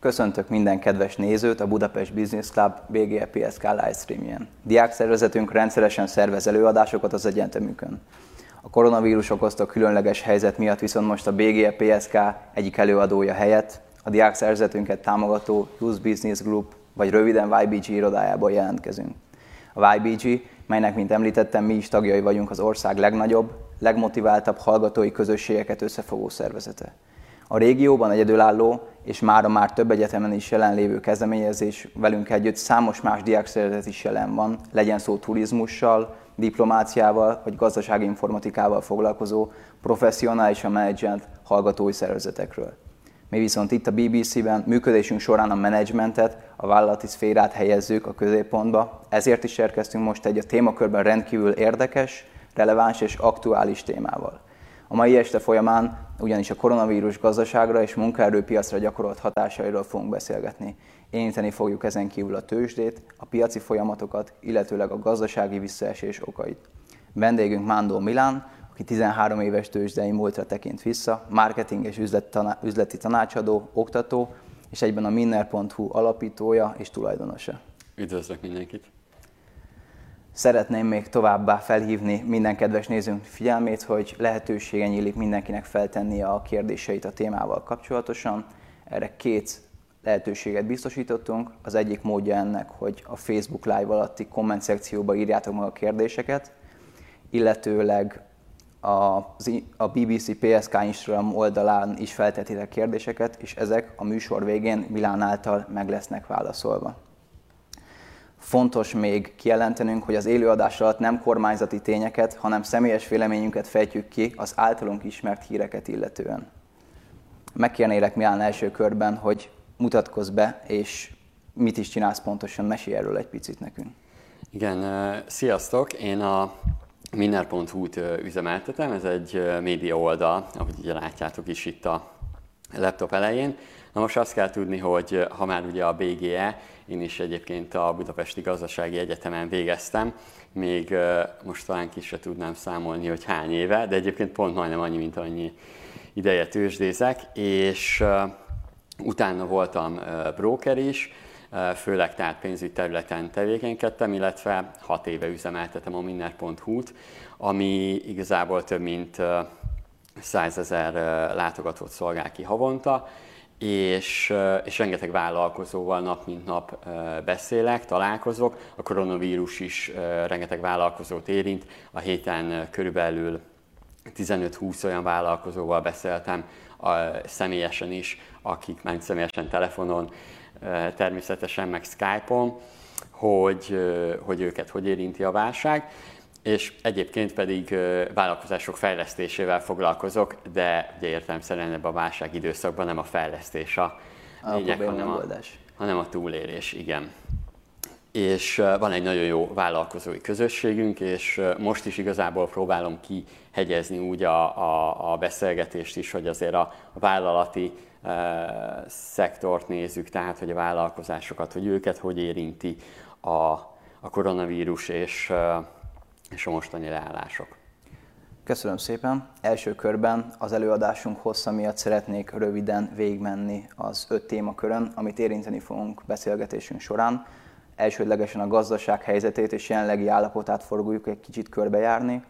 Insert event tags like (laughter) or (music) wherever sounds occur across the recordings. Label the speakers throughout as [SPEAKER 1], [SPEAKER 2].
[SPEAKER 1] Köszöntök minden kedves nézőt a Budapest Business Club BGE PSK livestreamjén. Diák szervezetünk rendszeresen szervez előadásokat az egyetemükön. A koronavírus okozta különleges helyzet miatt viszont most a BGE PSK egyik előadója helyett a diák szervezetünket támogató Youth Business Group, vagy röviden YBG irodájából jelentkezünk. A YBG, melynek, mint említettem, mi is tagjai vagyunk az ország legnagyobb, legmotiváltabb hallgatói közösségeket összefogó szervezete. A régióban egyedülálló és mára már több egyetemen is jelenlévő kezdeményezés velünk együtt számos más diákszervezet is jelen van, legyen szó turizmussal, diplomáciával vagy gazdasági informatikával foglalkozó professzionálisan menedzselt hallgatói szervezetekről. Mi viszont itt a BBC-ben működésünk során a menedzsmentet, a vállalati szférát helyezzük a középpontba, ezért is érkeztünk most egy a témakörben rendkívül érdekes, releváns és aktuális témával. A mai este folyamán ugyanis a koronavírus gazdaságra és munkaerőpiacra gyakorolt hatásairól fogunk beszélgetni. Érinteni fogjuk ezen kívül a tőzsdét, a piaci folyamatokat, illetőleg a gazdasági visszaesés okait. Vendégünk Mándó Milán, aki 13 éves tőzsdei múltra tekint vissza, marketing és üzleti tanácsadó, oktató, és egyben a minner.hu alapítója és tulajdonosa.
[SPEAKER 2] Üdvözlök mindenkit!
[SPEAKER 1] Szeretném még továbbá felhívni minden kedves nézőnk figyelmét, hogy lehetősége nyílik mindenkinek feltenni a kérdéseit a témával kapcsolatosan. Erre két lehetőséget biztosítottunk. Az egyik módja ennek, hogy a Facebook Live alatti komment szekcióba írjátok meg a kérdéseket, illetőleg a, BBC PSK Instagram oldalán is feltetitek kérdéseket, és ezek a műsor végén Milán által meg lesznek válaszolva. Fontos még kijelentenünk, hogy az élőadás alatt nem kormányzati tényeket, hanem személyes véleményünket fejtjük ki az általunk ismert híreket illetően. Megkérnélek Milán első körben, hogy mutatkozz be, és mit is csinálsz pontosan, mesélj erről egy picit nekünk.
[SPEAKER 2] Igen, sziasztok! Én a minner.hu-t üzemeltetem, ez egy média oldal, ahogy ugye látjátok is itt a laptop elején. Na most azt kell tudni, hogy ha már ugye a BGE, én is egyébként a Budapesti Gazdasági Egyetemen végeztem, még most talán ki se tudnám számolni, hogy hány éve, de egyébként pont majdnem annyi, mint annyi ideje tőzsdézek, és utána voltam broker is, főleg tehát pénzügy területen tevékenykedtem, illetve hat éve üzemeltetem a minner.hu-t, ami igazából több mint 100 ezer látogatót szolgál ki havonta, és, és rengeteg vállalkozóval nap mint nap beszélek, találkozok. A koronavírus is rengeteg vállalkozót érint. A héten körülbelül 15-20 olyan vállalkozóval beszéltem személyesen is, akik már személyesen telefonon, természetesen meg Skype-on, hogy, hogy őket hogy érinti a válság és egyébként pedig vállalkozások fejlesztésével foglalkozok, de ugye értelemszerűen ebben a válság időszakban nem a fejlesztés a,
[SPEAKER 1] lényeg, hanem a,
[SPEAKER 2] hanem a túlélés, igen. És van egy nagyon jó vállalkozói közösségünk, és most is igazából próbálom kihegyezni úgy a, a, a beszélgetést is, hogy azért a, a vállalati e, szektort nézzük, tehát hogy a vállalkozásokat, hogy őket hogy érinti a, a koronavírus, és és a mostani leállások.
[SPEAKER 1] Köszönöm szépen. Első körben az előadásunk hossza miatt szeretnék röviden végigmenni az öt témakörön, amit érinteni fogunk beszélgetésünk során. Elsődlegesen a gazdaság helyzetét és jelenlegi állapotát fogjuk egy kicsit körbejárni.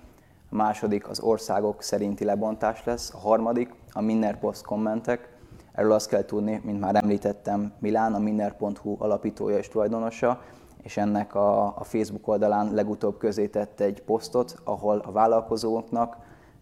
[SPEAKER 1] A második az országok szerinti lebontás lesz. A harmadik a Minner Post kommentek. Erről azt kell tudni, mint már említettem, Milán, a minner.hu alapítója és tulajdonosa, és ennek a, a Facebook oldalán legutóbb közé tett egy posztot, ahol a vállalkozóknak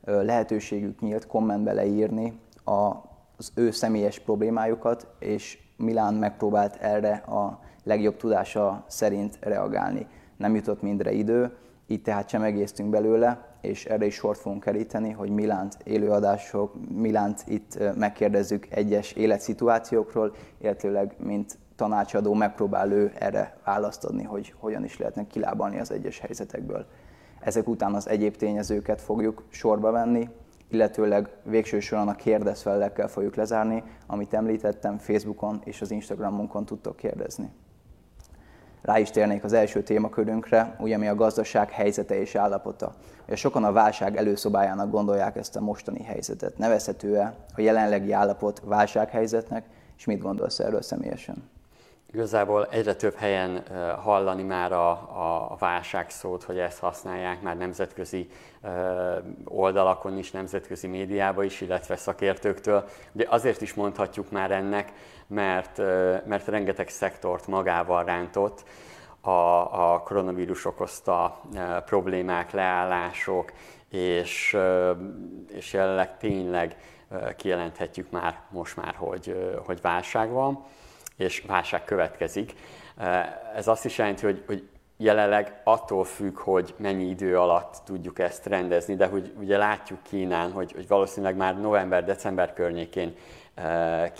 [SPEAKER 1] lehetőségük nyílt kommentbe leírni az ő személyes problémájukat, és Milán megpróbált erre a legjobb tudása szerint reagálni. Nem jutott mindre idő, így tehát sem egésztünk belőle, és erre is sort fogunk keríteni, hogy Milánt élőadások, Milánt itt megkérdezzük egyes életszituációkról, illetőleg mint tanácsadó megpróbál ő erre választ adni, hogy hogyan is lehetne kilábalni az egyes helyzetekből. Ezek után az egyéb tényezőket fogjuk sorba venni, illetőleg végső soron a kérdezfelekkel fogjuk lezárni, amit említettem, Facebookon és az Instagramunkon tudtok kérdezni. Rá is térnék az első témakörünkre, ugye ami a gazdaság helyzete és állapota. Ugye sokan a válság előszobájának gondolják ezt a mostani helyzetet. Nevezhető-e a jelenlegi állapot válsághelyzetnek, és mit gondolsz erről személyesen?
[SPEAKER 2] Igazából egyre több helyen hallani már a, a válság szót, hogy ezt használják már nemzetközi oldalakon is, nemzetközi médiában is, illetve szakértőktől. Ugye azért is mondhatjuk már ennek, mert, mert rengeteg szektort magával rántott, a, a koronavírus okozta problémák, leállások, és, és jelenleg tényleg kijelenthetjük már most már, hogy, hogy válság van és válság következik. Ez azt is jelenti, hogy, hogy jelenleg attól függ, hogy mennyi idő alatt tudjuk ezt rendezni, de hogy ugye látjuk Kínán, hogy, hogy valószínűleg már november-december környékén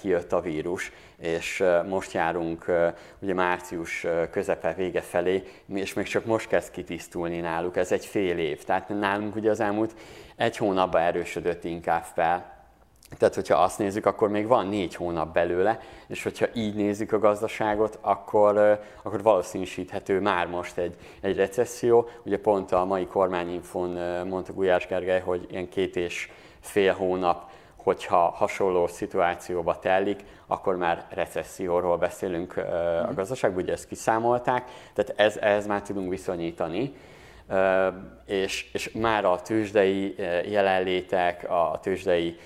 [SPEAKER 2] kijött a vírus, és most járunk ugye március közepe vége felé, és még csak most kezd kitisztulni náluk, ez egy fél év. Tehát nálunk ugye az elmúlt egy hónapban erősödött inkább fel, tehát, hogyha azt nézzük, akkor még van négy hónap belőle, és hogyha így nézzük a gazdaságot, akkor, akkor valószínűsíthető már most egy, egy recesszió. Ugye pont a mai kormányinfon mondta Gulyás Gergely, hogy ilyen két és fél hónap, hogyha hasonló szituációba telik, akkor már recesszióról beszélünk a gazdaságban, ugye ezt kiszámolták, tehát ez, ehhez már tudunk viszonyítani. És, és már a tőzsdei jelenlétek, a tőzsdei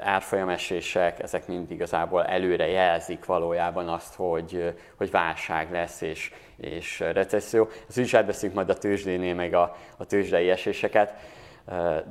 [SPEAKER 2] árfolyamesések, ezek mind igazából előre jelzik valójában azt, hogy, hogy válság lesz és, és recesszió. Ez is átbeszélünk majd a tőzsdénél, meg a, a tőzsdei eséseket,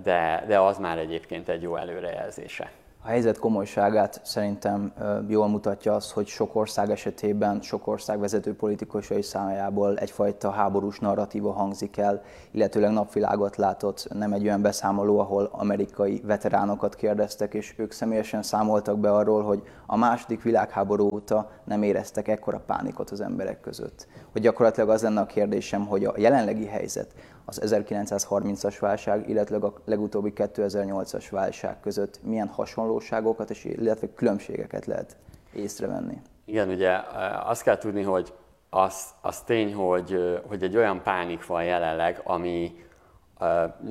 [SPEAKER 2] de, de az már egyébként egy jó előrejelzése.
[SPEAKER 1] A helyzet komolyságát szerintem jól mutatja az, hogy sok ország esetében, sok ország vezető politikusai számájából egyfajta háborús narratíva hangzik el, illetőleg napvilágot látott nem egy olyan beszámoló, ahol amerikai veteránokat kérdeztek, és ők személyesen számoltak be arról, hogy a második világháború óta nem éreztek ekkora pánikot az emberek között. Hogy gyakorlatilag az lenne a kérdésem, hogy a jelenlegi helyzet, az 1930-as válság, illetve a legutóbbi 2008-as válság között milyen hasonlóságokat és illetve különbségeket lehet észrevenni.
[SPEAKER 2] Igen, ugye azt kell tudni, hogy az, az tény, hogy, hogy egy olyan pánik van jelenleg, ami,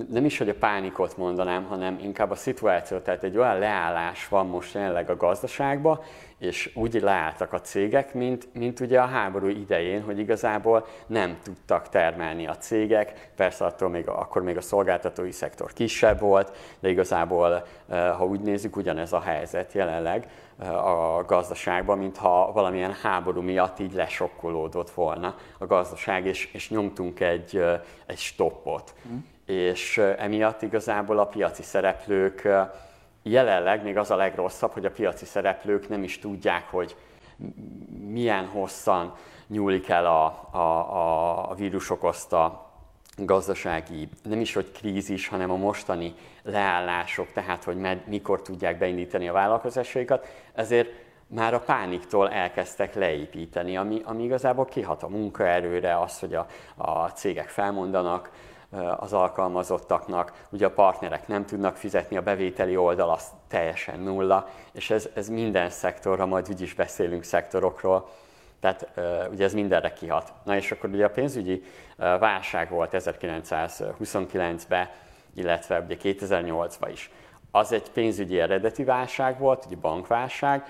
[SPEAKER 2] nem is, hogy a pánikot mondanám, hanem inkább a szituáció, tehát egy olyan leállás van most jelenleg a gazdaságban, és úgy leálltak a cégek, mint, mint ugye a háború idején, hogy igazából nem tudtak termelni a cégek, persze attól még, akkor még a szolgáltatói szektor kisebb volt, de igazából, ha úgy nézzük, ugyanez a helyzet jelenleg a gazdaságban, mintha valamilyen háború miatt így lesokkolódott volna a gazdaság, és, és nyomtunk egy, egy stoppot. Mm és emiatt igazából a piaci szereplők jelenleg még az a legrosszabb, hogy a piaci szereplők nem is tudják, hogy milyen hosszan nyúlik el a, a, a, vírus okozta gazdasági, nem is hogy krízis, hanem a mostani leállások, tehát hogy med, mikor tudják beindítani a vállalkozásaikat, ezért már a pániktól elkezdtek leépíteni, ami, ami igazából kihat a munkaerőre, az, hogy a, a cégek felmondanak, az alkalmazottaknak, ugye a partnerek nem tudnak fizetni, a bevételi oldal az teljesen nulla, és ez, ez minden szektorra, majd úgyis beszélünk szektorokról, tehát ugye ez mindenre kihat. Na és akkor ugye a pénzügyi válság volt 1929-ben, illetve ugye 2008-ban is. Az egy pénzügyi eredeti válság volt, egy bankválság,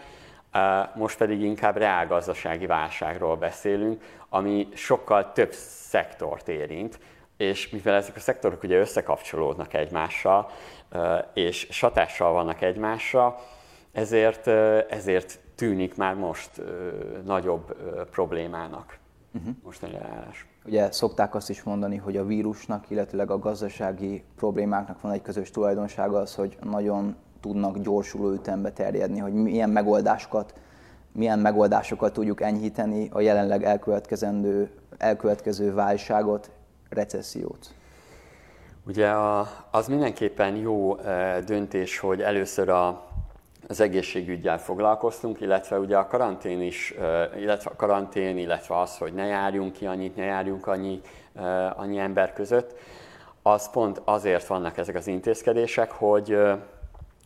[SPEAKER 2] most pedig inkább reálgazdasági válságról beszélünk, ami sokkal több szektort érint, és mivel ezek a szektorok ugye összekapcsolódnak egymással, és satással vannak egymásra, ezért, ezért tűnik már most nagyobb problémának uh-huh. mostani leállás.
[SPEAKER 1] Ugye szokták azt is mondani, hogy a vírusnak, illetőleg a gazdasági problémáknak van egy közös tulajdonsága az, hogy nagyon tudnak gyorsuló ütembe terjedni, hogy milyen megoldásokat, milyen megoldásokat tudjuk enyhíteni a jelenleg elkövetkezendő, elkövetkező válságot, recessziót?
[SPEAKER 2] Ugye a, az mindenképpen jó döntés, hogy először a, az egészségügyel foglalkoztunk, illetve ugye a karantén is, illetve a karantén, illetve az, hogy ne járjunk ki annyit, ne járjunk annyi, annyi ember között, az pont azért vannak ezek az intézkedések, hogy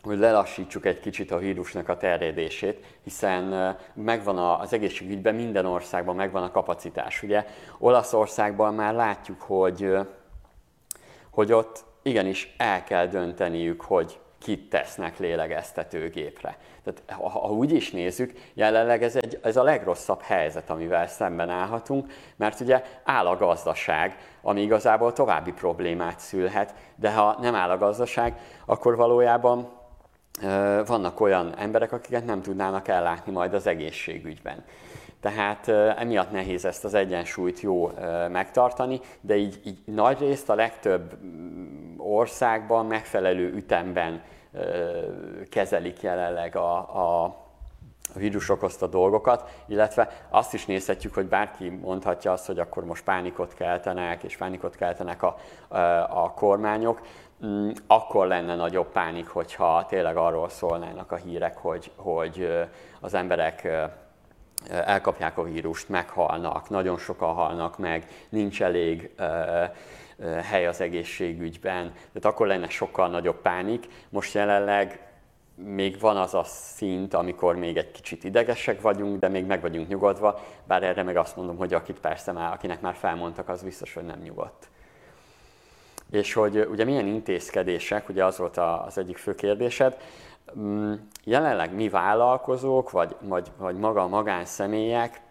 [SPEAKER 2] hogy lelassítsuk egy kicsit a vírusnak a terjedését, hiszen megvan az egészségügyben minden országban megvan a kapacitás. Ugye Olaszországban már látjuk, hogy, hogy ott igenis el kell dönteniük, hogy kit tesznek lélegeztetőgépre. Tehát ha, ha úgy is nézzük, jelenleg ez, egy, ez a legrosszabb helyzet, amivel szemben állhatunk, mert ugye áll a gazdaság, ami igazából további problémát szülhet, de ha nem áll a gazdaság, akkor valójában vannak olyan emberek, akiket nem tudnának ellátni majd az egészségügyben. Tehát emiatt nehéz ezt az egyensúlyt jó megtartani, de így, így nagy részt a legtöbb mm, országban megfelelő ütemben kezelik jelenleg a, a, a vírus okozta dolgokat, illetve azt is nézhetjük, hogy bárki mondhatja azt, hogy akkor most pánikot keltenek, és pánikot keltenek a, a, a kormányok, mm, akkor lenne nagyobb pánik, hogyha tényleg arról szólnának a hírek, hogy, hogy az emberek elkapják a vírust, meghalnak, nagyon sokan halnak meg, nincs elég hely az egészségügyben, tehát akkor lenne sokkal nagyobb pánik. Most jelenleg még van az a szint, amikor még egy kicsit idegesek vagyunk, de még meg vagyunk nyugodva, bár erre meg azt mondom, hogy akit persze már, akinek már felmondtak, az biztos, hogy nem nyugodt. És hogy ugye milyen intézkedések, ugye az volt az egyik fő kérdésed, mm, jelenleg mi vállalkozók, vagy, vagy, vagy maga a magánszemélyek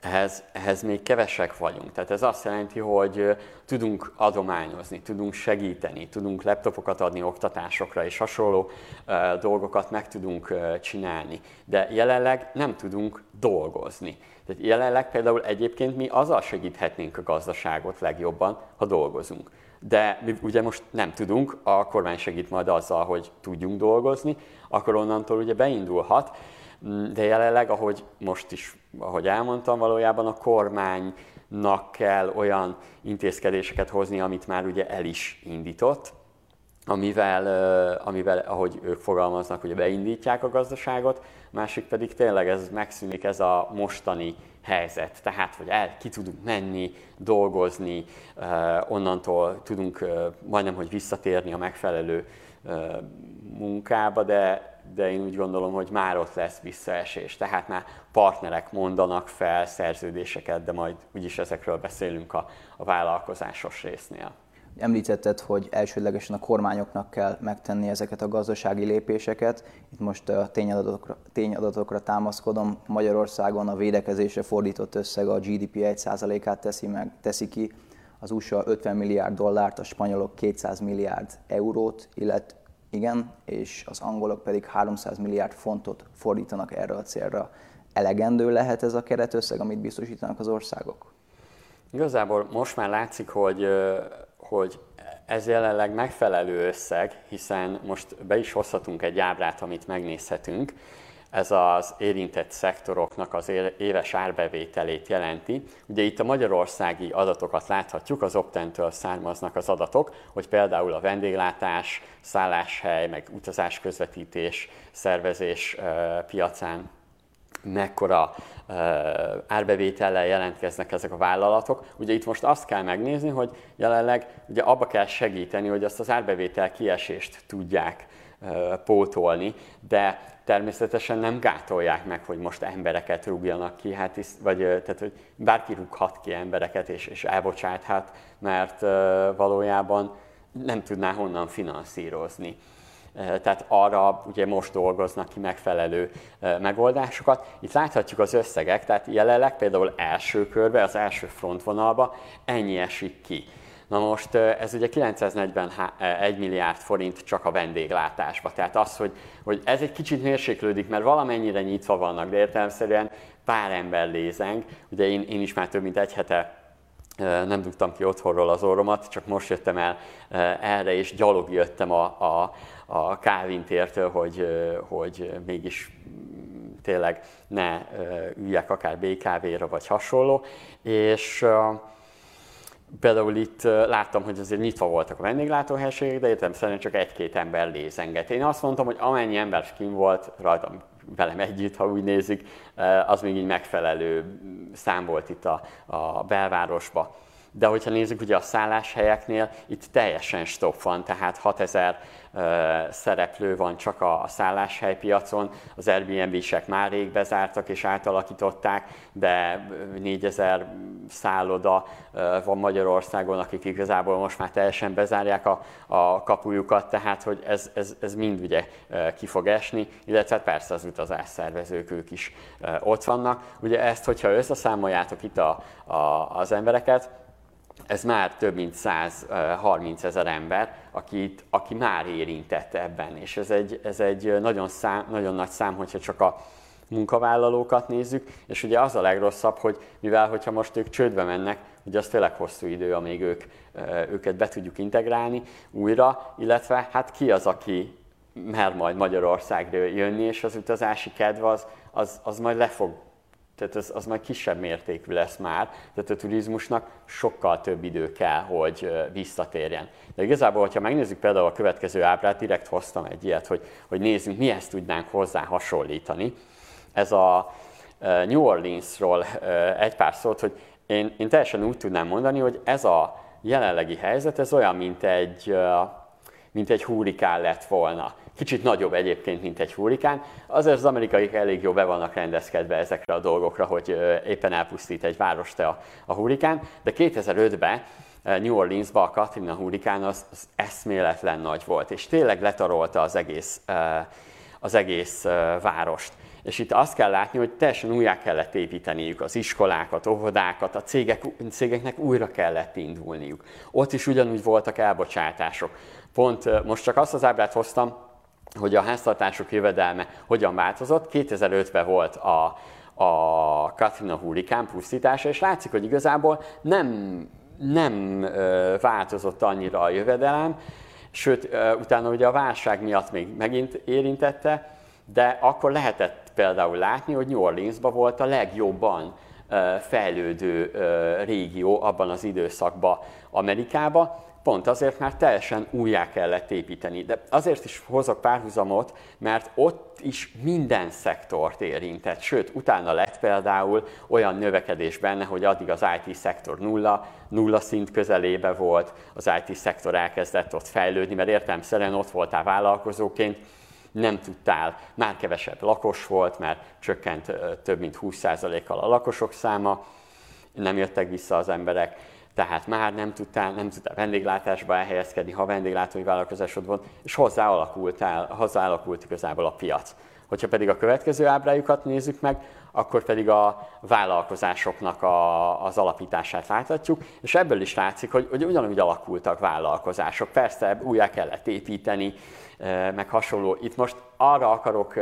[SPEAKER 2] ehhez, ehhez még kevesek vagyunk. Tehát ez azt jelenti, hogy tudunk adományozni, tudunk segíteni, tudunk laptopokat adni oktatásokra, és hasonló dolgokat meg tudunk csinálni. De jelenleg nem tudunk dolgozni. Tehát jelenleg például egyébként mi azzal segíthetnénk a gazdaságot legjobban, ha dolgozunk. De mi ugye most nem tudunk, a kormány segít majd azzal, hogy tudjunk dolgozni, akkor onnantól ugye beindulhat, Mm, de jelenleg, ahogy most is, ahogy elmondtam, valójában a kormánynak kell olyan intézkedéseket hozni, amit már ugye el is indított, amivel, amivel ahogy ők fogalmaznak, hogy beindítják a gazdaságot, másik pedig tényleg ez megszűnik ez a mostani helyzet. Tehát, hogy el, ki tudunk menni, dolgozni, onnantól tudunk majdnem, hogy visszatérni a megfelelő munkába, de de én úgy gondolom, hogy már ott lesz visszaesés. Tehát már partnerek mondanak fel szerződéseket, de majd úgyis ezekről beszélünk a, a vállalkozásos résznél.
[SPEAKER 1] Említetted, hogy elsődlegesen a kormányoknak kell megtenni ezeket a gazdasági lépéseket. Itt most a tényadatokra, tényadatokra támaszkodom. Magyarországon a védekezésre fordított összeg a GDP 1%-át teszi, meg, teszi ki, az USA 50 milliárd dollárt, a spanyolok 200 milliárd eurót, illetve igen, és az angolok pedig 300 milliárd fontot fordítanak erre a célra. Elegendő lehet ez a keretösszeg, amit biztosítanak az országok?
[SPEAKER 2] Igazából most már látszik, hogy, hogy ez jelenleg megfelelő összeg, hiszen most be is hozhatunk egy ábrát, amit megnézhetünk, ez az érintett szektoroknak az éves árbevételét jelenti. Ugye itt a magyarországi adatokat láthatjuk, az Optentől származnak az adatok, hogy például a vendéglátás, szálláshely, meg utazás közvetítés, szervezés piacán mekkora árbevétellel jelentkeznek ezek a vállalatok. Ugye itt most azt kell megnézni, hogy jelenleg ugye abba kell segíteni, hogy azt az árbevétel kiesést tudják pótolni, de természetesen nem gátolják meg, hogy most embereket rúgjanak ki, hát vagy tehát, hogy bárki rúghat ki embereket és, és elbocsáthat, mert valójában nem tudná honnan finanszírozni. Tehát arra ugye most dolgoznak ki megfelelő megoldásokat. Itt láthatjuk az összegek, tehát jelenleg például első körbe, az első frontvonalba ennyi esik ki. Na most ez ugye 941 milliárd forint csak a vendéglátásba. Tehát az, hogy, hogy ez egy kicsit mérséklődik, mert valamennyire nyitva vannak, de értelemszerűen pár ember lézeng. Ugye én, én is már több mint egy hete nem dugtam ki otthonról az orromat, csak most jöttem el erre, és gyalog jöttem a, a, a Kávintértől, hogy, hogy mégis tényleg ne üljek akár BKV-ra vagy hasonló. És Például itt láttam, hogy azért nyitva voltak a vendéglátóhelységek, de értem szerint csak egy-két ember lézengett. Én azt mondtam, hogy amennyi ember kim volt rajtam velem együtt, ha úgy nézik, az még így megfelelő szám volt itt a, a belvárosba. de hogyha nézzük ugye a szálláshelyeknél, itt teljesen stop van, tehát 6000 szereplő van csak a, a szálláshelypiacon, az Airbnb-sek már rég bezártak és átalakították, de 4000 szálloda van Magyarországon, akik igazából most már teljesen bezárják a, a kapujukat, tehát hogy ez, ez, ez mind ugye ki fog esni, illetve persze az utazásszervezők ők is ott vannak. Ugye ezt, hogyha összeszámoljátok itt a, a, az embereket, ez már több mint 130 ezer ember, akit, aki már érintett ebben, és ez egy, ez egy nagyon, szám, nagyon nagy szám, hogyha csak a munkavállalókat nézzük, és ugye az a legrosszabb, hogy mivel hogyha most ők csődbe mennek, ugye az tényleg hosszú idő, amíg ők, őket be tudjuk integrálni újra, illetve hát ki az, aki mer majd Magyarországra jönni, és az utazási kedv az, az, az majd le fog tehát az, az majd kisebb mértékű lesz már, tehát a turizmusnak sokkal több idő kell, hogy visszatérjen. De igazából, hogyha megnézzük például a következő ábrát, direkt hoztam egy ilyet, hogy, hogy nézzünk, mihez tudnánk hozzá hasonlítani. Ez a New Orleansról egy pár szót, hogy én, én teljesen úgy tudnám mondani, hogy ez a jelenlegi helyzet, ez olyan, mint egy, mint egy hurikán lett volna. Kicsit nagyobb egyébként, mint egy hurikán. Azért az amerikaiak elég jó be vannak rendezkedve ezekre a dolgokra, hogy éppen elpusztít egy várost a, a hurikán, de 2005-ben New Orleansba a Katrina hurikán az, az eszméletlen nagy volt, és tényleg letarolta az egész, az egész várost. És itt azt kell látni, hogy teljesen újjá kellett építeniük az iskolákat, óvodákat, a cégek, cégeknek újra kellett indulniuk. Ott is ugyanúgy voltak elbocsátások. Pont most csak azt az ábrát hoztam, hogy a háztartások jövedelme hogyan változott. 2005-ben volt a, a Katrina hurrikán pusztítása, és látszik, hogy igazából nem, nem változott annyira a jövedelem, sőt, utána ugye a válság miatt még megint érintette, de akkor lehetett például látni, hogy New Orleansban volt a legjobban fejlődő régió abban az időszakban Amerikába, Pont azért, mert teljesen újjá kellett építeni. De azért is hozok párhuzamot, mert ott is minden szektort érintett. Sőt, utána lett például olyan növekedés benne, hogy addig az IT-szektor nulla, nulla szint közelébe volt, az IT-szektor elkezdett ott fejlődni, mert értelemszerűen ott voltál vállalkozóként, nem tudtál, már kevesebb lakos volt, mert csökkent több mint 20%-kal a lakosok száma, nem jöttek vissza az emberek, tehát már nem tudtál, nem tudtál vendéglátásba elhelyezkedni, ha vendéglátói vállalkozásod volt, és hozzáalakultál, hozzáalakult igazából a piac. Hogyha pedig a következő ábrájukat nézzük meg, akkor pedig a vállalkozásoknak a, az alapítását láthatjuk, és ebből is látszik, hogy, hogy ugyanúgy alakultak vállalkozások. Persze újjá kellett építeni, meg hasonló. Itt most arra akarok,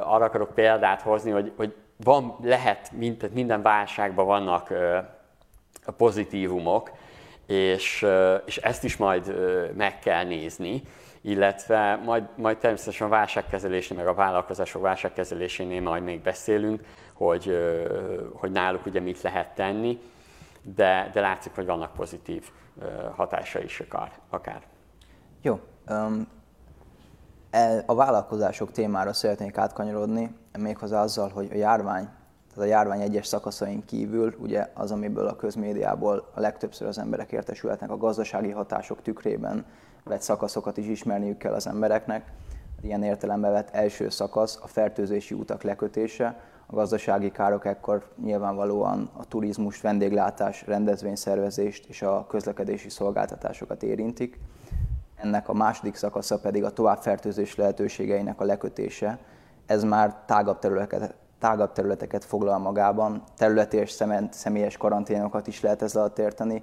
[SPEAKER 2] arra akarok példát hozni, hogy, hogy van, lehet, minden válságban vannak pozitívumok, és, és ezt is majd meg kell nézni, illetve majd, majd természetesen a válságkezelésnél, meg a vállalkozások válságkezelésénél majd még beszélünk, hogy, hogy náluk ugye mit lehet tenni, de, de látszik, hogy vannak pozitív hatása is akár. akár.
[SPEAKER 1] Jó. Um, a vállalkozások témára szeretnék átkanyarodni, méghozzá azzal, hogy a járvány tehát a járvány egyes szakaszain kívül, ugye az, amiből a közmédiából a legtöbbször az emberek értesülhetnek, a gazdasági hatások tükrében vett szakaszokat is ismerniük kell az embereknek. Ilyen értelemben vett első szakasz a fertőzési utak lekötése, a gazdasági károk ekkor nyilvánvalóan a turizmus, vendéglátás, rendezvényszervezést és a közlekedési szolgáltatásokat érintik. Ennek a második szakasza pedig a továbbfertőzés lehetőségeinek a lekötése. Ez már tágabb területeket, tágabb területeket foglal magában, területi és személyes karanténokat is lehet ezzel alatt érteni,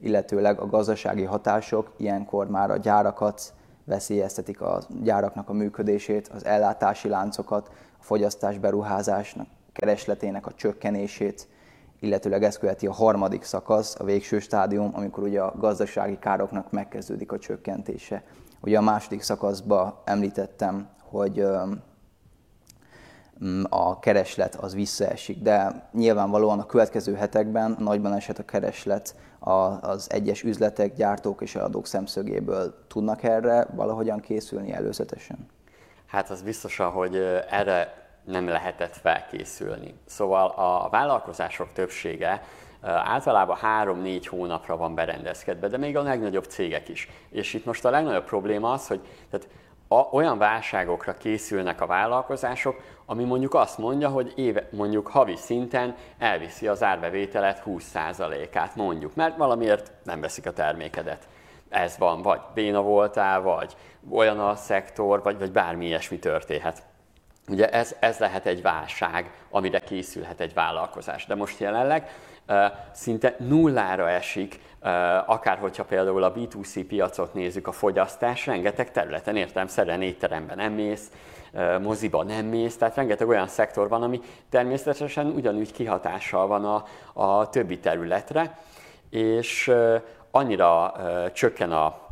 [SPEAKER 1] illetőleg a gazdasági hatások ilyenkor már a gyárakat veszélyeztetik a gyáraknak a működését, az ellátási láncokat, a fogyasztás beruházásnak keresletének a csökkenését, illetőleg ez követi a harmadik szakasz, a végső stádium, amikor ugye a gazdasági károknak megkezdődik a csökkentése. Ugye a második szakaszban említettem, hogy a kereslet az visszaesik, de nyilvánvalóan a következő hetekben nagyban esett a kereslet az egyes üzletek, gyártók és eladók szemszögéből. Tudnak erre valahogyan készülni előzetesen?
[SPEAKER 2] Hát az biztosan, hogy erre nem lehetett felkészülni. Szóval a vállalkozások többsége általában 3-4 hónapra van berendezkedve, de még a legnagyobb cégek is. És itt most a legnagyobb probléma az, hogy tehát a, olyan válságokra készülnek a vállalkozások, ami mondjuk azt mondja, hogy éve, mondjuk havi szinten elviszi az árbevételet 20%-át mondjuk, mert valamiért nem veszik a termékedet. Ez van, vagy béna voltál, vagy olyan a szektor, vagy, vagy bármi ilyesmi történhet. Ugye ez, ez lehet egy válság, amire készülhet egy vállalkozás. De most jelenleg szinte nullára esik, akár hogyha például a B2C piacot nézzük, a fogyasztás, rengeteg területen értelemszerűen étteremben nem mész, moziba nem mész, tehát rengeteg olyan szektor van, ami természetesen ugyanúgy kihatással van a, a többi területre, és annyira csökken a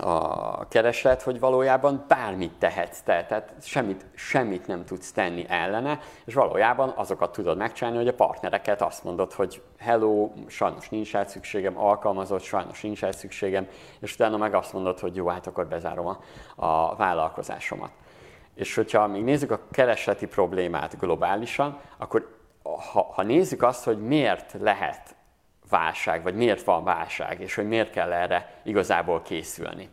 [SPEAKER 2] a kereslet, hogy valójában bármit tehetsz te, tehát semmit, semmit nem tudsz tenni ellene, és valójában azokat tudod megcsinálni, hogy a partnereket azt mondod, hogy hello, sajnos nincs rá szükségem, alkalmazott, sajnos nincs rá szükségem, és utána meg azt mondod, hogy jó, hát akkor bezárom a, a vállalkozásomat. És hogyha még nézzük a keresleti problémát globálisan, akkor ha, ha nézzük azt, hogy miért lehet válság, vagy miért van válság, és hogy miért kell erre igazából készülni.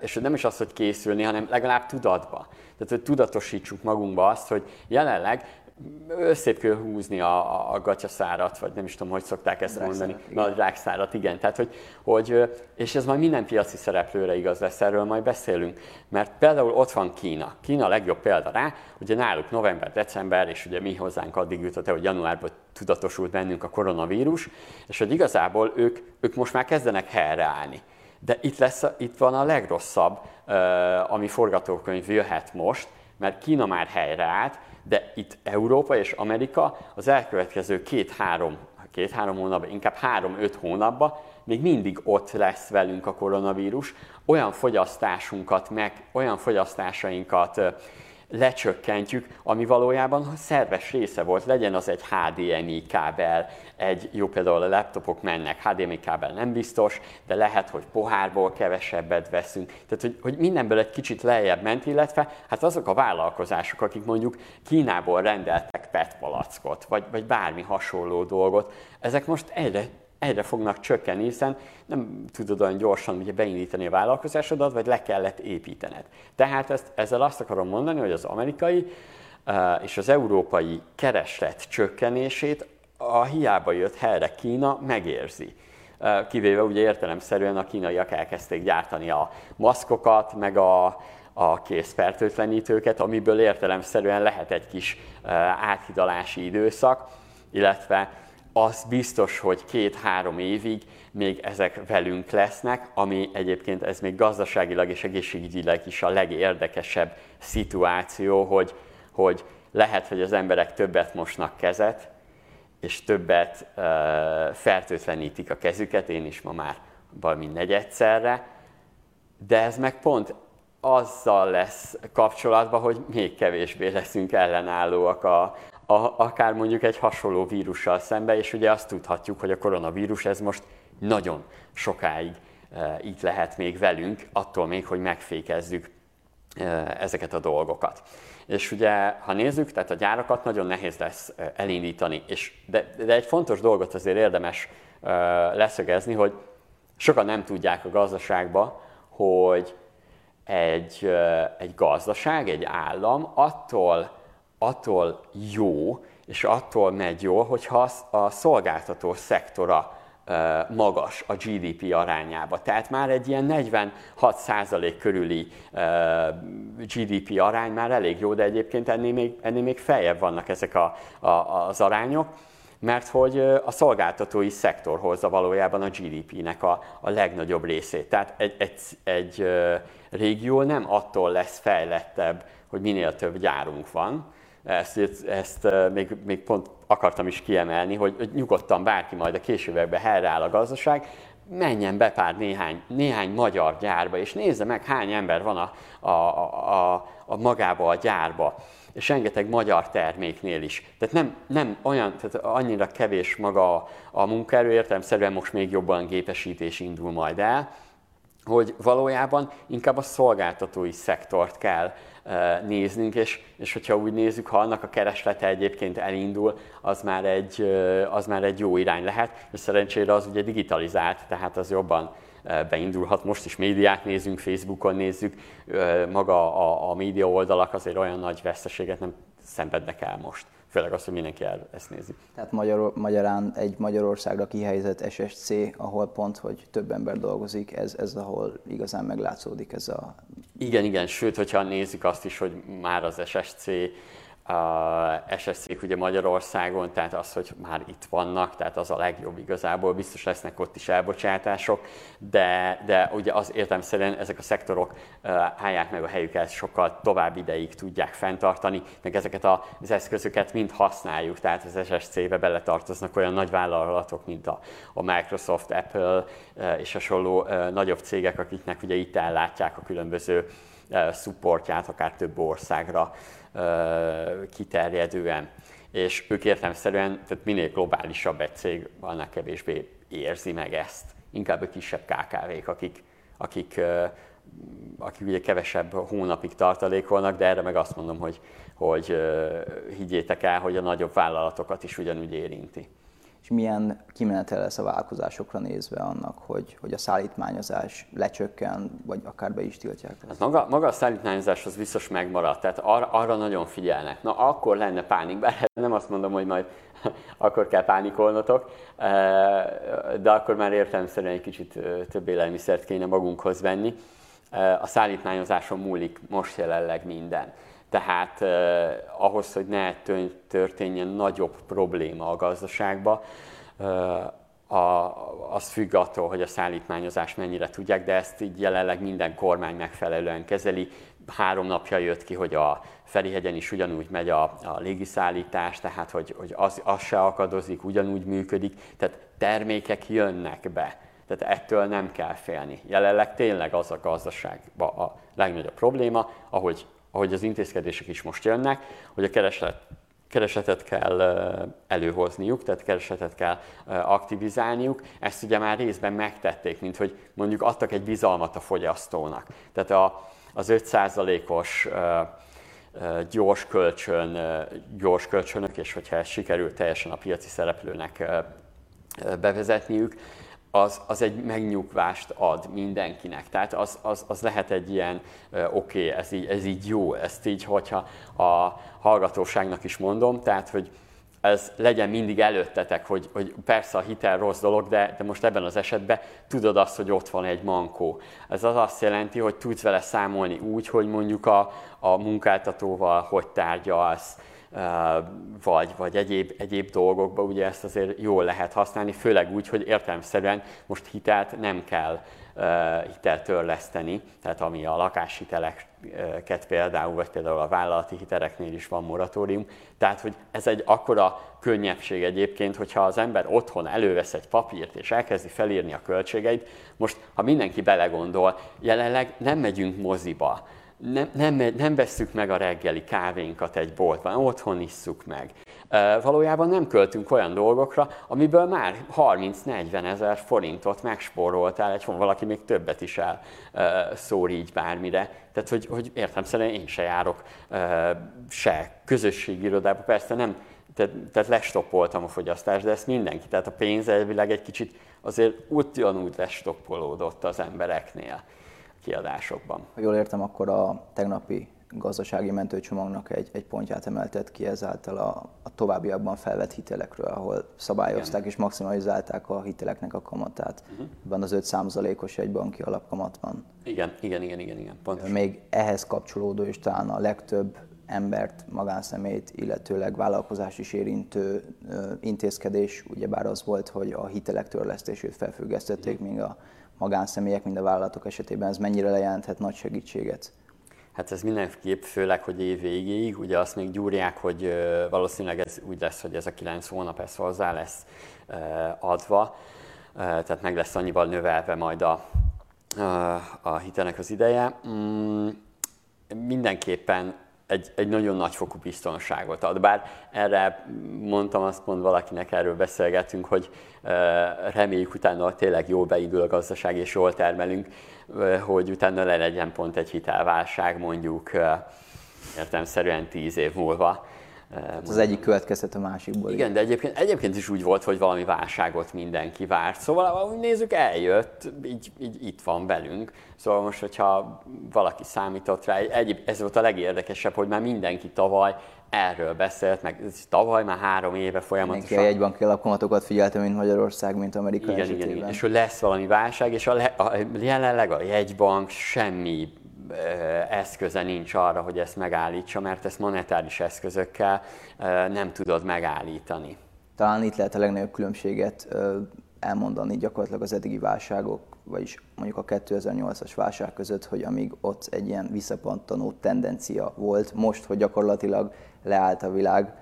[SPEAKER 2] És nem is az, hogy készülni, hanem legalább tudatba. Tehát, hogy tudatosítsuk magunkba azt, hogy jelenleg összép kell húzni a, a gatyaszárat, vagy nem is tudom, hogy szokták ezt mondani, nagy rákszárat, igen. Tehát, hogy, hogy, és ez majd minden piaci szereplőre igaz lesz, erről majd beszélünk. Mert például ott van Kína. Kína a legjobb példa rá, ugye náluk november, december, és ugye mi hozzánk addig jutott el, hogy januárban tudatosult bennünk a koronavírus, és hogy igazából ők, ők most már kezdenek helyreállni. De itt, lesz, itt van a legrosszabb, ami forgatókönyv jöhet most, mert Kína már helyreállt, de itt Európa és Amerika az elkövetkező két-három, két-három hónapban, inkább három-öt hónapban még mindig ott lesz velünk a koronavírus, olyan fogyasztásunkat, meg olyan fogyasztásainkat lecsökkentjük, ami valójában szerves része volt, legyen az egy HDMI kábel, egy jó például a laptopok mennek, HDMI kábel nem biztos, de lehet, hogy pohárból kevesebbet veszünk. Tehát, hogy, hogy mindenből egy kicsit lejjebb ment, illetve hát azok a vállalkozások, akik mondjuk Kínából rendeltek PET palackot, vagy, vagy bármi hasonló dolgot, ezek most egyre egyre fognak csökkenni, hiszen nem tudod olyan gyorsan ugye, beindítani a vállalkozásodat, vagy le kellett építened. Tehát ezt, ezzel azt akarom mondani, hogy az amerikai uh, és az európai kereslet csökkenését a hiába jött helyre Kína megérzi. Uh, kivéve ugye értelemszerűen a kínaiak elkezdték gyártani a maszkokat, meg a, a készfertőtlenítőket, amiből értelemszerűen lehet egy kis uh, áthidalási időszak, illetve az biztos, hogy két-három évig még ezek velünk lesznek, ami egyébként ez még gazdaságilag és egészségügyileg is a legérdekesebb szituáció, hogy, hogy lehet, hogy az emberek többet mosnak kezet, és többet uh, fertőtlenítik a kezüket, én is ma már valami negyedszerre, de ez meg pont azzal lesz kapcsolatban, hogy még kevésbé leszünk ellenállóak a, a, akár mondjuk egy hasonló vírussal szembe, és ugye azt tudhatjuk, hogy a koronavírus ez most nagyon sokáig e, itt lehet még velünk, attól még, hogy megfékezzük e, ezeket a dolgokat. És ugye, ha nézzük, tehát a gyárakat nagyon nehéz lesz e, elindítani, és de, de egy fontos dolgot azért érdemes e, leszögezni, hogy sokan nem tudják a gazdaságba, hogy egy, e, egy gazdaság, egy állam attól attól jó, és attól megy jól, hogyha a szolgáltató szektora magas a GDP arányába. Tehát már egy ilyen 46% körüli GDP arány már elég jó, de egyébként ennél még, ennél még feljebb vannak ezek a, a, az arányok, mert hogy a szolgáltatói szektor hozza valójában a GDP-nek a, a legnagyobb részét. Tehát egy, egy, egy régió nem attól lesz fejlettebb, hogy minél több gyárunk van, ezt, ezt még, még pont akartam is kiemelni, hogy, hogy nyugodtan bárki majd a későbbekben helyreáll a gazdaság, menjen be pár néhány, néhány magyar gyárba, és nézze meg, hány ember van a, a, a, a magába a gyárba, és rengeteg magyar terméknél is. Tehát nem, nem olyan, tehát annyira kevés maga a, a munkaerő, értelemszerűen most még jobban gépesítés indul majd el, hogy valójában inkább a szolgáltatói szektort kell néznünk, és, és hogyha úgy nézzük, ha annak a kereslete egyébként elindul, az már egy, az már egy jó irány lehet, és szerencsére az ugye digitalizált, tehát az jobban beindulhat. Most is médiát nézünk, Facebookon nézzük, maga a, a média oldalak azért olyan nagy veszteséget nem szenvednek el most. Főleg az, hogy mindenki el ezt nézi.
[SPEAKER 1] Tehát magyar, magyarán egy Magyarországra kihelyezett SSC, ahol pont, hogy több ember dolgozik, ez, ez ahol igazán meglátszódik ez a...
[SPEAKER 2] Igen, igen, sőt, hogyha nézzük azt is, hogy már az SSC a ssc ugye Magyarországon, tehát az, hogy már itt vannak, tehát az a legjobb igazából, biztos lesznek ott is elbocsátások, de, de ugye az értelmszerűen ezek a szektorok állják meg a helyüket, sokkal tovább ideig tudják fenntartani, meg ezeket az eszközöket mind használjuk, tehát az SSC-be beletartoznak olyan nagy vállalatok, mint a, a Microsoft, Apple és hasonló nagyobb cégek, akiknek ugye itt ellátják a különböző supportját, akár több országra kiterjedően. És ők értelmszerűen, tehát minél globálisabb egy cég, annál kevésbé érzi meg ezt. Inkább a kisebb KKV-k, akik, akik, akik ugye kevesebb hónapig tartalékolnak, de erre meg azt mondom, hogy, hogy higgyétek el, hogy a nagyobb vállalatokat is ugyanúgy érinti
[SPEAKER 1] és milyen kimenetel lesz a vállalkozásokra nézve annak, hogy, hogy a szállítmányozás lecsökken, vagy akár be is tiltják?
[SPEAKER 2] Hát maga, maga a szállítmányozás az biztos megmaradt, tehát arra, arra nagyon figyelnek. Na akkor lenne pánik, bár (laughs) nem azt mondom, hogy majd (laughs) akkor kell pánikolnotok, eh, de akkor már értelemszerűen egy kicsit eh, több élelmiszert kéne magunkhoz venni. Eh, a szállítmányozáson múlik most jelenleg minden. Tehát eh, ahhoz, hogy ne történjen nagyobb probléma a gazdaságba, eh, a, az függ attól, hogy a szállítmányozást mennyire tudják, de ezt így jelenleg minden kormány megfelelően kezeli. Három napja jött ki, hogy a Ferihegyen is ugyanúgy megy a, a légiszállítás, tehát hogy, hogy az, az se akadozik, ugyanúgy működik, tehát termékek jönnek be. Tehát ettől nem kell félni. Jelenleg tényleg az a gazdaságban a legnagyobb probléma, ahogy ahogy az intézkedések is most jönnek, hogy a kereslet, keresetet kell előhozniuk, tehát keresetet kell aktivizálniuk. Ezt ugye már részben megtették, mint hogy mondjuk adtak egy bizalmat a fogyasztónak. Tehát a, az 5%-os gyors kölcsön, gyors kölcsönök, és hogyha ez sikerült teljesen a piaci szereplőnek bevezetniük, az, az egy megnyugvást ad mindenkinek. Tehát az, az, az lehet egy ilyen, oké, okay, ez, így, ez így jó, ezt így, hogyha a hallgatóságnak is mondom, tehát, hogy ez legyen mindig előttetek, hogy, hogy persze a hitel rossz dolog, de, de most ebben az esetben tudod azt, hogy ott van egy mankó. Ez az azt jelenti, hogy tudsz vele számolni úgy, hogy mondjuk a, a munkáltatóval hogy tárgyalsz, vagy, vagy egyéb, egyéb dolgokba, ugye ezt azért jól lehet használni, főleg úgy, hogy értelemszerűen most hitelt nem kell hitelt törleszteni, tehát ami a lakáshiteleket például, vagy például a vállalati hiteleknél is van moratórium. Tehát, hogy ez egy akkora könnyebbség egyébként, hogyha az ember otthon elővesz egy papírt és elkezdi felírni a költségeit, most ha mindenki belegondol, jelenleg nem megyünk moziba, nem, nem, nem vesszük meg a reggeli kávénkat egy boltban, otthon isszuk meg. Valójában nem költünk olyan dolgokra, amiből már 30-40 ezer forintot megspóroltál, egy valaki még többet is el szór így bármire. Tehát, hogy, hogy értem szerint én se járok se közösségi irodába, persze nem, tehát, tehát lestoppoltam a fogyasztást, de ezt mindenki, tehát a pénz elvileg egy kicsit azért ugyanúgy lestoppolódott az embereknél kiadásokban.
[SPEAKER 1] Ha jól értem, akkor a tegnapi gazdasági mentőcsomagnak egy, egy pontját emeltett ki ezáltal a, a továbbiakban felvett hitelekről, ahol szabályozták igen. és maximalizálták a hiteleknek a kamatát. Uh-huh. Ebben az 5%-os egy banki alapkamat van.
[SPEAKER 2] Igen, igen, igen, igen, igen. Pontosan.
[SPEAKER 1] Még ehhez kapcsolódó és talán a legtöbb embert, magánszemét, illetőleg vállalkozás is érintő intézkedés, ugyebár az volt, hogy a hitelek törlesztését felfüggesztették, uh-huh. míg a magánszemélyek, mind a vállalatok esetében ez mennyire lejelenthet nagy segítséget?
[SPEAKER 2] Hát ez mindenképp, főleg, hogy év végéig, ugye azt még gyúrják, hogy valószínűleg ez úgy lesz, hogy ez a kilenc hónap ez hozzá lesz adva, tehát meg lesz annyival növelve majd a, a hitelnek az ideje. Mm, mindenképpen egy, egy nagyon nagyfokú biztonságot ad. Bár erre mondtam, azt mond valakinek, erről beszélgetünk, hogy reméljük utána tényleg jól beindul a gazdaság és jól termelünk, hogy utána le legyen pont egy hitelválság mondjuk értelmszerűen tíz év múlva.
[SPEAKER 1] Hát az egyik következhet a másikból.
[SPEAKER 2] Igen, de egyébként, egyébként is úgy volt, hogy valami válságot mindenki várt. Szóval úgy nézzük, eljött, így, így itt van velünk. Szóval most, hogyha valaki számított rá, egy, ez volt a legérdekesebb, hogy már mindenki tavaly erről beszélt, meg ez tavaly már három éve folyamatosan.
[SPEAKER 1] Mindenki a jegybanki alapkamatokat figyelte, mint Magyarország, mint Amerika
[SPEAKER 2] igen, esetében. Igen, igen, és hogy lesz valami válság, és a, le, a, jelenleg a jegybank semmi eszköze nincs arra, hogy ezt megállítsa, mert ezt monetáris eszközökkel nem tudod megállítani.
[SPEAKER 1] Talán itt lehet a legnagyobb különbséget elmondani gyakorlatilag az eddigi válságok, vagyis mondjuk a 2008-as válság között, hogy amíg ott egy ilyen visszapattanó tendencia volt, most, hogy gyakorlatilag leállt a világ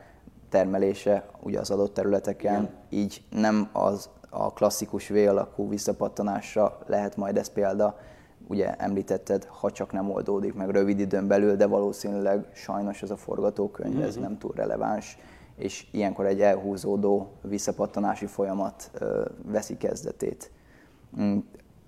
[SPEAKER 1] termelése ugye az adott területeken, Igen. így nem az a klasszikus V alakú visszapattanásra lehet majd ez példa, ugye említetted, ha csak nem oldódik meg rövid időn belül, de valószínűleg sajnos ez a forgatókönyv, mm-hmm. ez mhm. nem túl releváns, és ilyenkor egy elhúzódó visszapattanási folyamat ö, veszi kezdetét. Mm,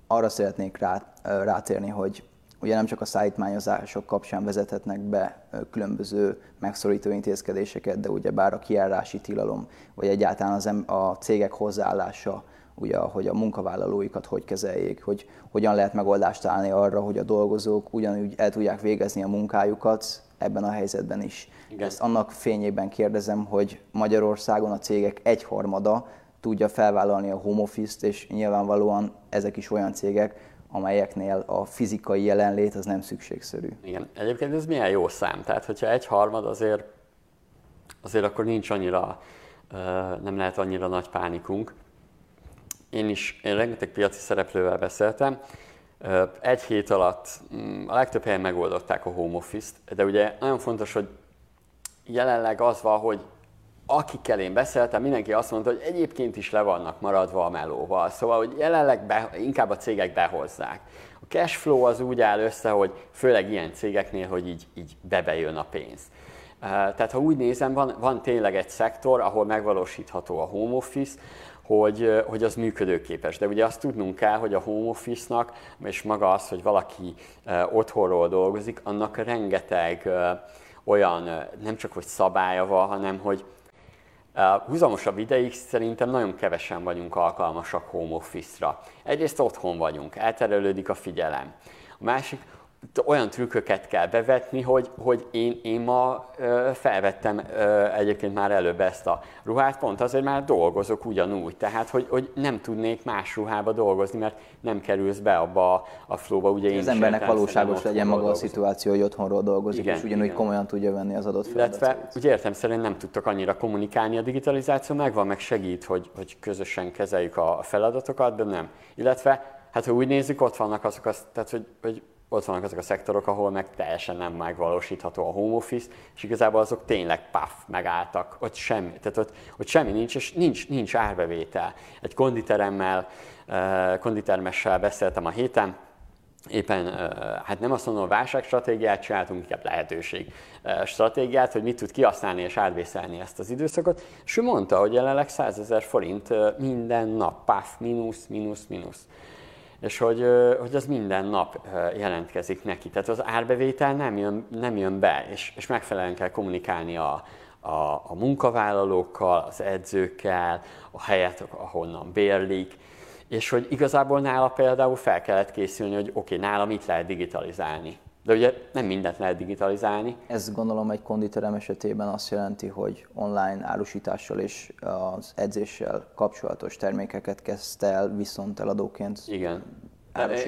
[SPEAKER 1] arra szeretnék rá, ö, rátérni, hogy ugye nem csak a szállítmányozások kapcsán vezethetnek be különböző megszorító intézkedéseket, de ugye bár a kiárási tilalom, vagy egyáltalán az, a cégek hozzáállása ugye, hogy a munkavállalóikat hogy kezeljék, hogy hogyan lehet megoldást találni arra, hogy a dolgozók ugyanúgy el tudják végezni a munkájukat ebben a helyzetben is. Igen. Ezt annak fényében kérdezem, hogy Magyarországon a cégek egyharmada tudja felvállalni a home office-t, és nyilvánvalóan ezek is olyan cégek, amelyeknél a fizikai jelenlét az nem szükségszerű.
[SPEAKER 2] Igen, egyébként ez milyen jó szám, tehát hogyha egy harmad azért, azért akkor nincs annyira, nem lehet annyira nagy pánikunk én is, én rengeteg piaci szereplővel beszéltem, egy hét alatt mm, a legtöbb helyen megoldották a home office-t, de ugye nagyon fontos, hogy jelenleg az van, hogy akikkel én beszéltem, mindenki azt mondta, hogy egyébként is le vannak maradva a melóval. Szóval, hogy jelenleg be, inkább a cégek behozzák. A cash flow az úgy áll össze, hogy főleg ilyen cégeknél, hogy így, így bebejön a pénz. Tehát ha úgy nézem, van, van tényleg egy szektor, ahol megvalósítható a home office, hogy, hogy az működőképes. De ugye azt tudnunk kell, hogy a home office-nak, és maga az, hogy valaki otthonról dolgozik, annak rengeteg olyan, nem csak hogy szabálya van, hanem hogy húzamosabb ideig szerintem nagyon kevesen vagyunk alkalmasak home office-ra. Egyrészt otthon vagyunk, elterelődik a figyelem. A másik, olyan trükköket kell bevetni, hogy, hogy én, én ma ö, felvettem ö, egyébként már előbb ezt a ruhát, pont azért már dolgozok ugyanúgy, tehát hogy, hogy nem tudnék más ruhába dolgozni, mert nem kerülsz be abba a flóba. Ugye
[SPEAKER 1] én az embernek valóságos legyen maga a szituáció, hogy otthonról dolgozik, igen, és ugyanúgy igen. komolyan tudja venni az adott
[SPEAKER 2] feladatot. Illetve ugye értem szerint nem tudtak annyira kommunikálni, a digitalizáció megvan, meg segít, hogy, hogy közösen kezeljük a feladatokat, de nem. Illetve, hát ha úgy nézzük, ott vannak azok, az, tehát hogy, hogy ott vannak azok a szektorok, ahol meg teljesen nem megvalósítható a home office, és igazából azok tényleg paf, megálltak, ott semmi, tehát ott, ott semmi nincs, és nincs, nincs árbevétel. Egy konditeremmel, konditermessel beszéltem a héten, éppen, hát nem azt mondom, válságstratégiát csináltunk, inkább lehetőség stratégiát, hogy mit tud kihasználni és átvészelni ezt az időszakot, és ő mondta, hogy jelenleg 100 ezer forint minden nap, paf, mínusz, mínusz, mínusz és hogy, hogy az minden nap jelentkezik neki. Tehát az árbevétel nem jön, nem jön be, és, és megfelelően kell kommunikálni a, a, a munkavállalókkal, az edzőkkel, a helyet, ahonnan bérlik, és hogy igazából nála például fel kellett készülni, hogy oké, okay, nála mit lehet digitalizálni. De ugye nem mindent lehet digitalizálni.
[SPEAKER 1] Ez gondolom egy konditerem esetében azt jelenti, hogy online árusítással és az edzéssel kapcsolatos termékeket kezdte el viszont eladóként
[SPEAKER 2] Igen.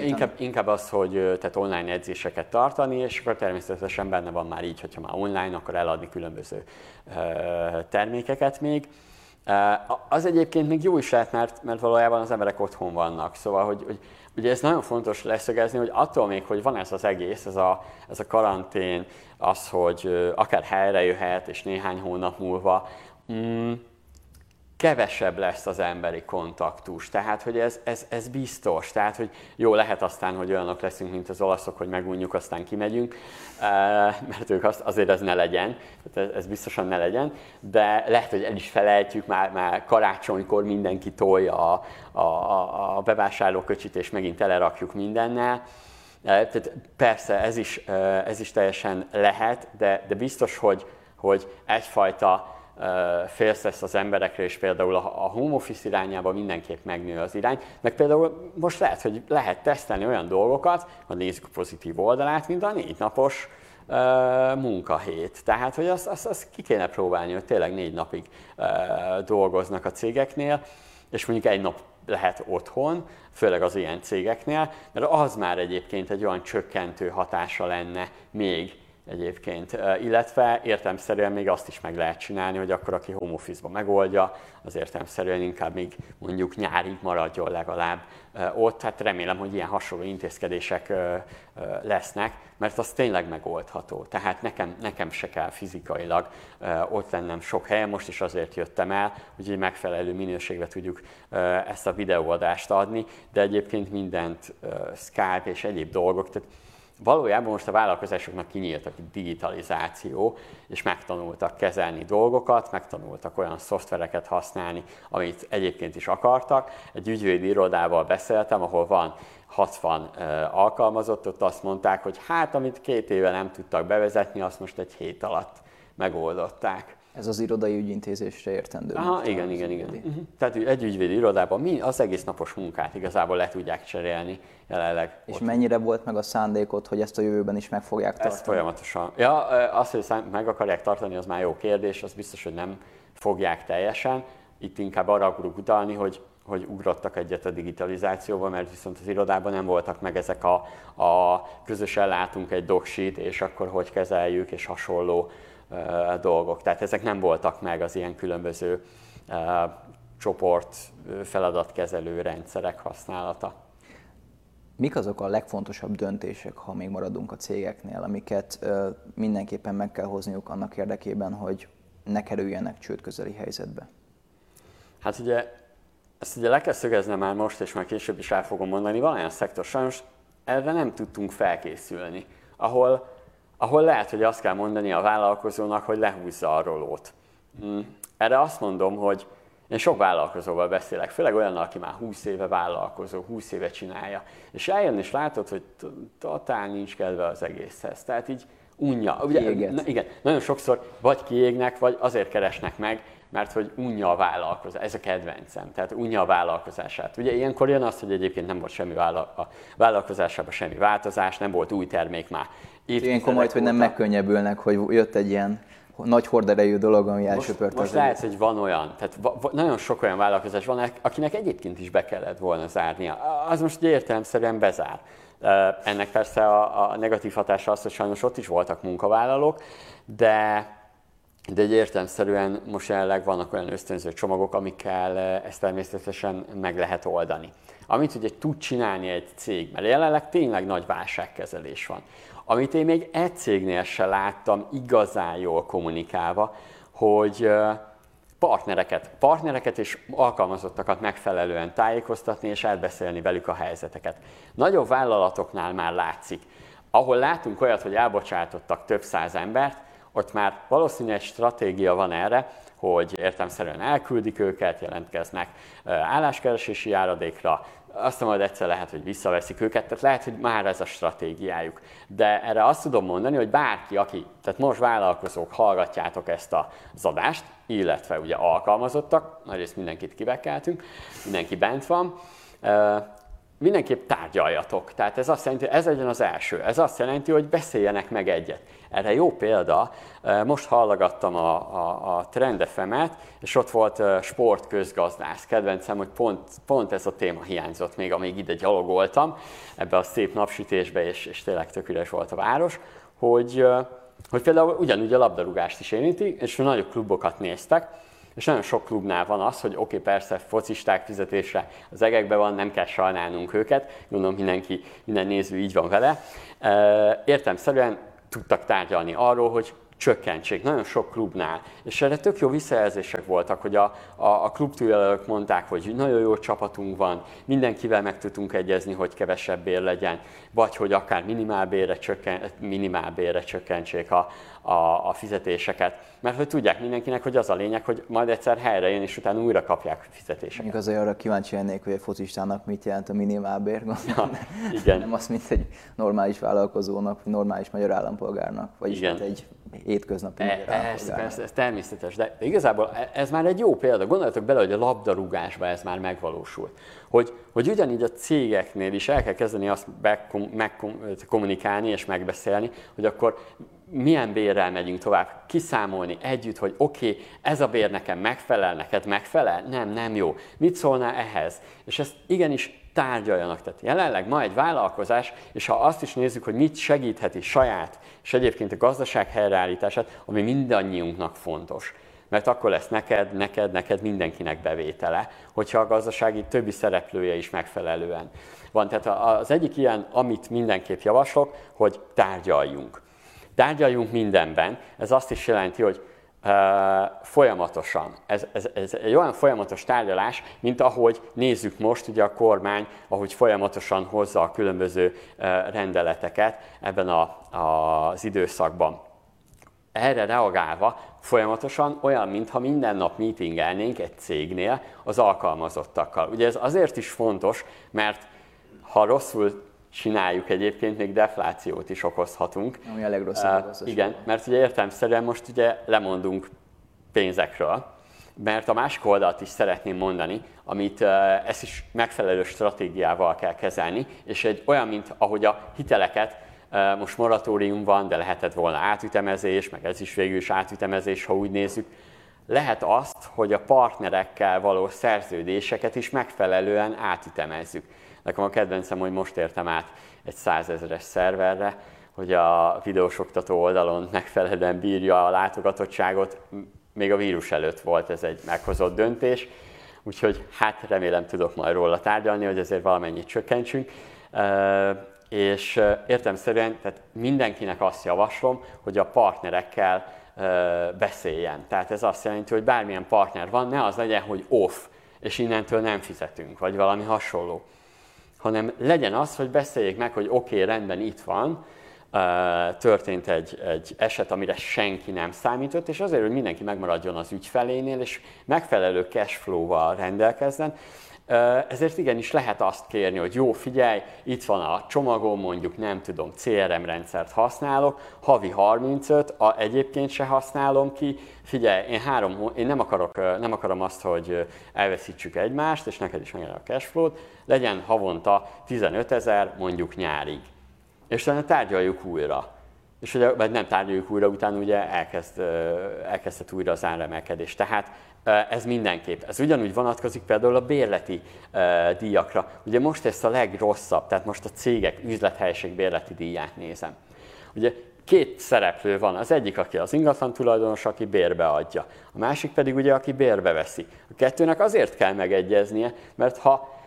[SPEAKER 2] Inkább, inkább az, hogy tehát online edzéseket tartani, és akkor természetesen benne van már így, hogyha már online, akkor eladni különböző termékeket még. Az egyébként még jó is lehet, mert, mert valójában az emberek otthon vannak, szóval, hogy, hogy Ugye ez nagyon fontos leszögezni, hogy attól még, hogy van ez az egész, ez a, ez a karantén, az, hogy akár helyre jöhet, és néhány hónap múlva, mm, kevesebb lesz az emberi kontaktus. Tehát, hogy ez, ez, ez biztos. Tehát, hogy jó, lehet aztán, hogy olyanok leszünk, mint az olaszok, hogy megunjuk, aztán kimegyünk, mert ők azt, azért ez ne legyen, tehát ez biztosan ne legyen, de lehet, hogy el is felejtjük, már, már karácsonykor mindenki tolja a, a, a bevásárlóköcsit, és megint telerakjuk mindennel. Tehát persze ez is, ez is teljesen lehet, de, de biztos, hogy, hogy egyfajta félsz lesz az emberekre, és például a, home office irányába mindenképp megnő az irány. Meg például most lehet, hogy lehet tesztelni olyan dolgokat, ha nézzük a pozitív oldalát, mint a négy napos munkahét. Tehát, hogy azt, azt, azt ki kéne próbálni, hogy tényleg négy napig dolgoznak a cégeknél, és mondjuk egy nap lehet otthon, főleg az ilyen cégeknél, mert az már egyébként egy olyan csökkentő hatása lenne még egyébként, illetve értelmszerűen még azt is meg lehet csinálni, hogy akkor aki home office megoldja, az értelmszerűen inkább még mondjuk nyárig maradjon legalább ott. Hát remélem, hogy ilyen hasonló intézkedések lesznek, mert az tényleg megoldható. Tehát nekem, nekem se kell fizikailag ott lennem sok helyen, most is azért jöttem el, hogy egy megfelelő minőségbe tudjuk ezt a videóadást adni, de egyébként mindent Skype és egyéb dolgok, tehát valójában most a vállalkozásoknak kinyílt a digitalizáció, és megtanultak kezelni dolgokat, megtanultak olyan szoftvereket használni, amit egyébként is akartak. Egy ügyvédi irodával beszéltem, ahol van 60 alkalmazott, ott azt mondták, hogy hát amit két éve nem tudtak bevezetni, azt most egy hét alatt megoldották.
[SPEAKER 1] Ez az irodai ügyintézésre értendő.
[SPEAKER 2] Aha, igen, igen, igen. Uh-huh. Tehát egy ügyvédi irodában mi az egész napos munkát igazából le tudják cserélni jelenleg.
[SPEAKER 1] És ott. mennyire volt meg a szándékot, hogy ezt a jövőben is meg fogják tartani?
[SPEAKER 2] Ezt folyamatosan. Ja, azt, hogy meg akarják tartani, az már jó kérdés, az biztos, hogy nem fogják teljesen. Itt inkább arra akarok utalni, hogy hogy ugrottak egyet a digitalizációba, mert viszont az irodában nem voltak meg ezek a, a közösen látunk egy doksít, és akkor hogy kezeljük, és hasonló dolgok. Tehát ezek nem voltak meg az ilyen különböző csoport feladatkezelő rendszerek használata.
[SPEAKER 1] Mik azok a legfontosabb döntések, ha még maradunk a cégeknél, amiket mindenképpen meg kell hozniuk annak érdekében, hogy ne kerüljenek csődközeli helyzetbe?
[SPEAKER 2] Hát ugye ezt ugye le kell szögeznem már most, és már később is el fogom mondani, van olyan szektor, sajnos erre nem tudtunk felkészülni, ahol ahol lehet, hogy azt kell mondani a vállalkozónak, hogy lehúzza a rolót. Hmm. Erre azt mondom, hogy én sok vállalkozóval beszélek, főleg olyan, aki már 20 éve vállalkozó, 20 éve csinálja, és eljön és látod, hogy totál nincs kedve az egészhez. Tehát így unja. Ugye, na, igen, nagyon sokszor vagy kiégnek, vagy azért keresnek meg, mert hogy unja a vállalkozás, ez a kedvencem, tehát unja a vállalkozását. Ugye ilyenkor jön az, hogy egyébként nem volt semmi vállal- a vállalkozásában semmi változás, nem volt új termék már.
[SPEAKER 1] Ilyen komoly, hogy nem megkönnyebbülnek, hogy jött egy ilyen nagy horderejű dolog, ami
[SPEAKER 2] elsöpört Most, most lehet, hogy van olyan, tehát va- nagyon sok olyan vállalkozás van, akinek egyébként is be kellett volna zárnia. Az most értelemszerűen bezár. Ennek persze a, a negatív hatása az, hogy sajnos ott is voltak munkavállalók, de de egy értelmszerűen most jelenleg vannak olyan ösztönző csomagok, amikkel ezt természetesen meg lehet oldani. Amit ugye tud csinálni egy cég, mert jelenleg tényleg nagy válságkezelés van. Amit én még egy cégnél se láttam igazán jól kommunikálva, hogy partnereket, partnereket és alkalmazottakat megfelelően tájékoztatni és elbeszélni velük a helyzeteket. Nagyobb vállalatoknál már látszik. Ahol látunk olyat, hogy elbocsátottak több száz embert, ott már valószínűleg egy stratégia van erre, hogy értelmszerűen elküldik őket, jelentkeznek álláskeresési járadékra, aztán majd egyszer lehet, hogy visszaveszik őket, tehát lehet, hogy már ez a stratégiájuk. De erre azt tudom mondani, hogy bárki, aki, tehát most vállalkozók, hallgatjátok ezt az adást, illetve ugye alkalmazottak, nagyrészt mindenkit kivekeltünk, mindenki bent van, mindenképp tárgyaljatok. Tehát ez azt jelenti, hogy ez legyen az első. Ez azt jelenti, hogy beszéljenek meg egyet. Erre jó példa, most hallgattam a, a, a Trendefemet, és ott volt sportközgazdász. Kedvencem, hogy pont, pont ez a téma hiányzott még, amíg ide gyalogoltam, ebbe a szép napsütésbe, és, és tényleg tök üres volt a város, hogy, hogy például ugyanúgy a labdarúgást is érinti, és nagyobb klubokat néztek, és nagyon sok klubnál van az, hogy oké, okay, persze focisták fizetésre az egekben van, nem kell sajnálnunk őket, gondolom mindenki, minden néző így van vele. Értemszerűen tudtak tárgyalni arról, hogy csökkentsék, nagyon sok klubnál. És erre tök jó visszajelzések voltak, hogy a, a, a klubtújelölők mondták, hogy nagyon jó csapatunk van, mindenkivel meg tudtunk egyezni, hogy kevesebb bér legyen, vagy hogy akár minimálbérre, csökken, minimálbérre csökkentsék a, a, a fizetéseket. Mert hogy tudják mindenkinek, hogy az a lényeg, hogy majd egyszer helyre jön, és utána újra kapják fizetéseket.
[SPEAKER 1] Még azért arra kíváncsi lennék, hogy a focistának mit jelent a minimálbér,
[SPEAKER 2] ja, igen.
[SPEAKER 1] nem azt, mint egy normális vállalkozónak, vagy normális magyar állampolgárnak, vagyis igen. mint egy hétköznapi
[SPEAKER 2] e, persze, persze, ez természetes, de igazából e, ez már egy jó példa. Gondoljatok bele, hogy a labdarúgásban ez már megvalósult. Hogy, hogy ugyanígy a cégeknél is el kell kezdeni azt megkommunikálni és megbeszélni, hogy akkor milyen bérrel megyünk tovább, kiszámolni együtt, hogy oké, okay, ez a bér nekem megfelel, neked megfelel? Nem, nem jó. Mit szólna ehhez? És ezt igenis tárgyaljanak. Tehát jelenleg ma egy vállalkozás, és ha azt is nézzük, hogy mit segítheti saját, és egyébként a gazdaság helyreállítását, ami mindannyiunknak fontos. Mert akkor lesz neked, neked, neked mindenkinek bevétele, hogyha a gazdasági többi szereplője is megfelelően van. Tehát az egyik ilyen, amit mindenképp javaslok, hogy tárgyaljunk. Tárgyaljunk mindenben. Ez azt is jelenti, hogy folyamatosan. Ez, ez, ez egy olyan folyamatos tárgyalás, mint ahogy nézzük most, ugye a kormány, ahogy folyamatosan hozza a különböző rendeleteket ebben a, a, az időszakban. Erre reagálva folyamatosan olyan, mintha minden nap meetingelnénk egy cégnél az alkalmazottakkal. Ugye ez azért is fontos, mert ha rosszul csináljuk egyébként, még deflációt is okozhatunk.
[SPEAKER 1] Ami a legrosszabb. Uh,
[SPEAKER 2] igen, mert ugye értelmszerűen most ugye lemondunk pénzekről, mert a másik oldalt is szeretném mondani, amit uh, ezt is megfelelő stratégiával kell kezelni, és egy olyan, mint ahogy a hiteleket uh, most moratórium van, de lehetett volna átütemezés, meg ez is végül is átütemezés, ha úgy nézzük, lehet azt, hogy a partnerekkel való szerződéseket is megfelelően átütemezzük. Nekem a kedvencem, hogy most értem át egy százezeres szerverre, hogy a videós oktató oldalon megfelelően bírja a látogatottságot. Még a vírus előtt volt ez egy meghozott döntés, úgyhogy hát remélem tudok majd róla tárgyalni, hogy ezért valamennyit csökkentsünk. És értemszerűen, tehát mindenkinek azt javaslom, hogy a partnerekkel beszéljen. Tehát ez azt jelenti, hogy bármilyen partner van, ne az legyen, hogy off, és innentől nem fizetünk, vagy valami hasonló hanem legyen az, hogy beszéljék meg, hogy oké, okay, rendben itt van, történt egy, egy eset, amire senki nem számított, és azért, hogy mindenki megmaradjon az ügyfelénél, és megfelelő cashflow-val rendelkezzen, ezért igenis lehet azt kérni, hogy jó, figyelj, itt van a csomagom, mondjuk nem tudom, CRM rendszert használok, havi 35, a, egyébként se használom ki, figyelj, én, három, én nem, akarok, nem akarom azt, hogy elveszítsük egymást, és neked is megjelent a cashflow-t, legyen havonta 15 ezer, mondjuk nyárig. És utána tárgyaljuk újra. És ugye, vagy nem tárgyaljuk újra, utána ugye elkezd, elkezdett újra az áremelkedés. Tehát ez mindenképp. Ez ugyanúgy vonatkozik például a bérleti díjakra. Ugye most ezt a legrosszabb, tehát most a cégek üzlethelyiség bérleti díját nézem. Ugye két szereplő van. Az egyik, aki az ingatlan tulajdonos, aki bérbe adja. A másik pedig ugye, aki bérbe veszi. A kettőnek azért kell megegyeznie, mert ha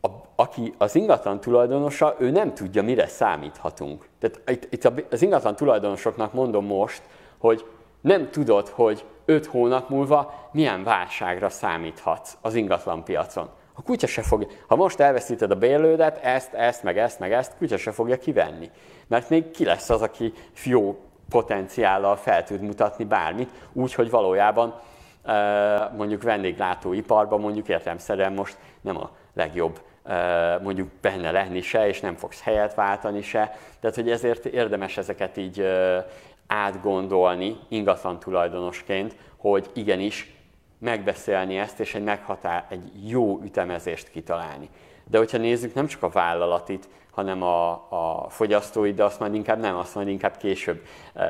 [SPEAKER 2] a, aki az ingatlan tulajdonosa, ő nem tudja, mire számíthatunk. Tehát itt, itt az ingatlan tulajdonosoknak mondom most, hogy nem tudod, hogy öt hónap múlva milyen válságra számíthatsz az ingatlan piacon. A kutya se fogja, ha most elveszíted a bérlődet, ezt, ezt, meg ezt, meg ezt, kutya se fogja kivenni. Mert még ki lesz az, aki fió potenciállal fel tud mutatni bármit, úgy, hogy valójában mondjuk vendéglátóiparban mondjuk értelmszerűen most nem a legjobb mondjuk benne lenni se, és nem fogsz helyet váltani se. Tehát, hogy ezért érdemes ezeket így átgondolni ingatlan tulajdonosként, hogy igenis megbeszélni ezt, és egy, meghatár, egy jó ütemezést kitalálni. De hogyha nézzük nem csak a vállalatit, hanem a, a fogyasztói, de azt majd inkább nem, azt majd inkább később uh,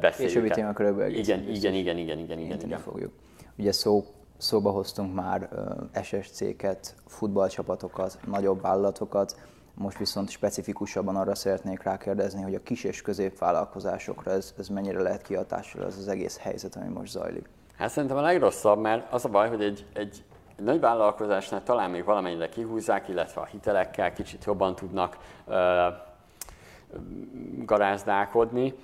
[SPEAKER 2] beszéljük.
[SPEAKER 1] Későbbi témakörökből
[SPEAKER 2] igen, igen, igen, igen, igen, igen, igen.
[SPEAKER 1] fogjuk. Ugye szó, szóba hoztunk már SSC-ket, futballcsapatokat, nagyobb vállalatokat, most viszont specifikusabban arra szeretnék rákérdezni, hogy a kis és középvállalkozásokra ez, ez mennyire lehet kihatással az az egész helyzet, ami most zajlik.
[SPEAKER 2] Hát szerintem a legrosszabb, mert az a baj, hogy egy, egy, egy nagy vállalkozásnál talán még valamennyire kihúzzák, illetve a hitelekkel kicsit jobban tudnak ö, garázdálkodni.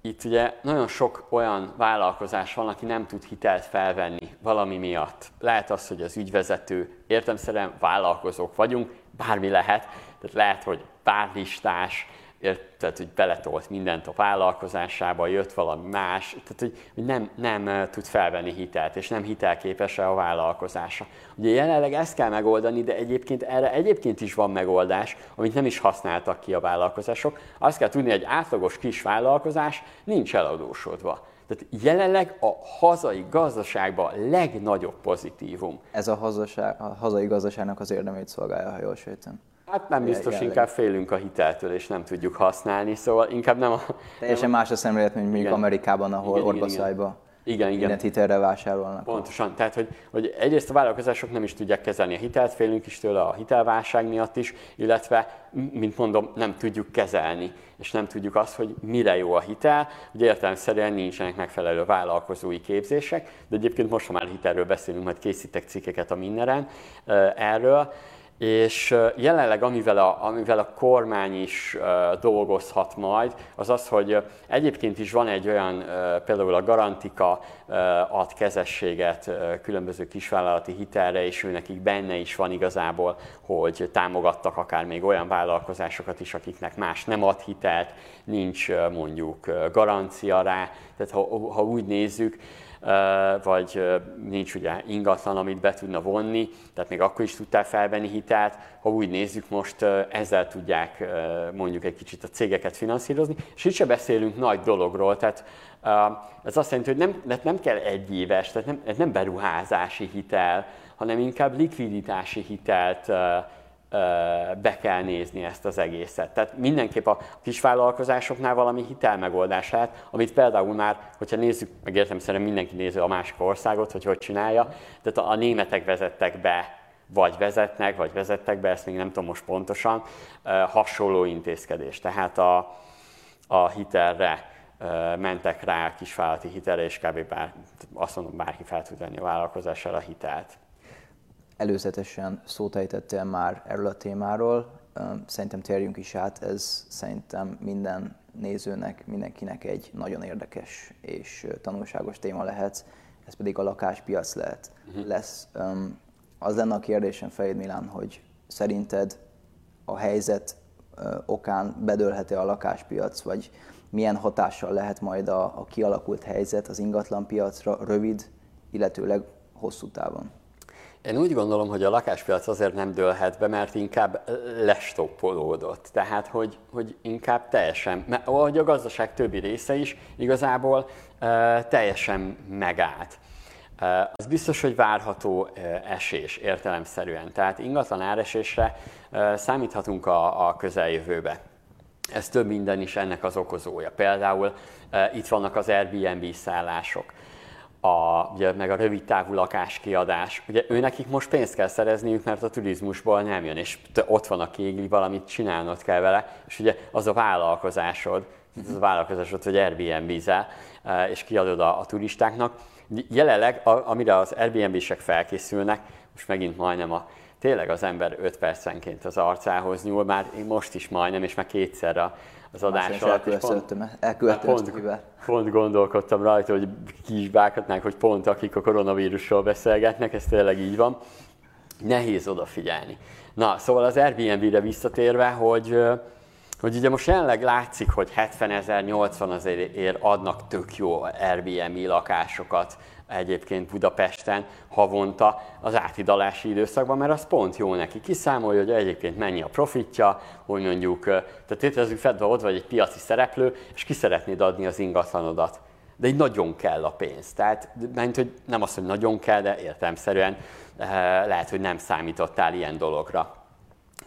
[SPEAKER 2] Itt ugye nagyon sok olyan vállalkozás van, aki nem tud hitelt felvenni valami miatt. Lehet az, hogy az ügyvezető, értemszerűen vállalkozók vagyunk, bármi lehet, tehát lehet, hogy párlistás, tehát hogy beletolt mindent a vállalkozásába, jött valami más, tehát hogy, nem, nem tud felvenni hitelt, és nem hitelképes a vállalkozása. Ugye jelenleg ezt kell megoldani, de egyébként erre egyébként is van megoldás, amit nem is használtak ki a vállalkozások. Azt kell tudni, hogy egy átlagos kis vállalkozás nincs eladósodva. Tehát jelenleg a hazai gazdaságban a legnagyobb pozitívum.
[SPEAKER 1] Ez a, hazaság, a hazai gazdaságnak az érdemét szolgálja, ha jól sejtem.
[SPEAKER 2] Hát nem biztos, jelenleg. inkább félünk a hiteltől, és nem tudjuk használni, szóval inkább nem a...
[SPEAKER 1] Teljesen más a szemlélet, mint mondjuk Amerikában, ahol Orbaszájba igen, igen. hitelre vásárolnak.
[SPEAKER 2] Pontosan, tehát hogy, hogy egyrészt a vállalkozások nem is tudják kezelni a hitelt, félünk is tőle a hitelválság miatt is, illetve, mint mondom, nem tudjuk kezelni, és nem tudjuk azt, hogy mire jó a hitel. Ugye értelemszerűen nincsenek megfelelő vállalkozói képzések, de egyébként most, ha már hitelről beszélünk, majd készítek cikkeket a Minneren erről, és jelenleg amivel a, amivel a kormány is dolgozhat majd, az az, hogy egyébként is van egy olyan, például a Garantika ad kezességet különböző kisvállalati hitelre, és őnekik benne is van igazából, hogy támogattak akár még olyan vállalkozásokat is, akiknek más nem ad hitelt, nincs mondjuk garancia rá, tehát ha, ha úgy nézzük, vagy nincs ugye ingatlan, amit be tudna vonni, tehát még akkor is tudtál felvenni hitelt. Ha úgy nézzük, most ezzel tudják mondjuk egy kicsit a cégeket finanszírozni, és itt se beszélünk nagy dologról, tehát ez azt jelenti, hogy nem, nem kell egy éves, tehát nem, ez nem beruházási hitel, hanem inkább likviditási hitelt be kell nézni ezt az egészet. Tehát mindenképp a kisvállalkozásoknál valami hitelmegoldás lehet, amit például már, hogyha nézzük, meg értem szerintem mindenki nézi a másik országot, hogy hogy csinálja, tehát a németek vezettek be vagy vezetnek, vagy vezettek be, ezt még nem tudom most pontosan, hasonló intézkedés. Tehát a, a hitelre mentek rá, kisvállalati hitelre, és kb. Bár, azt mondom, bárki fel tud venni a vállalkozására a hitelt
[SPEAKER 1] előzetesen szót ejtettél már erről a témáról, szerintem térjünk is át, ez szerintem minden nézőnek, mindenkinek egy nagyon érdekes és tanulságos téma lehet, ez pedig a lakáspiac lehet, uh-huh. lesz. Az lenne a kérdésem fejed, Milán, hogy szerinted a helyzet okán bedőlhet-e a lakáspiac, vagy milyen hatással lehet majd a, a kialakult helyzet az ingatlanpiacra rövid, illetőleg hosszú távon?
[SPEAKER 2] Én úgy gondolom, hogy a lakáspiac azért nem dőlhet be, mert inkább lestoppolódott. Tehát, hogy, hogy inkább teljesen, mert ahogy a gazdaság többi része is igazából e, teljesen megállt. E, az biztos, hogy várható e, esés értelemszerűen. Tehát ingatlan áresésre számíthatunk a, a közeljövőbe. Ez több minden is ennek az okozója. Például itt vannak az Airbnb szállások a, ugye, meg a rövid távú lakáskiadás. Ugye ő nekik most pénzt kell szerezniük, mert a turizmusból nem jön, és ott van a kégli, valamit csinálnod kell vele, és ugye az a vállalkozásod, az a vállalkozásod, hogy Airbnb-zel, e, és kiadod a, a turistáknak. Jelenleg, a, amire az Airbnb-sek felkészülnek, most megint majdnem a tényleg az ember 5 percenként az arcához nyúl, már most is majdnem, és már kétszer a, az adás alatt.
[SPEAKER 1] Pont, pont,
[SPEAKER 2] pont gondolkodtam rajta, hogy ki is bákhatnánk, hogy pont akik a koronavírusról beszélgetnek, ez tényleg így van. Nehéz odafigyelni. Na, szóval az Airbnb-re visszatérve, hogy hogy ugye most jelenleg látszik, hogy 70 ezer, 80 ezer adnak tök jó Airbnb lakásokat egyébként Budapesten havonta az áthidalási időszakban, mert az pont jó neki. Kiszámolja, hogy egyébként mennyi a profitja, hogy mondjuk, tehát tételezzük fel, ott vagy egy piaci szereplő, és ki szeretnéd adni az ingatlanodat. De így nagyon kell a pénz. Tehát, mert hogy nem azt, hogy nagyon kell, de értelmszerűen lehet, hogy nem számítottál ilyen dologra.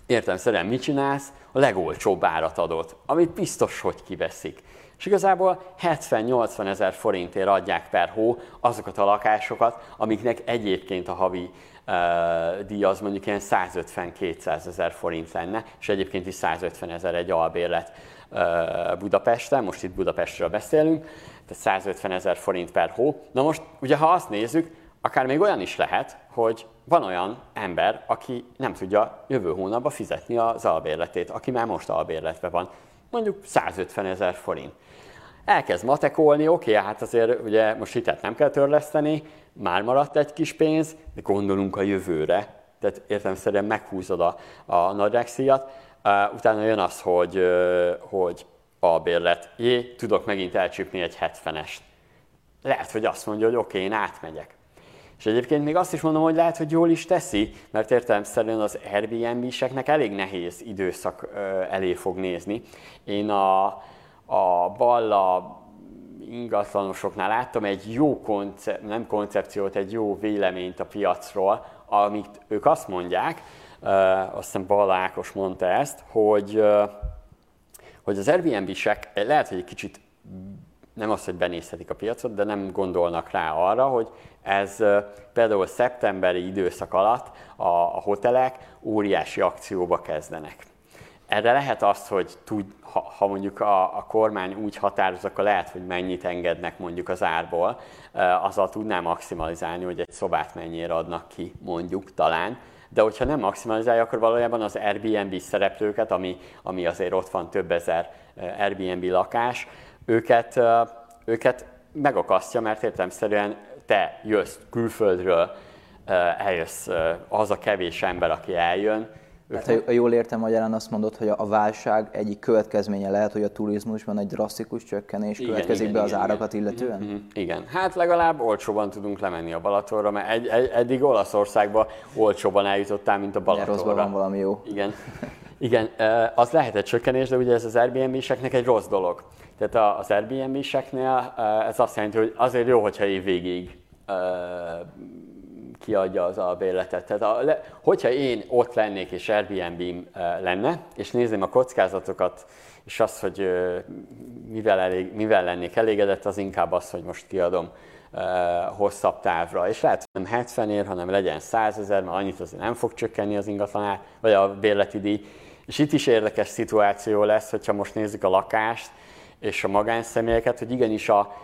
[SPEAKER 2] Értelmszerűen mit csinálsz? A legolcsóbb árat adott, amit biztos, hogy kiveszik és igazából 70-80 ezer forintért adják per hó azokat a lakásokat, amiknek egyébként a havi uh, díj az mondjuk ilyen 150-200 ezer forint lenne, és egyébként is 150 ezer egy albérlet uh, Budapesten, most itt Budapestről beszélünk, tehát 150 ezer forint per hó. Na most, ugye ha azt nézzük, akár még olyan is lehet, hogy van olyan ember, aki nem tudja jövő hónapban fizetni az albérletét, aki már most albérletben van, mondjuk 150 ezer forint elkezd matekolni, oké, hát azért ugye most hitet nem kell törleszteni, már maradt egy kis pénz, de gondolunk a jövőre. tehát értelemszerűen meghúzod a, a nadrágszíjat, utána jön az, hogy, hogy a bérlet, jé, tudok megint elcsípni egy 70-est. Lehet, hogy azt mondja, hogy oké, okay, én átmegyek. És egyébként még azt is mondom, hogy lehet, hogy jól is teszi, mert értelemszerűen az Airbnb-seknek elég nehéz időszak elé fog nézni. Én a, a Balla ingatlanosoknál láttam egy jó konce- nem koncepciót, egy jó véleményt a piacról, amit ők azt mondják, uh, azt hiszem Balla Ákos mondta ezt, hogy, uh, hogy az Airbnb-sek lehet, hogy egy kicsit nem az, hogy benézhetik a piacot, de nem gondolnak rá arra, hogy ez például szeptemberi időszak alatt a, a hotelek óriási akcióba kezdenek. Erre lehet azt, hogy tud, ha, ha mondjuk a, a kormány úgy határoz, akkor lehet, hogy mennyit engednek mondjuk az árból, azzal tudná maximalizálni, hogy egy szobát mennyire adnak ki, mondjuk talán. De hogyha nem maximalizálja, akkor valójában az Airbnb szereplőket, ami, ami azért ott van több ezer Airbnb lakás, őket, őket megakasztja, mert értelmszerűen te jössz külföldről, eljössz az a kevés ember, aki eljön,
[SPEAKER 1] tehát, ha jól értem, magyarán azt mondod, hogy a válság egyik következménye lehet, hogy a turizmusban egy drasztikus csökkenés igen, következik igen, be az igen, árakat igen. illetően?
[SPEAKER 2] Mm-hmm. Igen, hát legalább olcsóban tudunk lemenni a Balatonra, mert egy, egy, eddig Olaszországba olcsóban eljutottál, mint a Balatonra.
[SPEAKER 1] Rosszban van valami jó.
[SPEAKER 2] Igen. Igen, az lehet egy csökkenés, de ugye ez az Airbnb-seknek egy rossz dolog. Tehát az Airbnb-seknél ez azt jelenti, hogy azért jó, hogyha évvégig kiadja az albérletet. Tehát a, le, hogyha én ott lennék és airbnb eh, lenne, és nézném a kockázatokat, és azt, hogy eh, mivel, elég, mivel lennék elégedett, az inkább az, hogy most kiadom uh, hosszabb távra. És lehet, hogy nem 70 ér, hanem legyen 100 ezer, mert annyit azért nem fog csökkenni az ingatlanár, vagy a bérleti díj. És itt is érdekes szituáció lesz, hogyha most nézzük a lakást, és a magánszemélyeket, hogy igenis a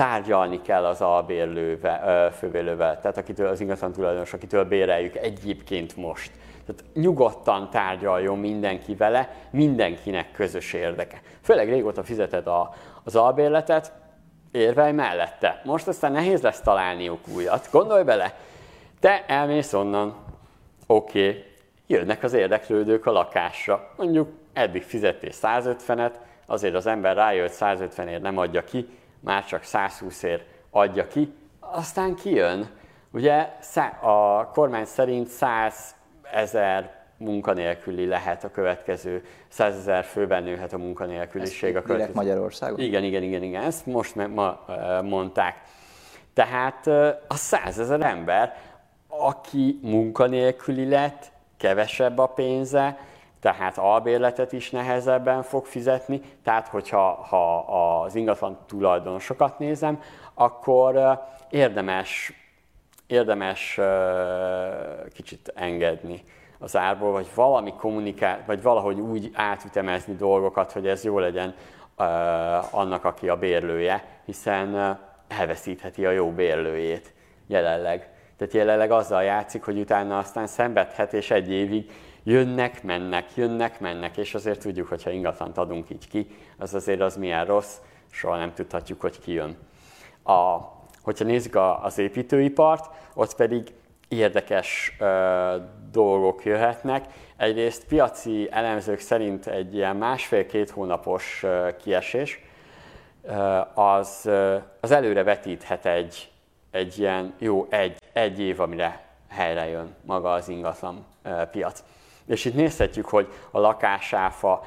[SPEAKER 2] tárgyalni kell az albérlővel, fővélővel, tehát akitől az ingatlan tulajdonos, akitől béreljük egyébként most. Tehát nyugodtan tárgyaljon mindenki vele, mindenkinek közös érdeke. Főleg régóta fizeted a, az albérletet, érvelj mellette. Most aztán nehéz lesz találniuk újat. Gondolj bele, te elmész onnan, oké, okay, jönnek az érdeklődők a lakásra. Mondjuk eddig fizettél 150-et, azért az ember rájött 150 ért nem adja ki, már csak 120 ér adja ki, aztán kijön. Ugye a kormány szerint 100 ezer munkanélküli lehet a következő, 100 ezer főben nőhet a munkanélküliség
[SPEAKER 1] a következő. Magyarországon?
[SPEAKER 2] Igen, igen, igen, igen, ezt most ma mondták. Tehát a 100 ezer ember, aki munkanélküli lett, kevesebb a pénze, tehát albérletet is nehezebben fog fizetni, tehát hogyha ha az ingatlan tulajdonosokat nézem, akkor érdemes, érdemes kicsit engedni az árból, vagy valami kommunikál, vagy valahogy úgy átütemezni dolgokat, hogy ez jó legyen annak, aki a bérlője, hiszen elveszítheti a jó bérlőjét jelenleg. Tehát jelenleg azzal játszik, hogy utána aztán szenvedhet, és egy évig jönnek, mennek, jönnek, mennek, és azért tudjuk, hogy ha ingatlant adunk így ki, az azért az milyen rossz, soha nem tudhatjuk, hogy ki jön. A, hogyha nézzük a, az építőipart, ott pedig érdekes ö, dolgok jöhetnek. Egyrészt piaci elemzők szerint egy ilyen másfél-két hónapos ö, kiesés, ö, az, ö, az előre vetíthet egy, egy ilyen jó egy, egy év, amire helyre jön maga az ingatlan ö, piac. És itt nézhetjük, hogy a lakásáfa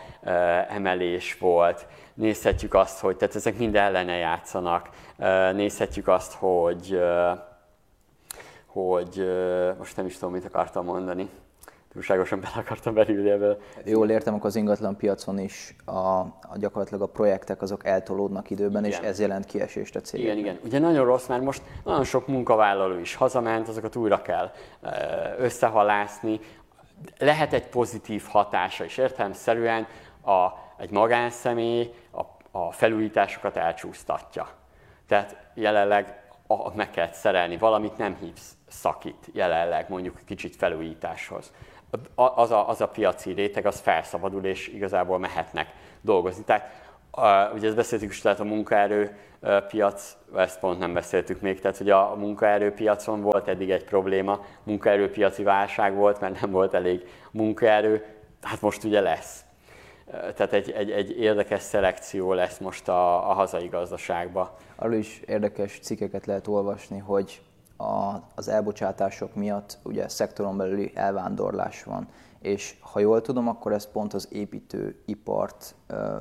[SPEAKER 2] emelés volt, nézhetjük azt, hogy tehát ezek mind ellene játszanak, nézhetjük azt, hogy, hogy most nem is tudom, mit akartam mondani, túlságosan bele akartam belülni ebből.
[SPEAKER 1] Jól értem, akkor az ingatlan piacon is a, a gyakorlatilag a projektek azok eltolódnak időben, igen. és ez jelent kiesést a cégeknek.
[SPEAKER 2] Igen, igen. Ugye nagyon rossz, mert most nagyon sok munkavállaló is hazament, azokat újra kell összehalászni, lehet egy pozitív hatása is értelemszerűen a, egy magánszemély a, a felújításokat elcsúsztatja. Tehát jelenleg a, meg kell szerelni valamit, nem hívsz szakít jelenleg mondjuk kicsit felújításhoz. Az a, az a piaci réteg, az felszabadul, és igazából mehetnek dolgozni. Tehát a, ugye ezt beszéltük is, tehát a munkaerő piac, ezt pont nem beszéltük még, tehát hogy a munkaerőpiacon volt eddig egy probléma, munkaerőpiaci válság volt, mert nem volt elég munkaerő, hát most ugye lesz. Tehát egy, egy, egy érdekes szelekció lesz most a, a hazai gazdaságba.
[SPEAKER 1] Arról is érdekes cikkeket lehet olvasni, hogy a, az elbocsátások miatt ugye szektoron belüli elvándorlás van, és ha jól tudom, akkor ez pont az építőipart ö,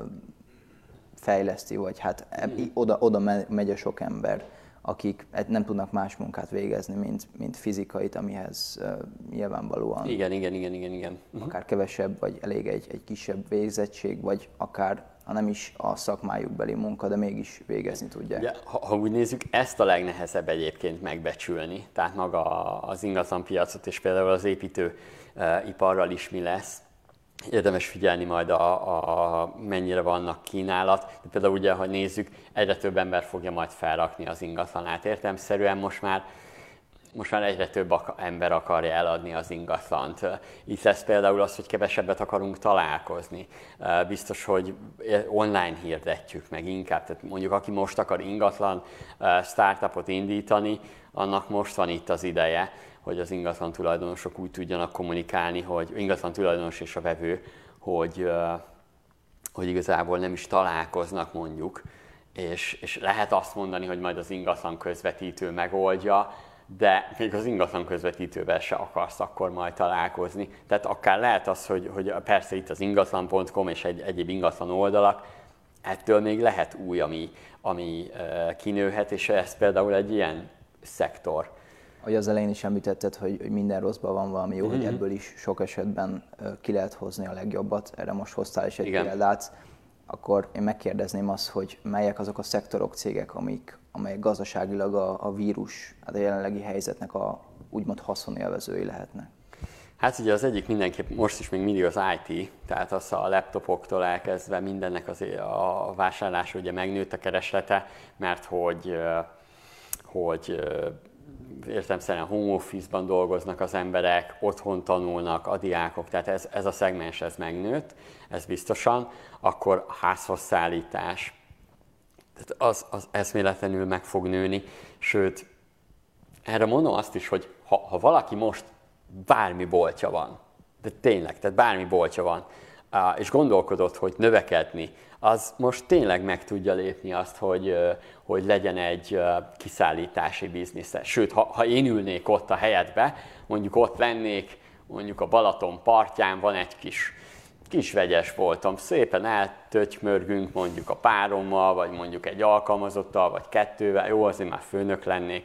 [SPEAKER 1] fejleszti, vagy hát mm. oda, oda megy a sok ember, akik nem tudnak más munkát végezni, mint, mint fizikait, amihez uh, nyilvánvalóan...
[SPEAKER 2] Igen, igen, igen, igen, igen.
[SPEAKER 1] Mhm. Akár kevesebb, vagy elég egy, egy kisebb végzettség, vagy akár ha nem is a szakmájuk beli munka, de mégis végezni tudják.
[SPEAKER 2] Ugye, ha, ha úgy nézzük, ezt a legnehezebb egyébként megbecsülni, tehát maga az ingatlanpiacot és például az építő uh, iparral is mi lesz, érdemes figyelni majd a, a, mennyire vannak kínálat. De például ugye, ha nézzük, egyre több ember fogja majd felrakni az ingatlanát. Értelmszerűen most már most már egyre több ember akarja eladni az ingatlant. Itt lesz például az, hogy kevesebbet akarunk találkozni. Biztos, hogy online hirdetjük meg inkább. Tehát mondjuk aki most akar ingatlan startupot indítani, annak most van itt az ideje hogy az ingatlan tulajdonosok úgy tudjanak kommunikálni, hogy ingatlan tulajdonos és a vevő, hogy, hogy igazából nem is találkoznak mondjuk, és, és lehet azt mondani, hogy majd az ingatlan közvetítő megoldja, de még az ingatlan közvetítővel se akarsz akkor majd találkozni. Tehát akár lehet az, hogy, hogy persze itt az ingatlan.com és egy, egyéb ingatlan oldalak, ettől még lehet új, ami, ami kinőhet, és ez például egy ilyen szektor
[SPEAKER 1] hogy az elején is említetted, hogy, hogy minden rosszban van valami jó, mm-hmm. hogy mhm. ebből is sok esetben ki lehet hozni a legjobbat, erre most hoztál is egy példát, akkor én megkérdezném azt, hogy melyek azok a szektorok, cégek, amik, amelyek gazdaságilag a, a vírus, hát a jelenlegi helyzetnek a úgymond haszonélvezői lehetnek.
[SPEAKER 2] Hát ugye az egyik mindenképp most is még mindig az IT, tehát az a laptopoktól elkezdve mindennek az a vásárlás ugye megnőtt a kereslete, mert hogy, hogy értelemszerűen home office-ban dolgoznak az emberek, otthon tanulnak a diákok, tehát ez, ez a szegmens ez megnőtt, ez biztosan, akkor a házhoz szállítás, tehát az, az eszméletlenül meg fog nőni, sőt, erre mondom azt is, hogy ha, ha valaki most bármi boltja van, de tényleg, tehát bármi boltja van, és gondolkodott, hogy növekedni, az most tényleg meg tudja lépni azt, hogy, hogy legyen egy kiszállítási biznisze. Sőt, ha, ha én ülnék ott a helyetbe, mondjuk ott lennék, mondjuk a Balaton partján van egy kis, kis vegyes voltam, szépen eltötymörgünk mondjuk a párommal, vagy mondjuk egy alkalmazottal, vagy kettővel, jó, azért már főnök lennék,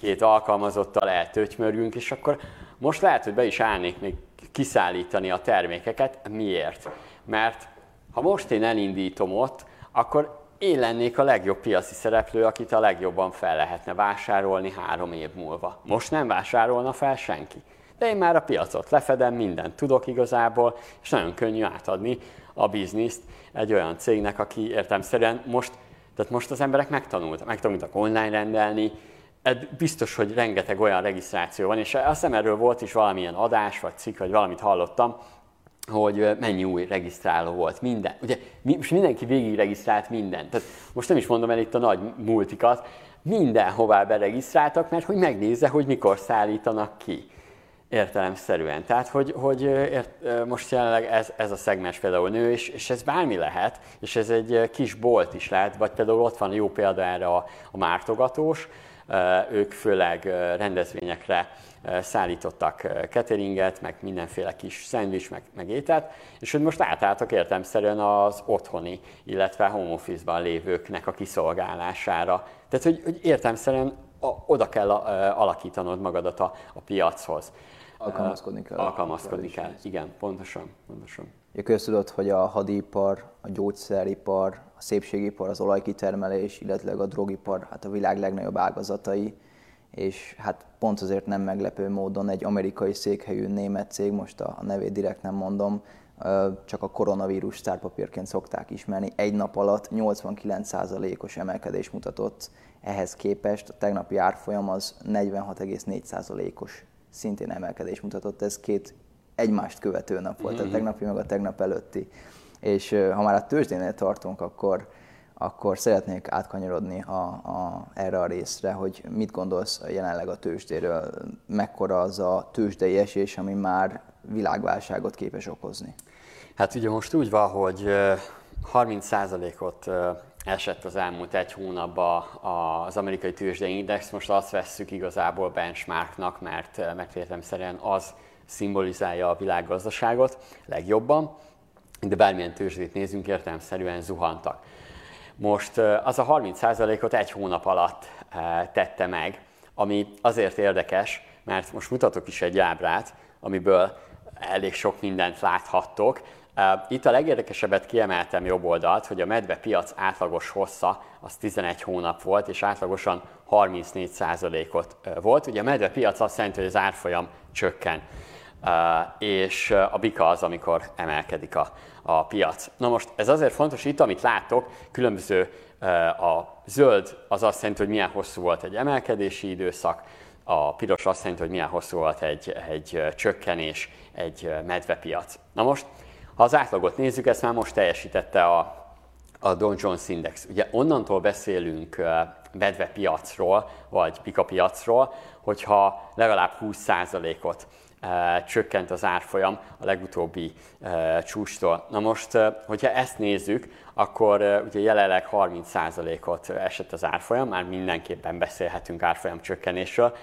[SPEAKER 2] két alkalmazottal eltötymörgünk, és akkor most lehet, hogy be is állnék még kiszállítani a termékeket. Miért? Mert ha most én elindítom ott, akkor én lennék a legjobb piaci szereplő, akit a legjobban fel lehetne vásárolni három év múlva. Most nem vásárolna fel senki. De én már a piacot lefedem, mindent tudok igazából, és nagyon könnyű átadni a bizniszt egy olyan cégnek, aki értemszerűen most, tehát most az emberek megtanultak, megtanultak online rendelni, biztos, hogy rengeteg olyan regisztráció van, és azt hiszem erről volt is valamilyen adás, vagy cikk, vagy valamit hallottam, hogy mennyi új regisztráló volt, minden. Ugye most mindenki végig regisztrált mindent. Tehát most nem is mondom el itt a nagy multikat, mindenhová beregisztráltak, mert hogy megnézze, hogy mikor szállítanak ki értelemszerűen. Tehát, hogy, hogy ért, most jelenleg ez, ez a szegmens például nő, és, és ez bármi lehet, és ez egy kis bolt is lehet, vagy például ott van jó példa erre a, a mártogatós, ők főleg rendezvényekre szállítottak cateringet, meg mindenféle kis szendvics, meg, meg ételt, és hogy most átálltak értelmszerűen az otthoni, illetve home office-ban lévőknek a kiszolgálására. Tehát, hogy, hogy értelmszerűen a, oda kell a, alakítanod magadat a, a piachoz.
[SPEAKER 1] Alkalmazkodni kell.
[SPEAKER 2] Alkalmazkodni kell, igen, pontosan. pontosan.
[SPEAKER 1] Ja, köztudott, hogy a hadipar, a gyógyszeripar, a szépségipar, az olajkitermelés, illetve a drogipar, hát a világ legnagyobb ágazatai, és hát pont azért nem meglepő módon egy amerikai székhelyű német cég, most a nevét direkt nem mondom, csak a koronavírus sztárpapírként szokták ismerni, egy nap alatt 89%-os emelkedés mutatott ehhez képest, a tegnapi árfolyam az 46,4%-os szintén emelkedés mutatott, ez két egymást követő nap volt, a tegnapi meg a tegnap előtti. És ha már a tőzsdénél tartunk, akkor, akkor szeretnék átkanyarodni a, a, erre a részre, hogy mit gondolsz jelenleg a tőzsdéről, mekkora az a tőzsdei esés, ami már világválságot képes okozni?
[SPEAKER 2] Hát ugye most úgy van, hogy 30%-ot esett az elmúlt egy hónapban az amerikai tőzsdei index, most azt vesszük igazából benchmarknak, mert megfértemszerűen az szimbolizálja a világgazdaságot legjobban, de bármilyen tőzsdét nézünk, értelemszerűen zuhantak. Most az a 30%-ot egy hónap alatt tette meg, ami azért érdekes, mert most mutatok is egy ábrát, amiből elég sok mindent láthattok. Itt a legérdekesebbet kiemeltem jobb oldalt, hogy a medve piac átlagos hossza az 11 hónap volt, és átlagosan 34%-ot volt. Ugye a medve piac azt jelenti, hogy az árfolyam csökken, és a bika az, amikor emelkedik a, a piac. Na most ez azért fontos, itt amit látok, különböző a zöld az azt jelenti, hogy milyen hosszú volt egy emelkedési időszak, a piros azt jelenti, hogy milyen hosszú volt egy, egy csökkenés, egy medvepiac. Na most ha az átlagot nézzük, ezt már most teljesítette a, a Dow Jones Index. Ugye onnantól beszélünk medve piacról, vagy pika piacról, hogyha legalább 20%-ot csökkent az árfolyam a legutóbbi csústól. Na most, hogyha ezt nézzük, akkor ugye jelenleg 30%-ot esett az árfolyam, már mindenképpen beszélhetünk árfolyam csökkenésről,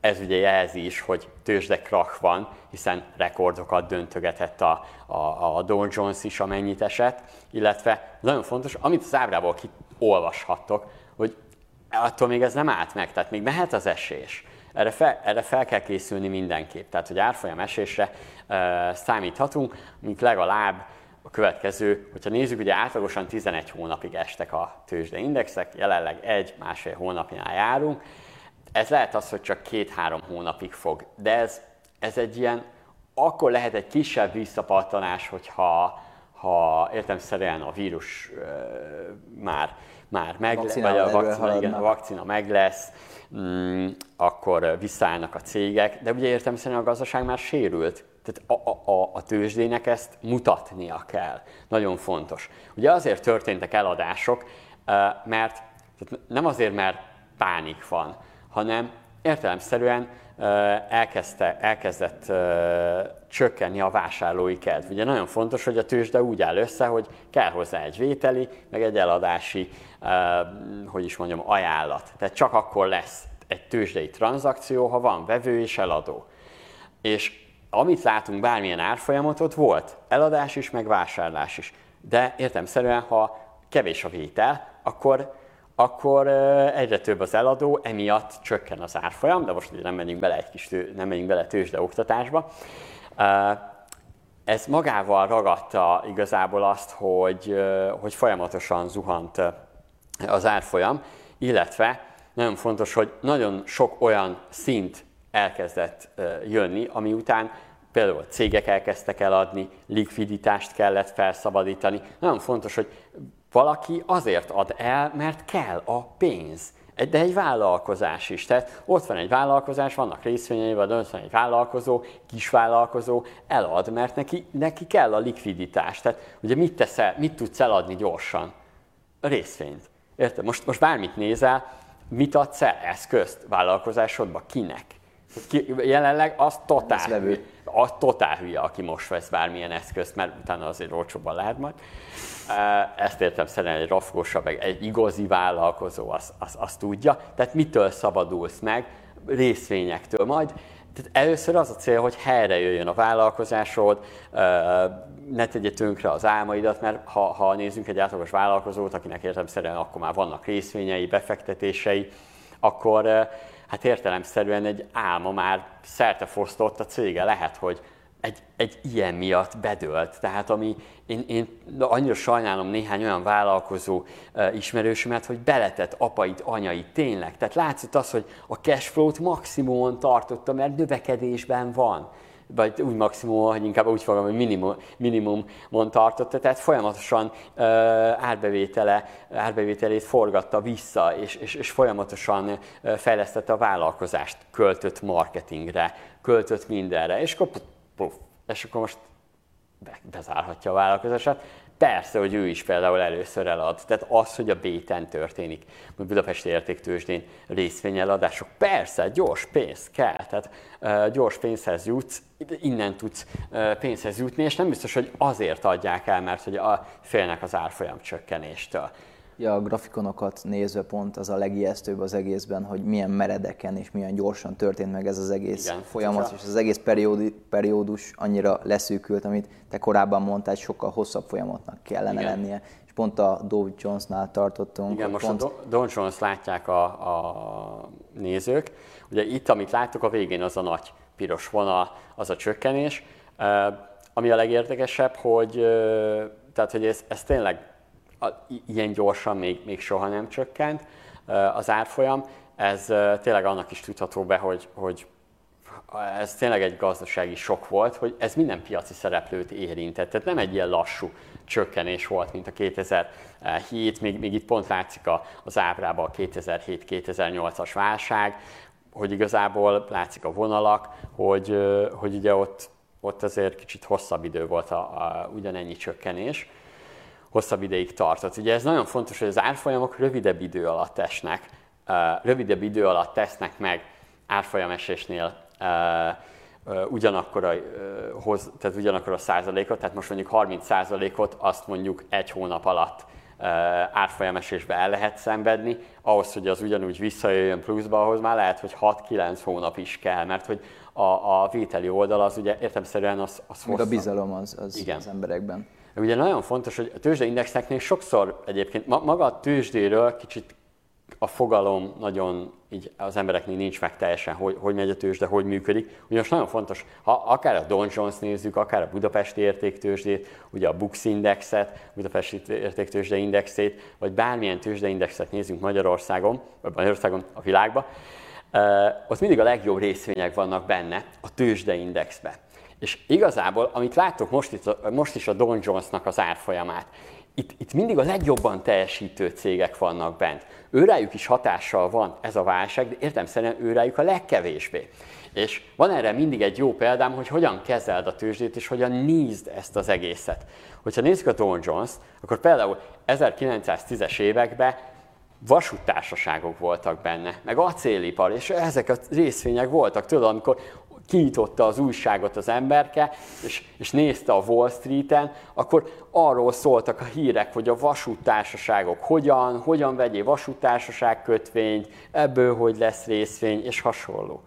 [SPEAKER 2] ez ugye jelzi is, hogy tőzsdekrach van, hiszen rekordokat döntögetett a, a, a Dow Jones is, amennyit esett, illetve nagyon fontos, amit az ábrából kiolvashattok, hogy attól még ez nem állt meg, tehát még mehet az esés. Erre fel, erre fel kell készülni mindenképp. Tehát, hogy árfolyam esésre e, számíthatunk, mint legalább a következő, hogyha nézzük, ugye átlagosan 11 hónapig estek a tőzsdeindexek, jelenleg egy-másfél hónapjánál járunk, ez lehet az, hogy csak két-három hónapig fog, de ez, ez egy ilyen, akkor lehet egy kisebb visszapattanás, hogyha ha értemszerűen a vírus uh, már, már meg lesz, vagy a vakcina, igen, a vakcina meg lesz, mm, akkor visszaállnak a cégek, de ugye értemszerűen a gazdaság már sérült. Tehát a, a, a tőzsdének ezt mutatnia kell. Nagyon fontos. Ugye azért történtek eladások, mert nem azért, mert pánik van, hanem értelemszerűen elkezdte, elkezdett csökkenni a vásárlói kedv. Ugye nagyon fontos, hogy a tőzsde úgy áll össze, hogy kell hozzá egy vételi, meg egy eladási, hogy is mondjam, ajánlat. Tehát csak akkor lesz egy tőzsdei tranzakció, ha van vevő és eladó. És amit látunk, bármilyen árfolyamot, ott volt eladás is, meg vásárlás is. De értemszerűen, ha kevés a vétel, akkor akkor egyre több az eladó, emiatt csökken az árfolyam, de most nem menjünk bele egy kis tő, nem menjünk bele tőzsde oktatásba. Ez magával ragadta igazából azt, hogy, hogy folyamatosan zuhant az árfolyam, illetve nagyon fontos, hogy nagyon sok olyan szint elkezdett jönni, ami után például cégek elkezdtek eladni, likviditást kellett felszabadítani. Nagyon fontos, hogy valaki azért ad el, mert kell a pénz. De egy vállalkozás is. Tehát ott van egy vállalkozás, vannak részvényei, vagy ott van egy vállalkozó, kisvállalkozó, elad, mert neki, neki kell a likviditás. Tehát ugye mit teszel, mit tudsz eladni gyorsan? A részvényt. Érted? Most, most bármit nézel, mit adsz el eszközt vállalkozásodba? Kinek? Ki, jelenleg az totál, hülye, az totál hülye, aki most vesz bármilyen eszközt, mert utána azért olcsóban lehet majd. Ezt értem szerint egy rafkosabb, meg egy igazi vállalkozó azt az, az tudja. Tehát mitől szabadulsz meg? Részvényektől. Majd tehát először az a cél, hogy helyre jöjjön a vállalkozásod, ne tegye tönkre az álmaidat, mert ha, ha nézzünk egy átlagos vállalkozót, akinek értelemszerűen akkor már vannak részvényei, befektetései, akkor hát értelemszerűen egy álma már fosztott a cége. Lehet, hogy egy, egy ilyen miatt bedölt. Tehát ami, én, én annyira sajnálom néhány olyan vállalkozó uh, ismerősömet, hogy beletett apait, anyait, tényleg. Tehát látszott az, hogy a cashflow-t maximumon tartotta, mert növekedésben van vagy úgy maximum, hogy inkább úgy fogom, hogy minimum, minimumon tartotta, tehát folyamatosan uh, árbevétele, árbevételét forgatta vissza, és, és, és folyamatosan fejlesztette a vállalkozást, költött marketingre, költött mindenre, és akkor puff, és akkor most be, bezárhatja a vállalkozását. Persze, hogy ő is például először elad. Tehát az, hogy a béten történik, a Budapesti Értéktősdén részvényeladások, persze, gyors pénz kell, tehát gyors pénzhez jutsz, innen tudsz pénzhez jutni, és nem biztos, hogy azért adják el, mert hogy a, félnek az árfolyam csökkenéstől.
[SPEAKER 1] Ja, a grafikonokat nézve pont az a legijesztőbb az egészben, hogy milyen meredeken és milyen gyorsan történt meg ez az egész Igen, folyamat, és az egész periódi, periódus annyira leszűkült, amit te korábban mondtál, hogy sokkal hosszabb folyamatnak kellene Igen. lennie. És pont a Dow Jones-nál tartottunk.
[SPEAKER 2] Igen, most
[SPEAKER 1] pont...
[SPEAKER 2] a Dow Jones látják a, a nézők. Ugye itt, amit láttuk a végén, az a nagy piros vonal, az a csökkenés. Ami a legérdekesebb, hogy, tehát, hogy ez, ez tényleg ilyen gyorsan még, még soha nem csökkent az árfolyam. Ez tényleg annak is tudható be, hogy, hogy ez tényleg egy gazdasági sok volt, hogy ez minden piaci szereplőt érintett. Tehát nem egy ilyen lassú csökkenés volt, mint a 2007, még, még itt pont látszik az ábrában a 2007-2008-as válság, hogy igazából látszik a vonalak, hogy, hogy ugye ott, ott azért kicsit hosszabb idő volt a, a, ugyanennyi csökkenés hosszabb ideig tartott. Ugye ez nagyon fontos, hogy az árfolyamok rövidebb idő alatt esnek, rövidebb idő alatt tesznek meg árfolyamesésnél ugyanakkor a, hoz, tehát ugyanakkor a százalékot, tehát most mondjuk 30 százalékot azt mondjuk egy hónap alatt árfolyamesésbe el lehet szenvedni, ahhoz, hogy az ugyanúgy visszajöjjön pluszba, ahhoz már lehet, hogy 6-9 hónap is kell, mert hogy a, a vételi oldal az ugye értemszerűen az, az
[SPEAKER 1] hosszabb. a bizalom az, az, Igen. az emberekben.
[SPEAKER 2] Ugye nagyon fontos, hogy a tőzsdeindexeknél sokszor egyébként maga a tőzsdéről kicsit a fogalom nagyon így az embereknél nincs meg teljesen, hogy, hogy megy a tőzsde, hogy működik. Ugyanis nagyon fontos, ha akár a Dow Jones nézzük, akár a Budapesti Értéktőzsdét, ugye a Bux Indexet, Budapesti Értéktőzsde Indexét, vagy bármilyen tőzsdeindexet nézzünk Magyarországon, vagy Magyarországon a világban, ott mindig a legjobb részvények vannak benne a tőzsdeindexben. És igazából, amit láttok most, itt, most is a Don Jonesnak az árfolyamát, itt, itt mindig a legjobban teljesítő cégek vannak bent. Őrájuk is hatással van ez a válság, de értelmszerűen őrájuk a legkevésbé. És van erre mindig egy jó példám, hogy hogyan kezeld a tőzsdét, és hogyan nézd ezt az egészet. Hogyha nézzük a Don jones akkor például 1910-es években vasúttársaságok voltak benne, meg acélipar, és ezek a részvények voltak, tudod, amikor kinyitotta az újságot az emberke, és, és nézte a Wall Street-en, akkor arról szóltak a hírek, hogy a vasúttársaságok hogyan, hogyan vegyél vasúttársaság kötvényt, ebből hogy lesz részvény, és hasonló.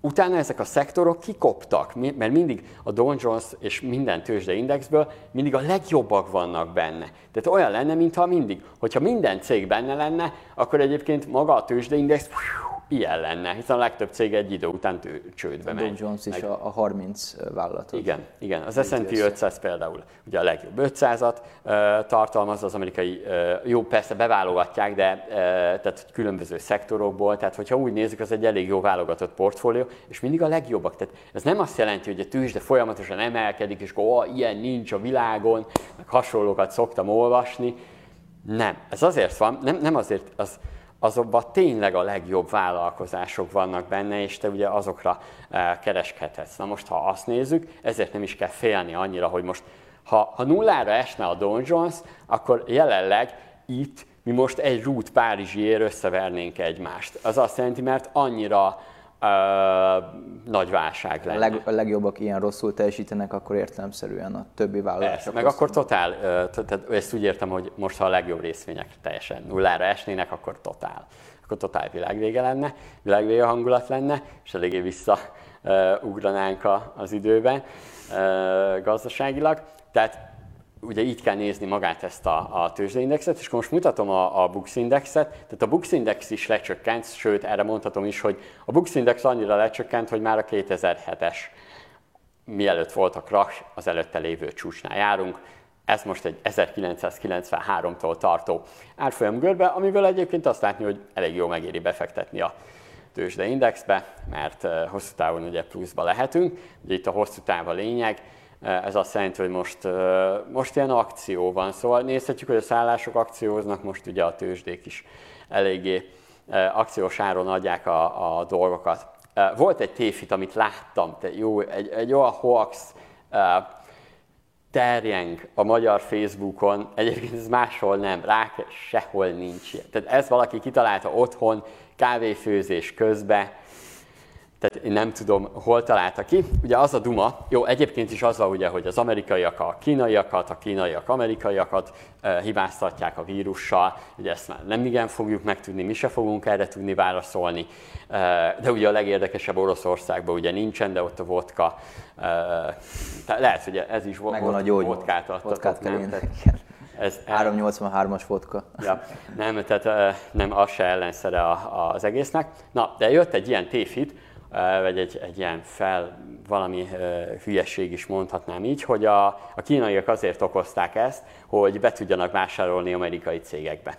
[SPEAKER 2] Utána ezek a szektorok kikoptak, mert mindig a Dow Jones és minden tőzsdeindexből mindig a legjobbak vannak benne. Tehát olyan lenne, mintha mindig, hogyha minden cég benne lenne, akkor egyébként maga a tőzsdeindex ilyen lenne, hiszen a legtöbb cég egy idő után tő, csődbe megy.
[SPEAKER 1] Dow Jones is a, a 30 vállalatot.
[SPEAKER 2] Igen, igen. Az S&P 500 például ugye a legjobb 500-at uh, tartalmaz az amerikai, uh, jó persze beválogatják, de uh, tehát különböző szektorokból, tehát hogyha úgy nézzük, az egy elég jó válogatott portfólió, és mindig a legjobbak. Tehát ez nem azt jelenti, hogy a tőzsde folyamatosan emelkedik, és akkor oh, ilyen nincs a világon, meg hasonlókat szoktam olvasni. Nem, ez azért van, nem, nem azért, az, azokban tényleg a legjobb vállalkozások vannak benne, és te ugye azokra eh, kereskedhetsz. Na most, ha azt nézzük, ezért nem is kell félni annyira, hogy most, ha, ha nullára esne a Dow Jones, akkor jelenleg itt mi most egy rút Párizsiért összevernénk egymást. Az azt jelenti, mert annyira uh, nagy válság lenne. A, leg,
[SPEAKER 1] a legjobbak ilyen rosszul teljesítenek, akkor értelemszerűen a többi vállalások.
[SPEAKER 2] meg akkor totál, tehát ezt úgy értem, hogy most ha a legjobb részvények teljesen nullára esnének, akkor totál. Akkor totál világvége lenne, világvége hangulat lenne, és eléggé visszaugranánk uh, az időben gazdaságilag. Tehát ugye így kell nézni magát ezt a, a tőzsdeindexet, és most mutatom a, a Bux Indexet, tehát a Bux Index is lecsökkent, sőt erre mondhatom is, hogy a Bux Index annyira lecsökkent, hogy már a 2007-es, mielőtt volt a crash, az előtte lévő csúcsnál járunk, ez most egy 1993-tól tartó árfolyam görbe, amiből egyébként azt látni, hogy elég jó megéri befektetni a tőzsdeindexbe, mert hosszú távon ugye pluszba lehetünk. Ugye itt a hosszú táv a lényeg, ez azt jelenti, hogy most, most ilyen akció van, szóval nézhetjük, hogy a szállások akcióznak, most ugye a tőzsdék is eléggé akciós áron adják a, a dolgokat. Volt egy tévhit, amit láttam, te jó, egy, egy olyan hoax terjeng a magyar Facebookon, egyébként ez máshol nem, rá sehol nincs ilyen. Tehát ezt valaki kitalálta otthon, kávéfőzés közben, tehát én nem tudom, hol találta ki. Ugye az a duma, jó, egyébként is az van ugye, hogy az amerikaiak a kínaiakat, a kínaiak amerikaiakat e, hibáztatják a vírussal, ugye ezt már nem igen fogjuk megtudni, mi se fogunk erre tudni válaszolni, e, de ugye a legérdekesebb Oroszországban ugye nincsen, de ott a vodka, e, lehet, hogy ez is
[SPEAKER 1] Megvan a gyógy,
[SPEAKER 2] vodkát adtatok, vodkát
[SPEAKER 1] nem? Ez 383-as vodka.
[SPEAKER 2] Ja, nem, tehát nem, az se ellenszere az egésznek. Na, de jött egy ilyen tévhit, vagy egy, egy ilyen fel, valami hülyeség is mondhatnám így, hogy a, a kínaiak azért okozták ezt, hogy be tudjanak vásárolni amerikai cégekbe.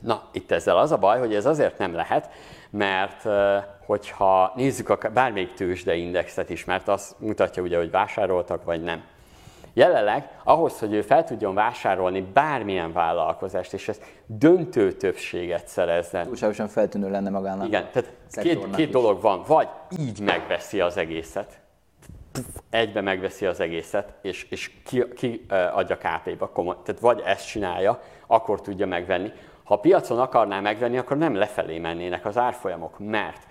[SPEAKER 2] Na, itt ezzel az a baj, hogy ez azért nem lehet, mert hogyha nézzük a bármelyik tőzsdeindexet is, mert azt mutatja ugye, hogy vásároltak vagy nem. Jelenleg ahhoz, hogy ő fel tudjon vásárolni bármilyen vállalkozást, és ez döntő többséget szerezzen.
[SPEAKER 1] Túlságosan feltűnő lenne magának.
[SPEAKER 2] Igen, tehát két, két dolog van. Vagy így megveszi az egészet, egybe megveszi az egészet, és, és ki, ki adja KP-ba. Tehát vagy ezt csinálja, akkor tudja megvenni. Ha a piacon akarná megvenni, akkor nem lefelé mennének az árfolyamok, mert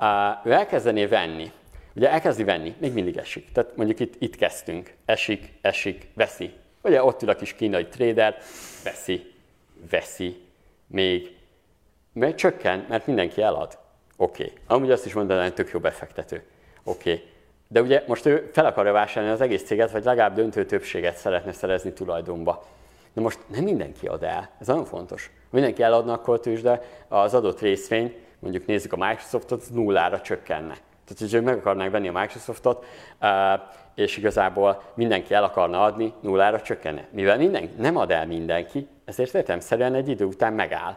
[SPEAKER 2] uh, ő elkezdené venni, Ugye elkezdi venni, még mindig esik. Tehát mondjuk itt, itt kezdtünk, esik, esik, veszi. Ugye ott ül a kis kínai trader, veszi, veszi, még, mert csökken, mert mindenki elad. Oké. Okay. Amúgy azt is mondanám, hogy tök jó befektető. Oké. Okay. De ugye most ő fel akarja vásárolni az egész céget, vagy legalább döntő többséget szeretne szerezni tulajdonba. Na most nem mindenki ad el, ez nagyon fontos. Mindenki eladna akkor tőzsde, az adott részvény, mondjuk nézzük a Microsoftot, nullára csökkenne. Tehát, hogy ők meg akarnák venni a Microsoftot, és igazából mindenki el akarna adni, nullára csökkenne. Mivel mindenki, nem ad el mindenki, ezért értelmszerűen egy idő után megáll.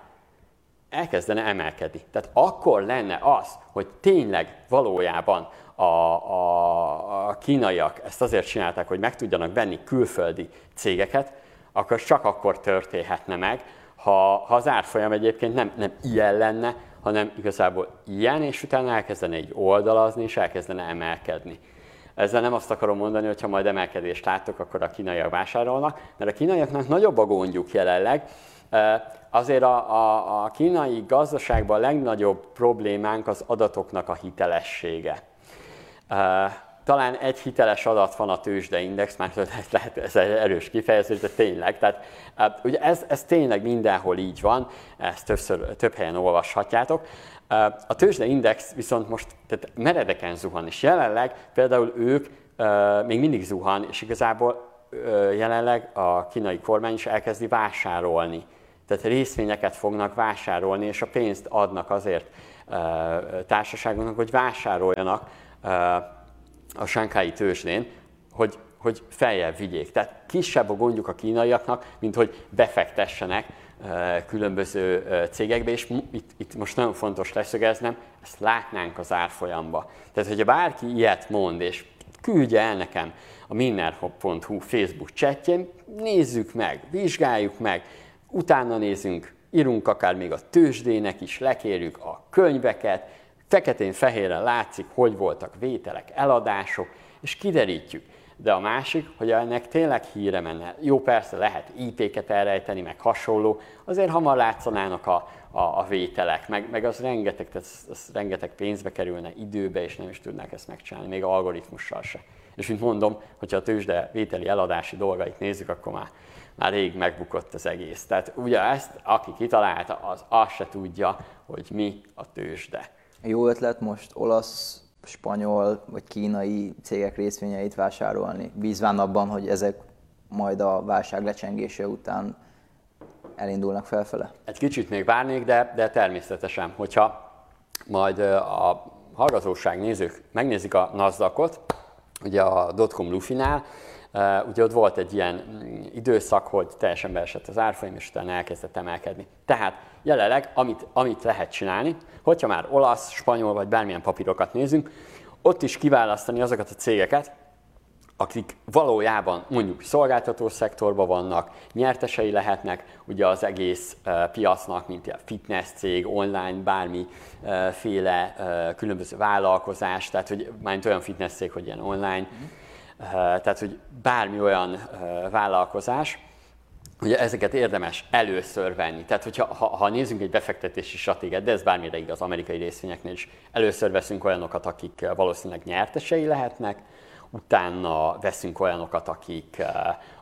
[SPEAKER 2] Elkezdene emelkedni. Tehát akkor lenne az, hogy tényleg valójában a, a, a kínaiak ezt azért csinálták, hogy meg tudjanak venni külföldi cégeket, akkor csak akkor történhetne meg, ha, ha az árfolyam egyébként nem, nem ilyen lenne, hanem igazából ilyen, és utána elkezdene egy oldalazni, és elkezdene emelkedni. Ezzel nem azt akarom mondani, hogy ha majd emelkedést látok, akkor a kínaiak vásárolnak, mert a kínaiaknak nagyobb a gondjuk jelenleg. Azért a, a, a kínai gazdaságban a legnagyobb problémánk az adatoknak a hitelessége talán egy hiteles adat van a tőzsdeindex, már lehet ez egy erős kifejezés, de tényleg. Tehát, hát, ugye ez, ez tényleg mindenhol így van, ezt többször, több helyen olvashatjátok. A tőzsdeindex viszont most tehát meredeken zuhan, és jelenleg például ők még mindig zuhan, és igazából jelenleg a kínai kormány is elkezdi vásárolni. Tehát részvényeket fognak vásárolni, és a pénzt adnak azért társaságoknak, hogy vásároljanak a sánkái tőzsdén, hogy, hogy feljebb vigyék. Tehát kisebb a gondjuk a kínaiaknak, mint hogy befektessenek különböző cégekbe, és itt, itt most nagyon fontos leszögeznem, ezt látnánk az árfolyamba. Tehát, hogyha bárki ilyet mond, és küldje el nekem a minner.hu Facebook chatjén, nézzük meg, vizsgáljuk meg, utána nézzünk, írunk akár még a tőzsdének is, lekérjük a könyveket, Feketén-fehéren látszik, hogy voltak vételek, eladások, és kiderítjük. De a másik, hogy ennek tényleg híre menne. Jó, persze lehet IP-ket elrejteni, meg hasonló, azért hamar látszanának a, a, a vételek, meg, meg az rengeteg, tehát az, az rengeteg pénzbe kerülne, időbe, és nem is tudnák ezt megcsinálni, még algoritmussal se. És mint mondom, hogyha a tőzsde vételi eladási dolgait nézzük, akkor már, már rég megbukott az egész. Tehát ugye ezt, aki kitalálta, az azt se tudja, hogy mi a tőzsde.
[SPEAKER 1] Jó ötlet most olasz, spanyol vagy kínai cégek részvényeit vásárolni, bízván abban, hogy ezek majd a válság lecsengése után elindulnak felfele?
[SPEAKER 2] Egy kicsit még várnék, de, de természetesen, hogyha majd a hallgatóság nézők megnézik a NASDAQ-ot, ugye a dotcom lufinál, ugye ott volt egy ilyen mm, időszak, hogy teljesen beesett az árfolyam, és utána elkezdett emelkedni. Tehát jelenleg, amit, amit lehet csinálni, hogyha már olasz, spanyol vagy bármilyen papírokat nézünk, ott is kiválasztani azokat a cégeket, akik valójában mondjuk szolgáltató szektorban vannak, nyertesei lehetnek ugye az egész uh, piacnak, mint a fitness cég, online, bármiféle uh, különböző vállalkozás, tehát hogy már olyan fitness cég, hogy ilyen online, mm tehát hogy bármi olyan vállalkozás, ugye ezeket érdemes először venni. Tehát, hogyha ha, ha nézzünk egy befektetési stratégiát, de ez bármire igaz amerikai részvényeknél is, először veszünk olyanokat, akik valószínűleg nyertesei lehetnek, utána veszünk olyanokat, akik,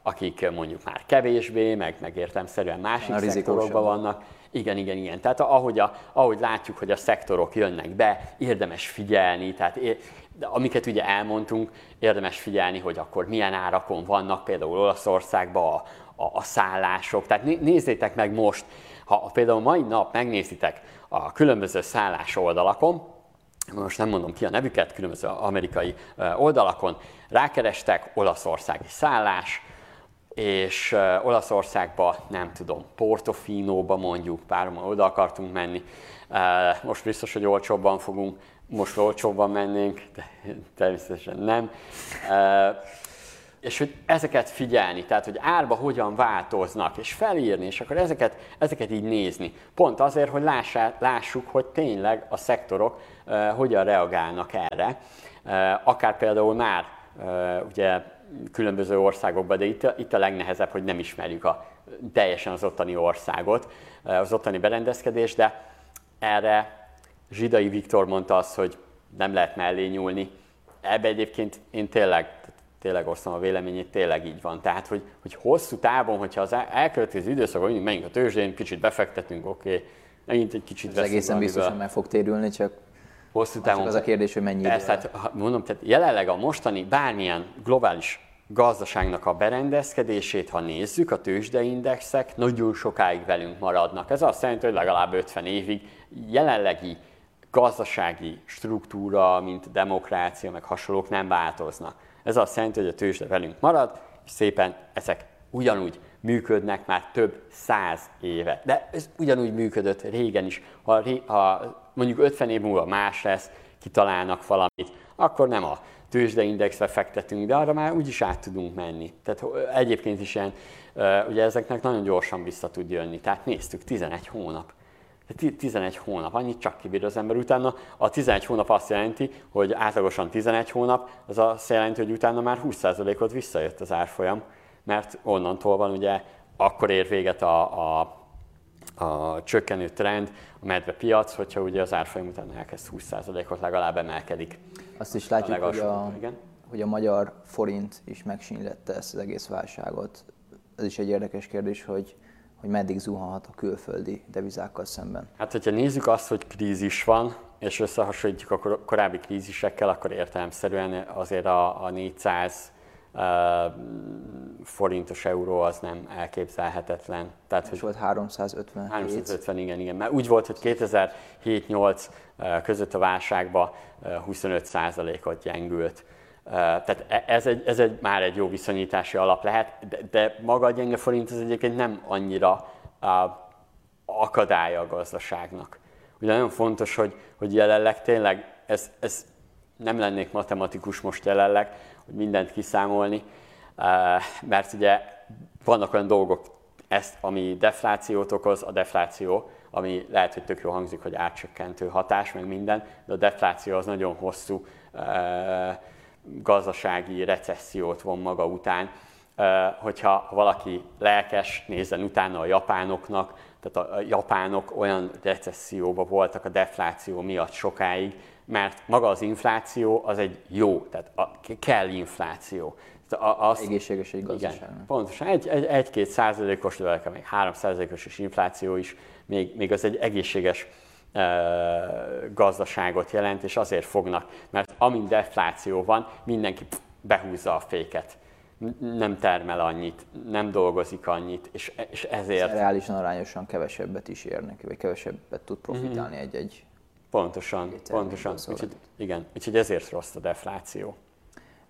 [SPEAKER 2] akik mondjuk már kevésbé, meg, meg értelmszerűen másik szektorokban vannak. Igen, igen, igen. Tehát ahogy, a, ahogy látjuk, hogy a szektorok jönnek be, érdemes figyelni, tehát de amiket ugye elmondtunk, érdemes figyelni, hogy akkor milyen árakon vannak, például Olaszországban a, a, a szállások. Tehát nézzétek meg most, ha például mai nap megnézitek a különböző szállás oldalakon, most nem mondom ki a nevüket, különböző amerikai oldalakon, rákerestek olaszországi szállás, és Olaszországba, nem tudom, Portofino-ba mondjuk, párommal oda akartunk menni, most biztos, hogy olcsóbban fogunk, most olcsóbban mennénk, de természetesen nem és hogy ezeket figyelni, tehát hogy árba hogyan változnak, és felírni, és akkor ezeket, ezeket így nézni. Pont azért, hogy lássá, lássuk, hogy tényleg a szektorok hogyan reagálnak erre. Akár például már ugye különböző országokban, de itt, itt a legnehezebb, hogy nem ismerjük a, teljesen az ottani országot, az ottani berendezkedést, de erre Zsidai Viktor mondta azt, hogy nem lehet mellé nyúlni. Ebbe egyébként én tényleg tényleg osztom a véleményét, tényleg így van. Tehát, hogy, hogy hosszú távon, hogyha az elkövetkező időszakban mindig megyünk a tőzsdén, kicsit befektetünk, oké, okay, megint egy kicsit
[SPEAKER 1] Ez egészen biztosan meg fog térülni, csak hosszú távon. Az a kérdés, hogy mennyi
[SPEAKER 2] Ez, tehát, mondom, tehát jelenleg a mostani bármilyen globális gazdaságnak a berendezkedését, ha nézzük, a tőzsdeindexek nagyon sokáig velünk maradnak. Ez azt jelenti, hogy legalább 50 évig jelenlegi gazdasági struktúra, mint demokrácia, meg hasonlók nem változnak. Ez azt jelenti, hogy a tőzsde velünk marad, és szépen ezek ugyanúgy működnek már több száz éve. De ez ugyanúgy működött régen is. Ha, ha mondjuk 50 év múlva más lesz, kitalálnak valamit, akkor nem a tőzsdeindexre fektetünk, de arra már úgyis át tudunk menni. Tehát egyébként is ilyen, ugye ezeknek nagyon gyorsan vissza tud jönni. Tehát néztük, 11 hónap. 11 hónap, annyit csak kibír az ember utána. A 11 hónap azt jelenti, hogy átlagosan 11 hónap, az azt jelenti, hogy utána már 20%-ot visszajött az árfolyam, mert onnantól van ugye, akkor ér véget a, a, a csökkenő trend, a medve piac, hogyha ugye az árfolyam után elkezd 20%-ot legalább emelkedik.
[SPEAKER 1] Azt is látjuk, a hogy, a, igen? hogy a magyar forint is megsínylette ezt az egész válságot. Ez is egy érdekes kérdés, hogy hogy meddig zuhanhat a külföldi devizákkal szemben?
[SPEAKER 2] Hát, hogyha nézzük azt, hogy krízis van, és összehasonlítjuk a korábbi krízisekkel, akkor értelemszerűen azért a, a 400 uh, forintos euró az nem elképzelhetetlen.
[SPEAKER 1] Tehát, hogy volt 350.
[SPEAKER 2] 350, igen, igen. Mert úgy volt, hogy 2007-8 között a válságban 25%-ot gyengült tehát e, ez, egy, ez egy, már egy jó viszonyítási alap lehet, de, de maga a gyenge forint az egyébként nem annyira uh, akadálya a gazdaságnak. Ugye nagyon fontos, hogy, hogy jelenleg tényleg, ez, ez nem lennék matematikus most jelenleg, hogy mindent kiszámolni, mert ugye vannak olyan dolgok, ezt, ami deflációt okoz, a defláció, ami lehet, hogy tök jó hangzik, hogy átcsökkentő hatás, meg minden, de a defláció az nagyon hosszú gazdasági recessziót von maga után. Hogyha valaki lelkes, nézzen utána a japánoknak, tehát a japánok olyan recesszióban voltak a defláció miatt sokáig, mert maga az infláció az egy jó, tehát a, kell infláció.
[SPEAKER 1] Az, Egészséges egy gazdaság.
[SPEAKER 2] Igen, pontosan. Egy, egy, egy-két százalékos, de még három százalékos infláció is, még, még az egy egészséges gazdaságot jelent, és azért fognak, mert amint defláció van, mindenki behúzza a féket. Nem termel annyit, nem dolgozik annyit, és, és ezért...
[SPEAKER 1] Reálisan arányosan kevesebbet is érnek, vagy kevesebbet tud profitálni mm-hmm. egy-egy...
[SPEAKER 2] Pontosan, pontosan. Úgyhogy, igen, úgyhogy ezért rossz a defláció.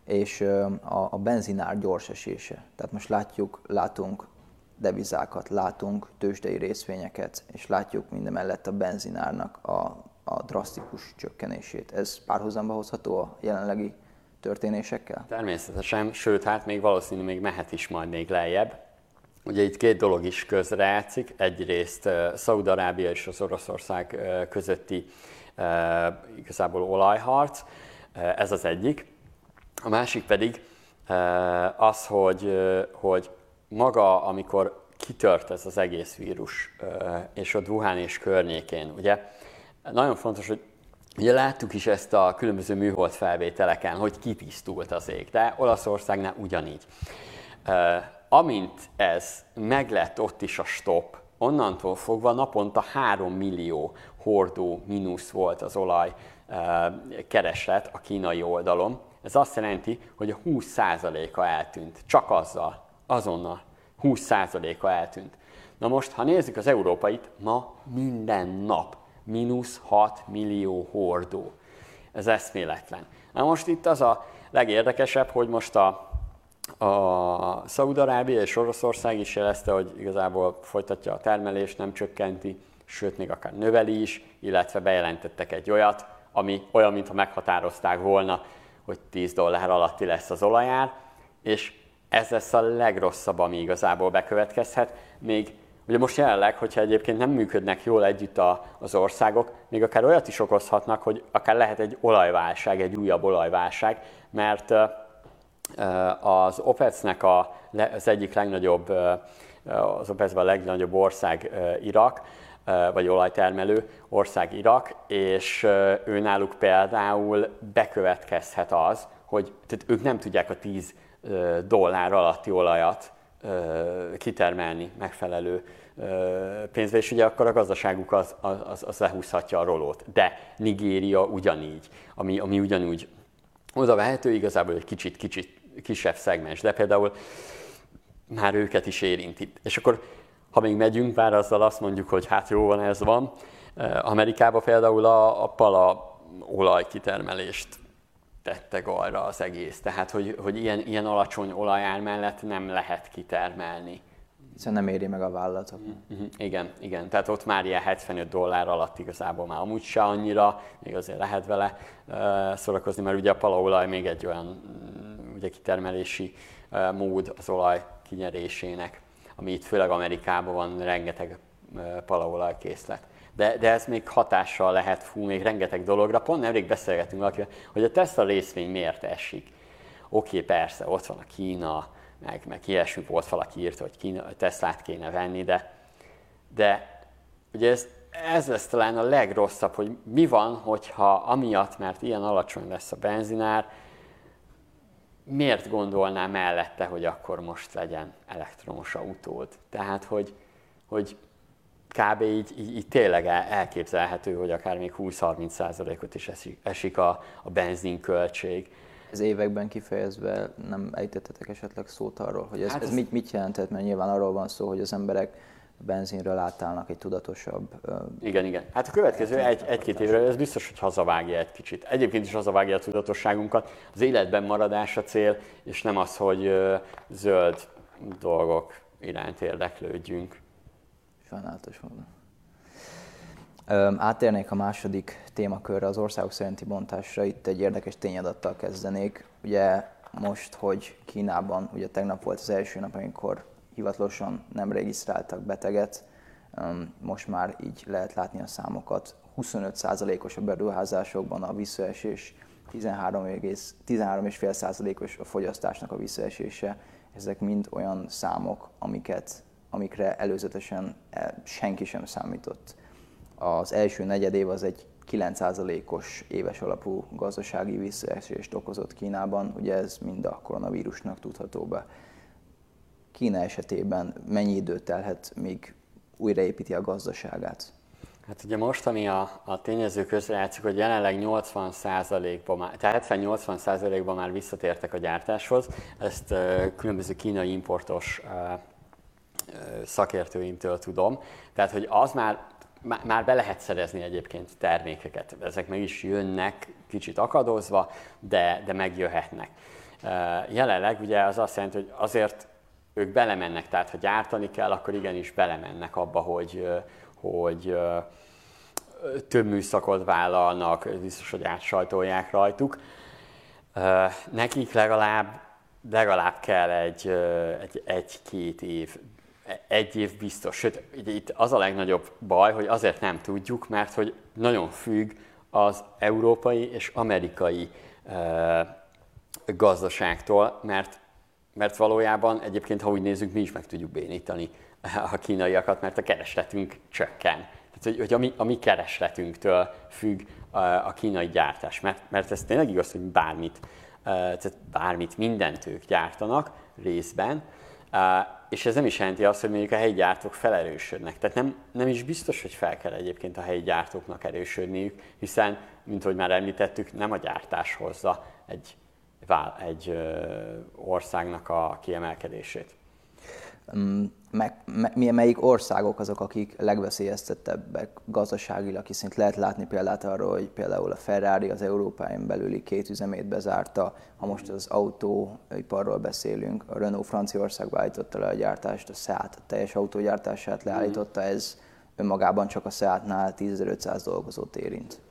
[SPEAKER 1] És a, a benzinár gyors esése. Tehát most látjuk, látunk devizákat, látunk tőzsdei részvényeket, és látjuk mindemellett a benzinárnak a, a drasztikus csökkenését. Ez párhuzamba hozható a jelenlegi történésekkel?
[SPEAKER 2] Természetesen, sőt, hát még valószínű még mehet is majd még lejjebb. Ugye itt két dolog is közrejátszik. Egyrészt uh, Szaúd-Arábia és az Oroszország uh, közötti uh, igazából olajharc, uh, ez az egyik. A másik pedig az, hogy, hogy maga, amikor kitört ez az egész vírus, és ott Wuhan és környékén, ugye nagyon fontos, hogy Ugye láttuk is ezt a különböző műhold felvételeken, hogy kitisztult az ég, de Olaszországnál ugyanígy. amint ez meglett ott is a stop, onnantól fogva naponta 3 millió hordó mínusz volt az olaj kereslet a kínai oldalon. Ez azt jelenti, hogy a 20%-a eltűnt. Csak azzal, azonnal 20%-a eltűnt. Na most, ha nézzük az európait, ma minden nap mínusz 6 millió hordó. Ez eszméletlen. Na most itt az a legérdekesebb, hogy most a, a Szaúd-Arábia és Oroszország is jelezte, hogy igazából folytatja a termelést, nem csökkenti, sőt még akár növeli is, illetve bejelentettek egy olyat, ami olyan, mintha meghatározták volna, hogy 10 dollár alatti lesz az olajár, és ez lesz a legrosszabb, ami igazából bekövetkezhet. Még ugye most jelenleg, hogyha egyébként nem működnek jól együtt a, az országok, még akár olyat is okozhatnak, hogy akár lehet egy olajválság, egy újabb olajválság, mert az OPEC-nek a, az egyik legnagyobb, az opec a legnagyobb ország Irak, vagy olajtermelő ország Irak, és ő náluk például bekövetkezhet az, hogy tehát ők nem tudják a 10 dollár alatti olajat kitermelni megfelelő pénzbe, és ugye akkor a gazdaságuk az, az, az lehúzhatja a rolót. De Nigéria ugyanígy, ami, ami ugyanúgy oda vehető, igazából egy kicsit, kicsit kisebb szegmens, de például már őket is érinti. És akkor, ha még megyünk, bár azzal azt mondjuk, hogy hát jó van, ez van, Amerikában például a, a pala olajkitermelést tette arra az egész. Tehát, hogy, hogy ilyen, ilyen alacsony olajár mellett nem lehet kitermelni.
[SPEAKER 1] Hiszen nem éri meg a vállalatok.
[SPEAKER 2] Uh-huh. Igen, igen. Tehát ott már ilyen 75 dollár alatt igazából már amúgy se annyira, még azért lehet vele uh, szórakozni, mert ugye a palaolaj még egy olyan mm, ugye kitermelési uh, mód az olaj kinyerésének, ami itt főleg Amerikában van rengeteg uh, palaolaj készlet de, de ez még hatással lehet, fú, még rengeteg dologra. Pont nemrég beszélgetünk valakivel, hogy a Tesla részvény miért esik. Oké, persze, ott van a Kína, meg, meg ilyesmi volt, valaki írta, hogy Kína, Teslát kéne venni, de, de ugye ez, ez lesz talán a legrosszabb, hogy mi van, hogyha amiatt, mert ilyen alacsony lesz a benzinár, miért gondolná mellette, hogy akkor most legyen elektromos autód? Tehát, hogy, hogy kb. Így, így, így tényleg elképzelhető, hogy akár még 20-30%-ot is esik, esik a, a benzinköltség.
[SPEAKER 1] Ez években kifejezve nem ejtettetek esetleg szót arról, hogy ez, hát ez, ez mit, mit jelentett, mert nyilván arról van szó, hogy az emberek benzinről átállnak egy tudatosabb...
[SPEAKER 2] Igen, igen. Hát a következő egy, egy-két évre ez biztos, hogy hazavágja egy kicsit. Egyébként is hazavágja a tudatosságunkat. Az életben maradás a cél, és nem az, hogy zöld dolgok iránt érdeklődjünk.
[SPEAKER 1] Sajnálatos módon. Átérnék a második témakörre, az országok szerinti bontásra. Itt egy érdekes tényadattal kezdenék. Ugye most, hogy Kínában, ugye tegnap volt az első nap, amikor hivatalosan nem regisztráltak beteget, most már így lehet látni a számokat. 25%-os a beruházásokban a visszaesés, 13,5%-os a fogyasztásnak a visszaesése. Ezek mind olyan számok, amiket amikre előzetesen eh, senki sem számított. Az első negyed év az egy 9%-os éves alapú gazdasági visszaesést okozott Kínában, ugye ez mind a koronavírusnak tudható be. Kína esetében mennyi idő telhet, míg újraépíti a gazdaságát?
[SPEAKER 2] Hát ugye most, ami a, a tényező közrejátszik, hogy jelenleg 80%-ban már, tehát 70-80%-ban már visszatértek a gyártáshoz, ezt uh, különböző kínai importos uh, szakértőimtől tudom. Tehát, hogy az már, már be lehet szerezni egyébként termékeket. Ezek meg is jönnek, kicsit akadozva, de, de megjöhetnek. Jelenleg ugye az azt jelenti, hogy azért ők belemennek, tehát ha gyártani kell, akkor igenis belemennek abba, hogy, hogy több műszakot vállalnak, biztos, hogy átsajtolják rajtuk. Nekik legalább, legalább kell egy, egy, egy-két év egy év biztos. Sőt, itt az a legnagyobb baj, hogy azért nem tudjuk, mert hogy nagyon függ az európai és amerikai gazdaságtól, mert, mert valójában egyébként, ha úgy nézzük, mi is meg tudjuk bénítani a kínaiakat, mert a keresletünk csökken. Tehát, hogy, hogy a, mi, a mi keresletünktől függ a, a kínai gyártás, mert, mert ez tényleg igaz, hogy bármit, tehát bármit, mindent ők gyártanak részben, és ez nem is jelenti azt, hogy mondjuk a helyi gyártók felerősödnek. Tehát nem, nem is biztos, hogy fel kell egyébként a helyi gyártóknak erősödniük, hiszen, mint hogy már említettük, nem a gyártás hozza egy, egy országnak a kiemelkedését.
[SPEAKER 1] Mm, meg, me, melyik országok azok, akik legveszélyeztettebbek gazdaságilag, hiszen lehet látni példát arról, hogy például a Ferrari az Európáin belüli két üzemét bezárta, ha most az autóiparról beszélünk, a Renault Franciaországba állította le a gyártást, a Seat a teljes autógyártását leállította, ez önmagában csak a Seatnál 10.500 dolgozót érint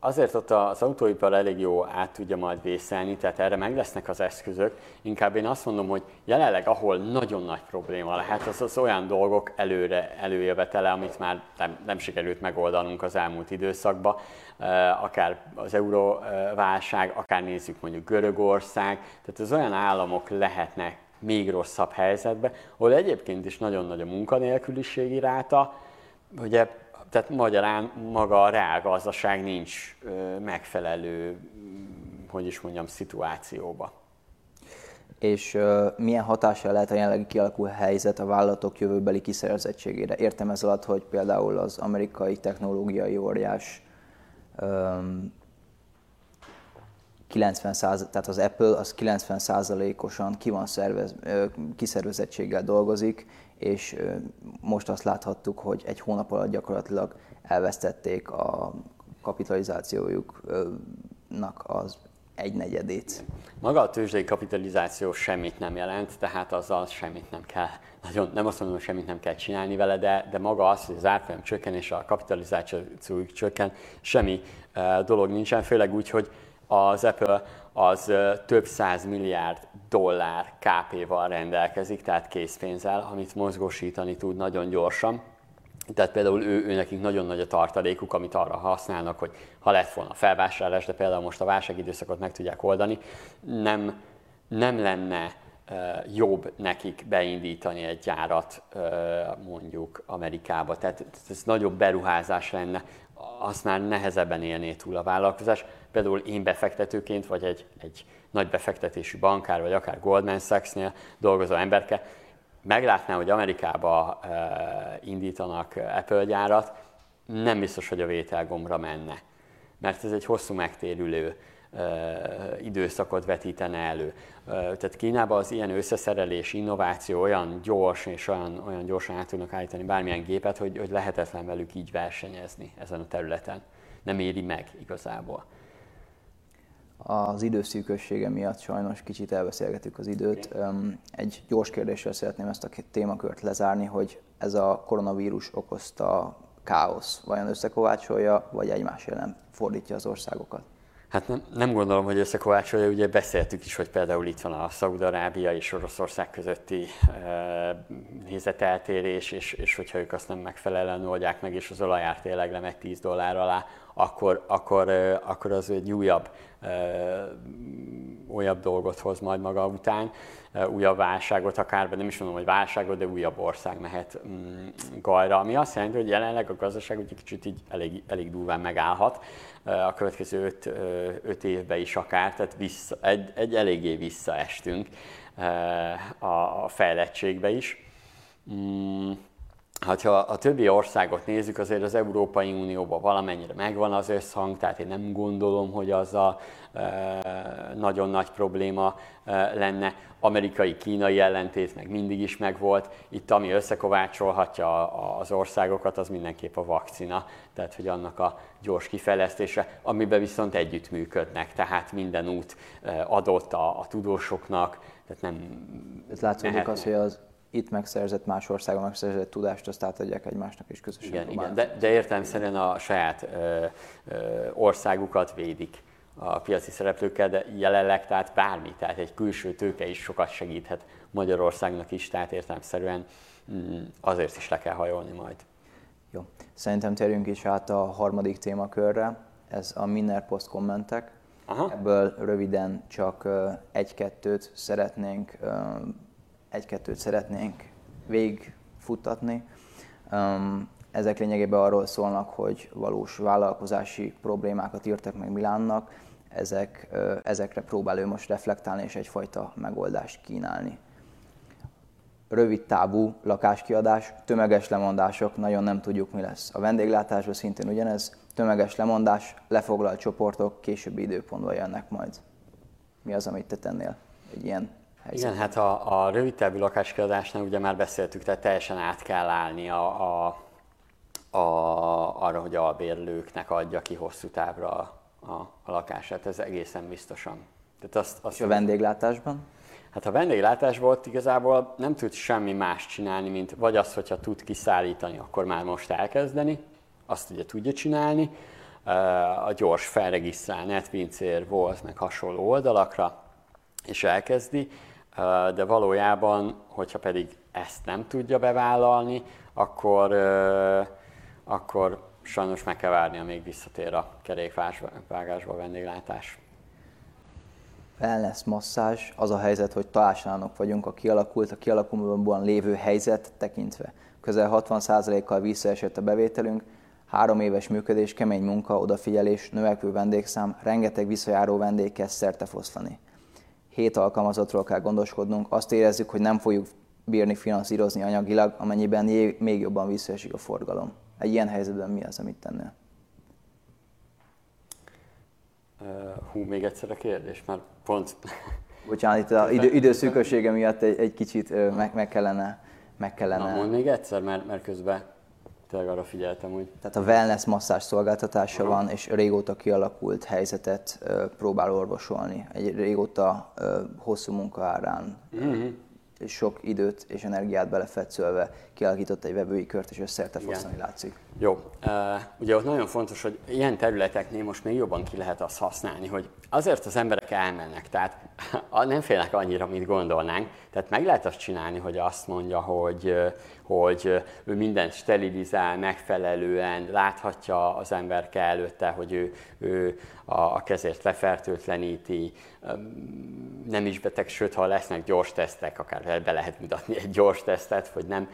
[SPEAKER 2] azért ott az autóipar elég jó át tudja majd vészelni, tehát erre meg lesznek az eszközök. Inkább én azt mondom, hogy jelenleg ahol nagyon nagy probléma lehet, az az olyan dolgok előre előjövetele, amit már nem, nem sikerült megoldanunk az elmúlt időszakban, akár az euróválság, akár nézzük mondjuk Görögország, tehát az olyan államok lehetnek még rosszabb helyzetbe, ahol egyébként is nagyon nagy a munkanélküliségi ráta, ugye tehát magyarán maga a reálgazdaság nincs megfelelő, hogy is mondjam, szituációba.
[SPEAKER 1] És uh, milyen hatással lehet a jelenlegi kialakuló helyzet a vállalatok jövőbeli kiszerezettségére? Értem ez alatt, hogy például az amerikai technológiai óriás um, 90% tehát az Apple az 90% osan ki van szervez, kiszervezettséggel dolgozik, és most azt láthattuk, hogy egy hónap alatt gyakorlatilag elvesztették a kapitalizációjuknak az egynegyedét.
[SPEAKER 2] Maga a tőzsdei kapitalizáció semmit nem jelent, tehát azzal semmit nem kell, (laughs) nagyon, nem azt mondom, hogy semmit nem kell csinálni vele, de, de maga az, hogy az árfolyam csökken és a kapitalizációjuk csökken, semmi uh, dolog nincsen, főleg úgy, hogy az Apple az több száz milliárd dollár KP-val rendelkezik, tehát készpénzzel, amit mozgósítani tud nagyon gyorsan. Tehát például ő, ő nekik nagyon nagy a tartalékuk, amit arra használnak, hogy ha lett volna felvásárlás, de például most a válságidőszakot meg tudják oldani, nem, nem lenne jobb nekik beindítani egy gyárat mondjuk Amerikába. Tehát ez nagyobb beruházás lenne, azt már nehezebben élné túl a vállalkozás. Például én befektetőként, vagy egy, egy nagy befektetésű bankár, vagy akár Goldman Sachs-nél dolgozó emberke, meglátná, hogy Amerikába e, indítanak Apple gyárat, nem biztos, hogy a vételgombra menne. Mert ez egy hosszú megtérülő időszakot vetítene elő. Tehát Kínában az ilyen összeszerelés, innováció olyan gyors és olyan, olyan gyorsan át tudnak állítani bármilyen gépet, hogy, hogy lehetetlen velük így versenyezni ezen a területen. Nem éri meg igazából.
[SPEAKER 1] Az időszűkössége miatt sajnos kicsit elbeszélgetük az időt. Egy gyors kérdéssel szeretném ezt a témakört lezárni, hogy ez a koronavírus okozta káosz vajon összekovácsolja, vagy egymás ellen fordítja az országokat?
[SPEAKER 2] Hát nem, nem gondolom, hogy összekovácsolja, ugye beszéltük is, hogy például itt van a Szaúd-Arábia és Oroszország közötti e, nézeteltérés, és, és hogyha ők azt nem megfelelően oldják meg, és az olajár tényleg lemegy 10 dollár alá, akkor, akkor, akkor az egy újabb, újabb dolgot hoz majd maga után, újabb válságot akár, nem is mondom, hogy válságot, de újabb ország mehet mm, gajra, ami azt jelenti, hogy jelenleg a gazdaság egy kicsit így elég, elég durván megállhat a következő öt, öt évben is akár, tehát vissza, egy, egy eléggé visszaestünk a, a fejlettségbe is. Mm, ha a többi országot nézzük, azért az Európai Unióban valamennyire megvan az összhang, tehát én nem gondolom, hogy az a e, nagyon nagy probléma e, lenne. Amerikai-kínai ellentét meg mindig is megvolt. Itt ami összekovácsolhatja az országokat, az mindenképp a vakcina, tehát hogy annak a gyors kifejlesztése, amiben viszont együttműködnek, tehát minden út e, adott a, a tudósoknak, tehát nem...
[SPEAKER 1] Ez látszódik az, hogy az itt megszerzett, más országon megszerzett tudást, azt átadják egymásnak és közösen
[SPEAKER 2] Igen, igen. De, de értelemszerűen a saját ö, ö, országukat védik a piaci szereplőkkel, de jelenleg tehát bármi, tehát egy külső tőke is sokat segíthet Magyarországnak is, tehát értelemszerűen mm, azért is le kell hajolni majd.
[SPEAKER 1] Jó, szerintem térjünk is át a harmadik témakörre, ez a Minner Post kommentek. Aha. Ebből röviden csak egy-kettőt szeretnénk, egy-kettőt szeretnénk végigfuttatni. Ezek lényegében arról szólnak, hogy valós vállalkozási problémákat írtak meg Milánnak, ezek, ezekre próbál ő most reflektálni és egyfajta megoldást kínálni. Rövid távú lakáskiadás, tömeges lemondások, nagyon nem tudjuk mi lesz. A vendéglátásban szintén ugyanez, tömeges lemondás, lefoglalt csoportok későbbi időpontban jönnek majd. Mi az, amit te tennél egy ilyen helyzetben?
[SPEAKER 2] Igen, hát a, a rövid távú lakáskiadásnál ugye már beszéltük, tehát teljesen át kell állni a, a, a, arra, hogy a bérlőknek adja ki hosszú távra a, a lakását, ez egészen biztosan.
[SPEAKER 1] Tehát azt, azt És a vendéglátásban?
[SPEAKER 2] Hát a vendéglátásban ott igazából nem tud semmi más csinálni, mint vagy az, hogyha tud kiszállítani, akkor már most elkezdeni, azt ugye tudja csinálni, a gyors felregisztrál netpincér volt, meg hasonló oldalakra, és elkezdi, de valójában, hogyha pedig ezt nem tudja bevállalni, akkor, akkor sajnos meg kell várni, amíg visszatér a kerékvágásba a vendéglátás.
[SPEAKER 1] Wellness masszázs, az a helyzet, hogy talástalanok vagyunk a kialakult, a kialakulóban lévő helyzet tekintve. Közel 60%-kal visszaesett a bevételünk, három éves működés, kemény munka, odafigyelés, növekvő vendégszám, rengeteg visszajáró vendég kezd szerte foszlani. Hét alkalmazottról kell gondoskodnunk, azt érezzük, hogy nem fogjuk bírni finanszírozni anyagilag, amennyiben még jobban visszaesik a forgalom. Egy ilyen helyzetben mi az, amit tennél?
[SPEAKER 2] hú, még egyszer a kérdés, mert pont...
[SPEAKER 1] Bocsánat, itt az idő, időszűkössége miatt egy, egy kicsit meg, meg kellene... Meg kellene...
[SPEAKER 2] Na, mondd még egyszer, mert, mert közben tényleg arra figyeltem, hogy...
[SPEAKER 1] Tehát a wellness masszás szolgáltatása van, és régóta kialakult helyzetet próbál orvosolni. Egy régóta hosszú munka árán és sok időt és energiát belefetszölve kialakított egy vevői kört, és összerte fosztani látszik.
[SPEAKER 2] Jó. Uh, ugye ott nagyon fontos, hogy ilyen területeknél most még jobban ki lehet azt használni, hogy azért az emberek elmennek, tehát (laughs) nem félnek annyira, mint gondolnánk. Tehát meg lehet azt csinálni, hogy azt mondja, hogy, hogy ő mindent sterilizál megfelelően, láthatja az emberke előtte, hogy ő, ő a kezért lefertőtleníti, nem is beteg, sőt, ha lesznek gyors tesztek, akár be lehet mutatni egy gyors tesztet, hogy nem,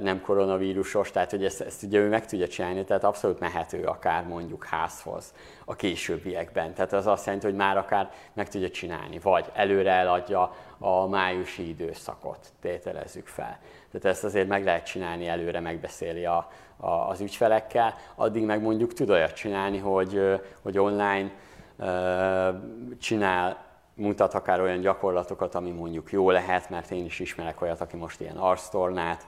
[SPEAKER 2] nem koronavírusos, tehát hogy ezt, ezt ugye ő meg tudja csinálni, tehát abszolút mehető akár mondjuk házhoz a későbbiekben. Tehát az azt jelenti, hogy már akár meg tudja csinálni, vagy előre eladja a májusi időszakot, tételezzük fel. Tehát ezt azért meg lehet csinálni, előre megbeszéli a, a, az ügyfelekkel, addig meg mondjuk tud olyat csinálni, hogy, hogy online csinál, mutat akár olyan gyakorlatokat, ami mondjuk jó lehet, mert én is ismerek olyat, aki most ilyen arctornát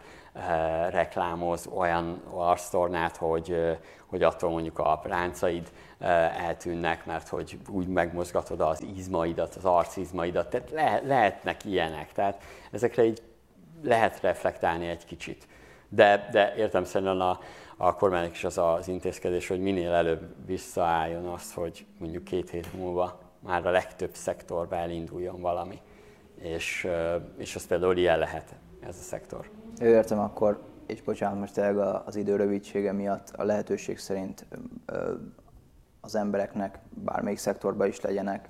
[SPEAKER 2] reklámoz, olyan arctornát, hogy, hogy attól mondjuk a ráncaid eltűnnek, mert hogy úgy megmozgatod az izmaidat, az arcizmaidat, tehát le, lehetnek ilyenek, tehát ezekre így lehet reflektálni egy kicsit. De, de értem szerint a, a kormánynak is az az intézkedés, hogy minél előbb visszaálljon az, hogy mondjuk két hét múlva már a legtöbb szektorba elinduljon valami. És, és az például ilyen lehet ez a szektor.
[SPEAKER 1] Értem akkor, és bocsánat, most tényleg az idő rövidsége miatt a lehetőség szerint az embereknek, bármelyik szektorban is legyenek,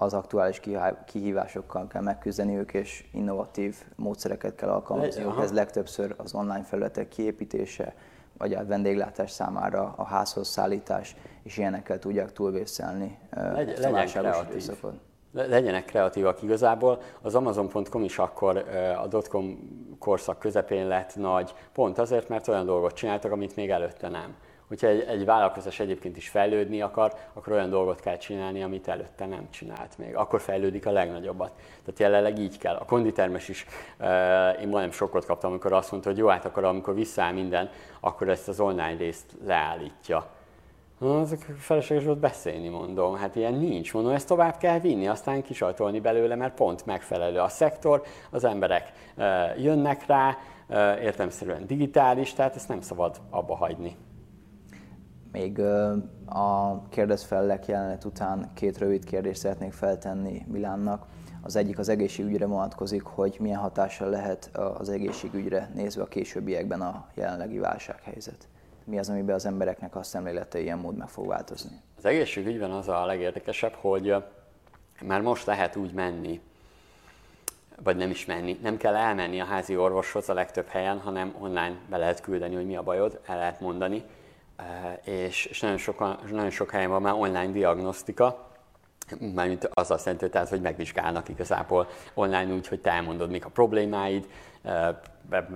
[SPEAKER 1] az aktuális kihívásokkal kell megküzdeniük, és innovatív módszereket kell alkalmazniuk. Ez legtöbbször az online felületek kiépítése, vagy a vendéglátás számára a házhoz szállítás, és ilyenekkel tudják túlvészelni
[SPEAKER 2] Legy, ezt a válságos időszakot. Legyenek kreatívak igazából. Az Amazon.com is akkor a dotcom korszak közepén lett nagy, pont azért, mert olyan dolgot csináltak, amit még előtte nem hogyha egy, egy vállalkozás egyébként is fejlődni akar, akkor olyan dolgot kell csinálni, amit előtte nem csinált még. Akkor fejlődik a legnagyobbat. Tehát jelenleg így kell. A konditermes is, én majdnem sokkot kaptam, amikor azt mondta, hogy jó, hát akkor amikor visszáll minden, akkor ezt az online részt leállítja. Na, azok felesleges volt beszélni, mondom. Hát ilyen nincs, mondom, ezt tovább kell vinni, aztán kisajtolni belőle, mert pont megfelelő a szektor, az emberek jönnek rá, értelmszerűen digitális, tehát ezt nem szabad abba hagyni.
[SPEAKER 1] Még a kérdezfellek jelenet után két rövid kérdést szeretnék feltenni Milánnak. Az egyik az egészségügyre vonatkozik, hogy milyen hatással lehet az egészségügyre nézve a későbbiekben a jelenlegi válsághelyzet. Mi az, amiben az embereknek a szemlélete ilyen mód meg fog változni?
[SPEAKER 2] Az egészségügyben az a legérdekesebb, hogy már most lehet úgy menni, vagy nem is menni, nem kell elmenni a házi orvoshoz a legtöbb helyen, hanem online be lehet küldeni, hogy mi a bajod, el lehet mondani, és, és nagyon, sokan, nagyon sok helyen van már online diagnosztika, mármint azzal szerintem, tehát, hogy megvizsgálnak igazából online úgy, hogy te elmondod, mik a problémáid,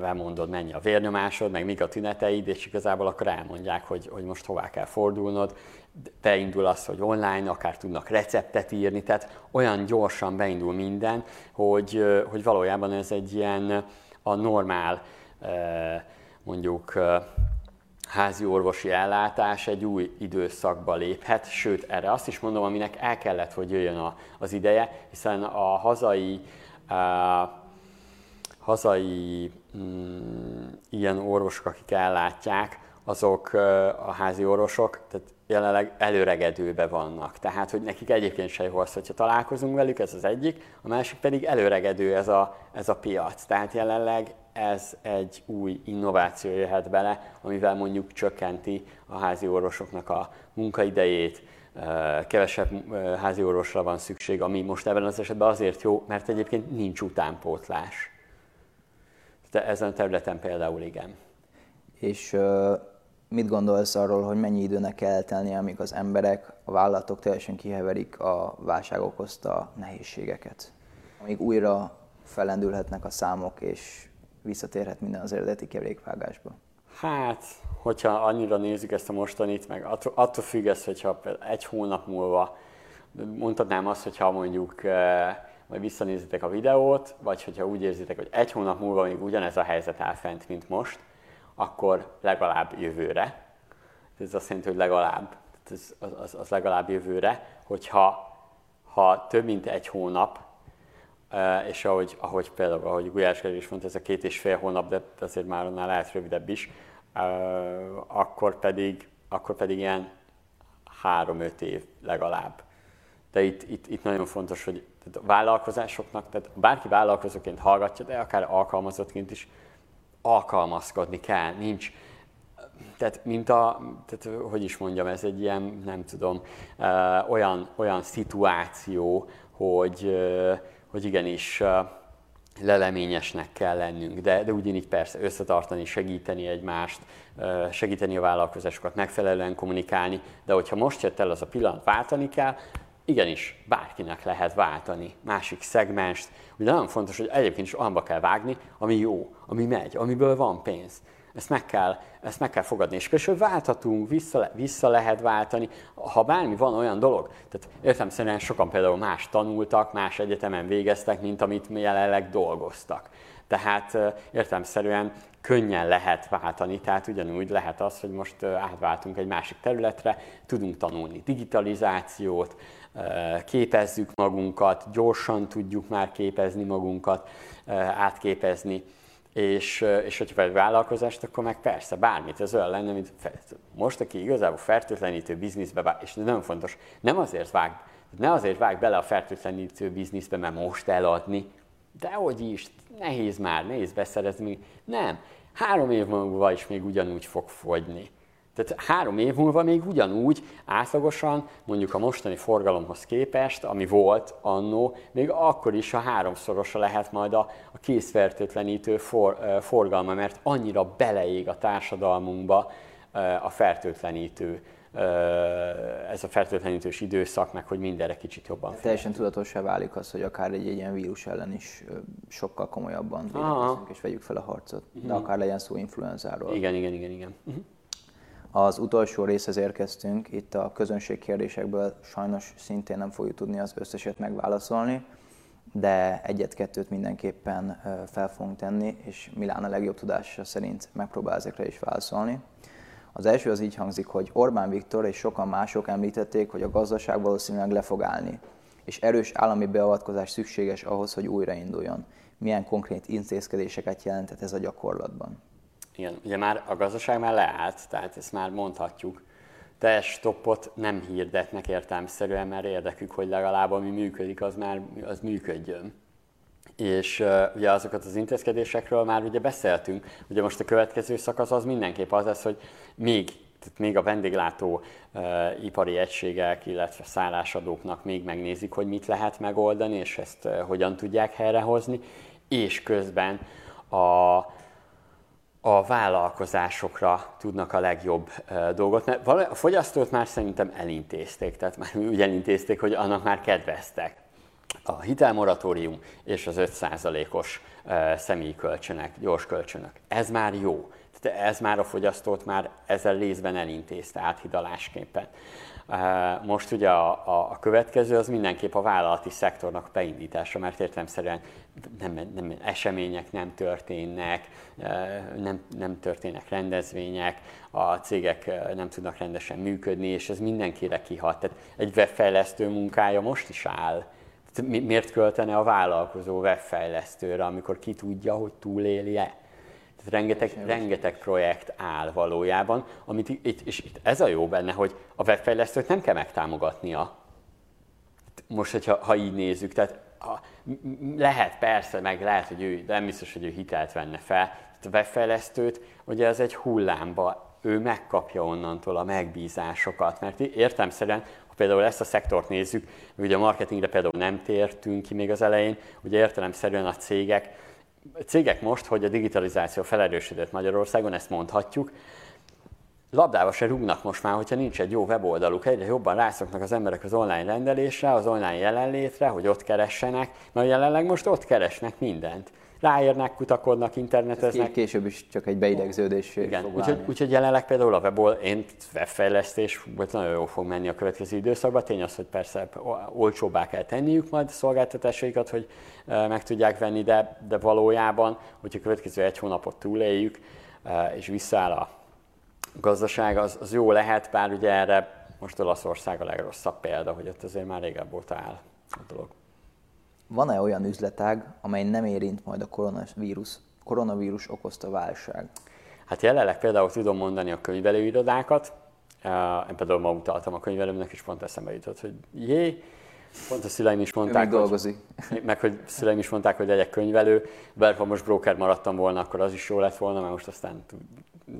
[SPEAKER 2] bemondod, mennyi a vérnyomásod, meg mik a tüneteid, és igazából akkor elmondják, hogy, hogy most hová kell fordulnod. Beindul az, hogy online, akár tudnak receptet írni, tehát olyan gyorsan beindul minden, hogy, hogy valójában ez egy ilyen a normál mondjuk házi orvosi ellátás egy új időszakba léphet, sőt erre azt is mondom, aminek el kellett, hogy jöjjön a, az ideje, hiszen a hazai, a, hazai mm, ilyen orvosok, akik ellátják, azok a házi orvosok, tehát jelenleg előregedőbe vannak. Tehát, hogy nekik egyébként se jó az, hogyha találkozunk velük, ez az egyik, a másik pedig előregedő ez a, ez a piac. Tehát jelenleg ez egy új innováció jöhet bele, amivel mondjuk csökkenti a házi orvosoknak a munkaidejét, kevesebb házi orvosra van szükség, ami most ebben az esetben azért jó, mert egyébként nincs utánpótlás. De ezen a területen például igen.
[SPEAKER 1] És mit gondolsz arról, hogy mennyi időnek kell eltelni, amíg az emberek, a vállalatok teljesen kiheverik a válság okozta nehézségeket? Amíg újra felendülhetnek a számok, és visszatérhet minden az eredeti kerékvágásba?
[SPEAKER 2] Hát, hogyha annyira nézzük ezt a mostanit, meg attól, attól függ ez, hogyha egy hónap múlva, mondhatnám azt, hogyha mondjuk eh, majd visszanézitek a videót, vagy hogyha úgy érzitek, hogy egy hónap múlva még ugyanez a helyzet áll fent, mint most, akkor legalább jövőre. Ez azt jelenti, hogy legalább, ez, az, az legalább jövőre, hogyha ha több mint egy hónap és ahogy, ahogy például, ahogy Gulyás is mondta, ez a két és fél hónap, de azért már annál lehet rövidebb is, akkor pedig, akkor pedig ilyen három-öt év legalább. De itt, itt, itt nagyon fontos, hogy tehát a vállalkozásoknak, tehát bárki vállalkozóként hallgatja, de akár alkalmazottként is alkalmazkodni kell, nincs, tehát, mint a, tehát, hogy is mondjam, ez egy ilyen, nem tudom, olyan, olyan szituáció, hogy, hogy igenis leleményesnek kell lennünk, de, de ugyanígy persze összetartani, segíteni egymást, segíteni a vállalkozásokat, megfelelően kommunikálni, de hogyha most jött el az a pillanat, váltani kell, igenis, bárkinek lehet váltani másik szegmest. Ugye nagyon fontos, hogy egyébként is olyanba kell vágni, ami jó, ami megy, amiből van pénz. Ezt meg kell, ezt meg kell fogadni. És később válthatunk, vissza, vissza lehet váltani, ha bármi van olyan dolog. Tehát értem szerint sokan például más tanultak, más egyetemen végeztek, mint amit jelenleg dolgoztak. Tehát értelmszerűen könnyen lehet váltani, tehát ugyanúgy lehet az, hogy most átváltunk egy másik területre, tudunk tanulni digitalizációt, képezzük magunkat, gyorsan tudjuk már képezni magunkat, átképezni és, és hogyha egy vállalkozást, akkor meg persze bármit, ez olyan lenne, mint most, aki igazából fertőtlenítő bizniszbe vág, és nagyon fontos, nem azért vág, ne azért vág bele a fertőtlenítő bizniszbe, mert most eladni, de hogy is, nehéz már, nehéz beszerezni, nem, három év múlva is még ugyanúgy fog fogyni. Tehát három év múlva még ugyanúgy átlagosan, mondjuk a mostani forgalomhoz képest, ami volt annó, még akkor is a háromszorosa lehet majd a, a készfertőtlenítő for, forgalma, mert annyira beleég a társadalmunkba a fertőtlenítő ez a fertőtlenítős időszak, meg hogy mindenre kicsit jobban.
[SPEAKER 1] Teljesen tudatosá válik az, hogy akár egy, egy ilyen vírus ellen is sokkal komolyabban védekezünk és vegyük fel a harcot. De uh-huh. akár legyen szó influenzáról.
[SPEAKER 2] Igen, igen, igen, igen. Uh-huh.
[SPEAKER 1] Az utolsó részhez érkeztünk, itt a közönség kérdésekből sajnos szintén nem fogjuk tudni az összeset megválaszolni, de egyet-kettőt mindenképpen fel fogunk tenni, és Milán a legjobb tudása szerint megpróbál ezekre is válaszolni. Az első az így hangzik, hogy Orbán Viktor és sokan mások említették, hogy a gazdaság valószínűleg le fog állni, és erős állami beavatkozás szükséges ahhoz, hogy újrainduljon. Milyen konkrét intézkedéseket jelentett ez a gyakorlatban?
[SPEAKER 2] Igen, ugye már a gazdaság már leállt, tehát ezt már mondhatjuk. Teljes stoppot nem hirdetnek értelmszerűen, mert érdekük, hogy legalább ami működik, az már az működjön. És uh, ugye azokat az intézkedésekről már ugye beszéltünk, ugye most a következő szakasz az mindenképp az lesz, hogy még tehát még a vendéglátó uh, ipari egységek, illetve szállásadóknak még megnézik, hogy mit lehet megoldani, és ezt uh, hogyan tudják helyrehozni, és közben a, a vállalkozásokra tudnak a legjobb dolgot. Mert a fogyasztót már szerintem elintézték, tehát már úgy elintézték, hogy annak már kedveztek. A hitelmoratórium és az 5%-os uh, személyi kölcsönök, gyors kölcsönök. Ez már jó. Tehát ez már a fogyasztót már ezzel részben elintézte áthidalásképpen. Most ugye a, a, a következő az mindenképp a vállalati szektornak beindítása, mert értelemszerűen nem, nem, események nem történnek, nem, nem történnek rendezvények, a cégek nem tudnak rendesen működni, és ez mindenkire kihat. Tehát egy webfejlesztő munkája most is áll. Miért költene a vállalkozó webfejlesztőre, amikor ki tudja, hogy túlélje? Tehát rengeteg, rengeteg projekt áll valójában, amit itt, és itt ez a jó benne, hogy a webfejlesztőt nem kell megtámogatnia. Most, hogyha, ha így nézzük, tehát ha, lehet persze, meg lehet, hogy ő, de nem biztos, hogy ő hitelt venne fel. Tehát a webfejlesztőt, ugye ez egy hullámba, ő megkapja onnantól a megbízásokat, mert értemszerűen, ha például ezt a szektort nézzük, ugye a marketingre például nem tértünk ki még az elején, ugye értelemszerűen a cégek cégek most, hogy a digitalizáció felerősödött Magyarországon, ezt mondhatjuk, labdába se rúgnak most már, hogyha nincs egy jó weboldaluk. Egyre jobban rászoknak az emberek az online rendelésre, az online jelenlétre, hogy ott keressenek, mert jelenleg most ott keresnek mindent ráérnek, kutakodnak, interneteznek. Ez
[SPEAKER 1] később is csak egy beidegződés.
[SPEAKER 2] Igen, úgyhogy, úgyhogy jelenleg például a webol, én webfejlesztés vagy nagyon jól fog menni a következő időszakban. Tény az, hogy persze olcsóbbá kell tenniük majd a szolgáltatásaikat, hogy meg tudják venni, de, de valójában, hogyha a következő egy hónapot túléljük, és visszaáll a gazdaság, az, az jó lehet, bár ugye erre most Olaszország a legrosszabb példa, hogy ott azért már régebb óta áll a dolog
[SPEAKER 1] van-e olyan üzletág, amely nem érint majd a koronavírus, koronavírus okozta válság?
[SPEAKER 2] Hát jelenleg például tudom mondani a könyvelőirodákat, én például ma utaltam a könyvelőmnek, és pont eszembe jutott, hogy jé, Pont a szüleim is mondták,
[SPEAKER 1] hogy, dolgozik. (laughs)
[SPEAKER 2] meg hogy szüleim is mondták, hogy legyek könyvelő, bár ha most broker maradtam volna, akkor az is jó lett volna, mert most aztán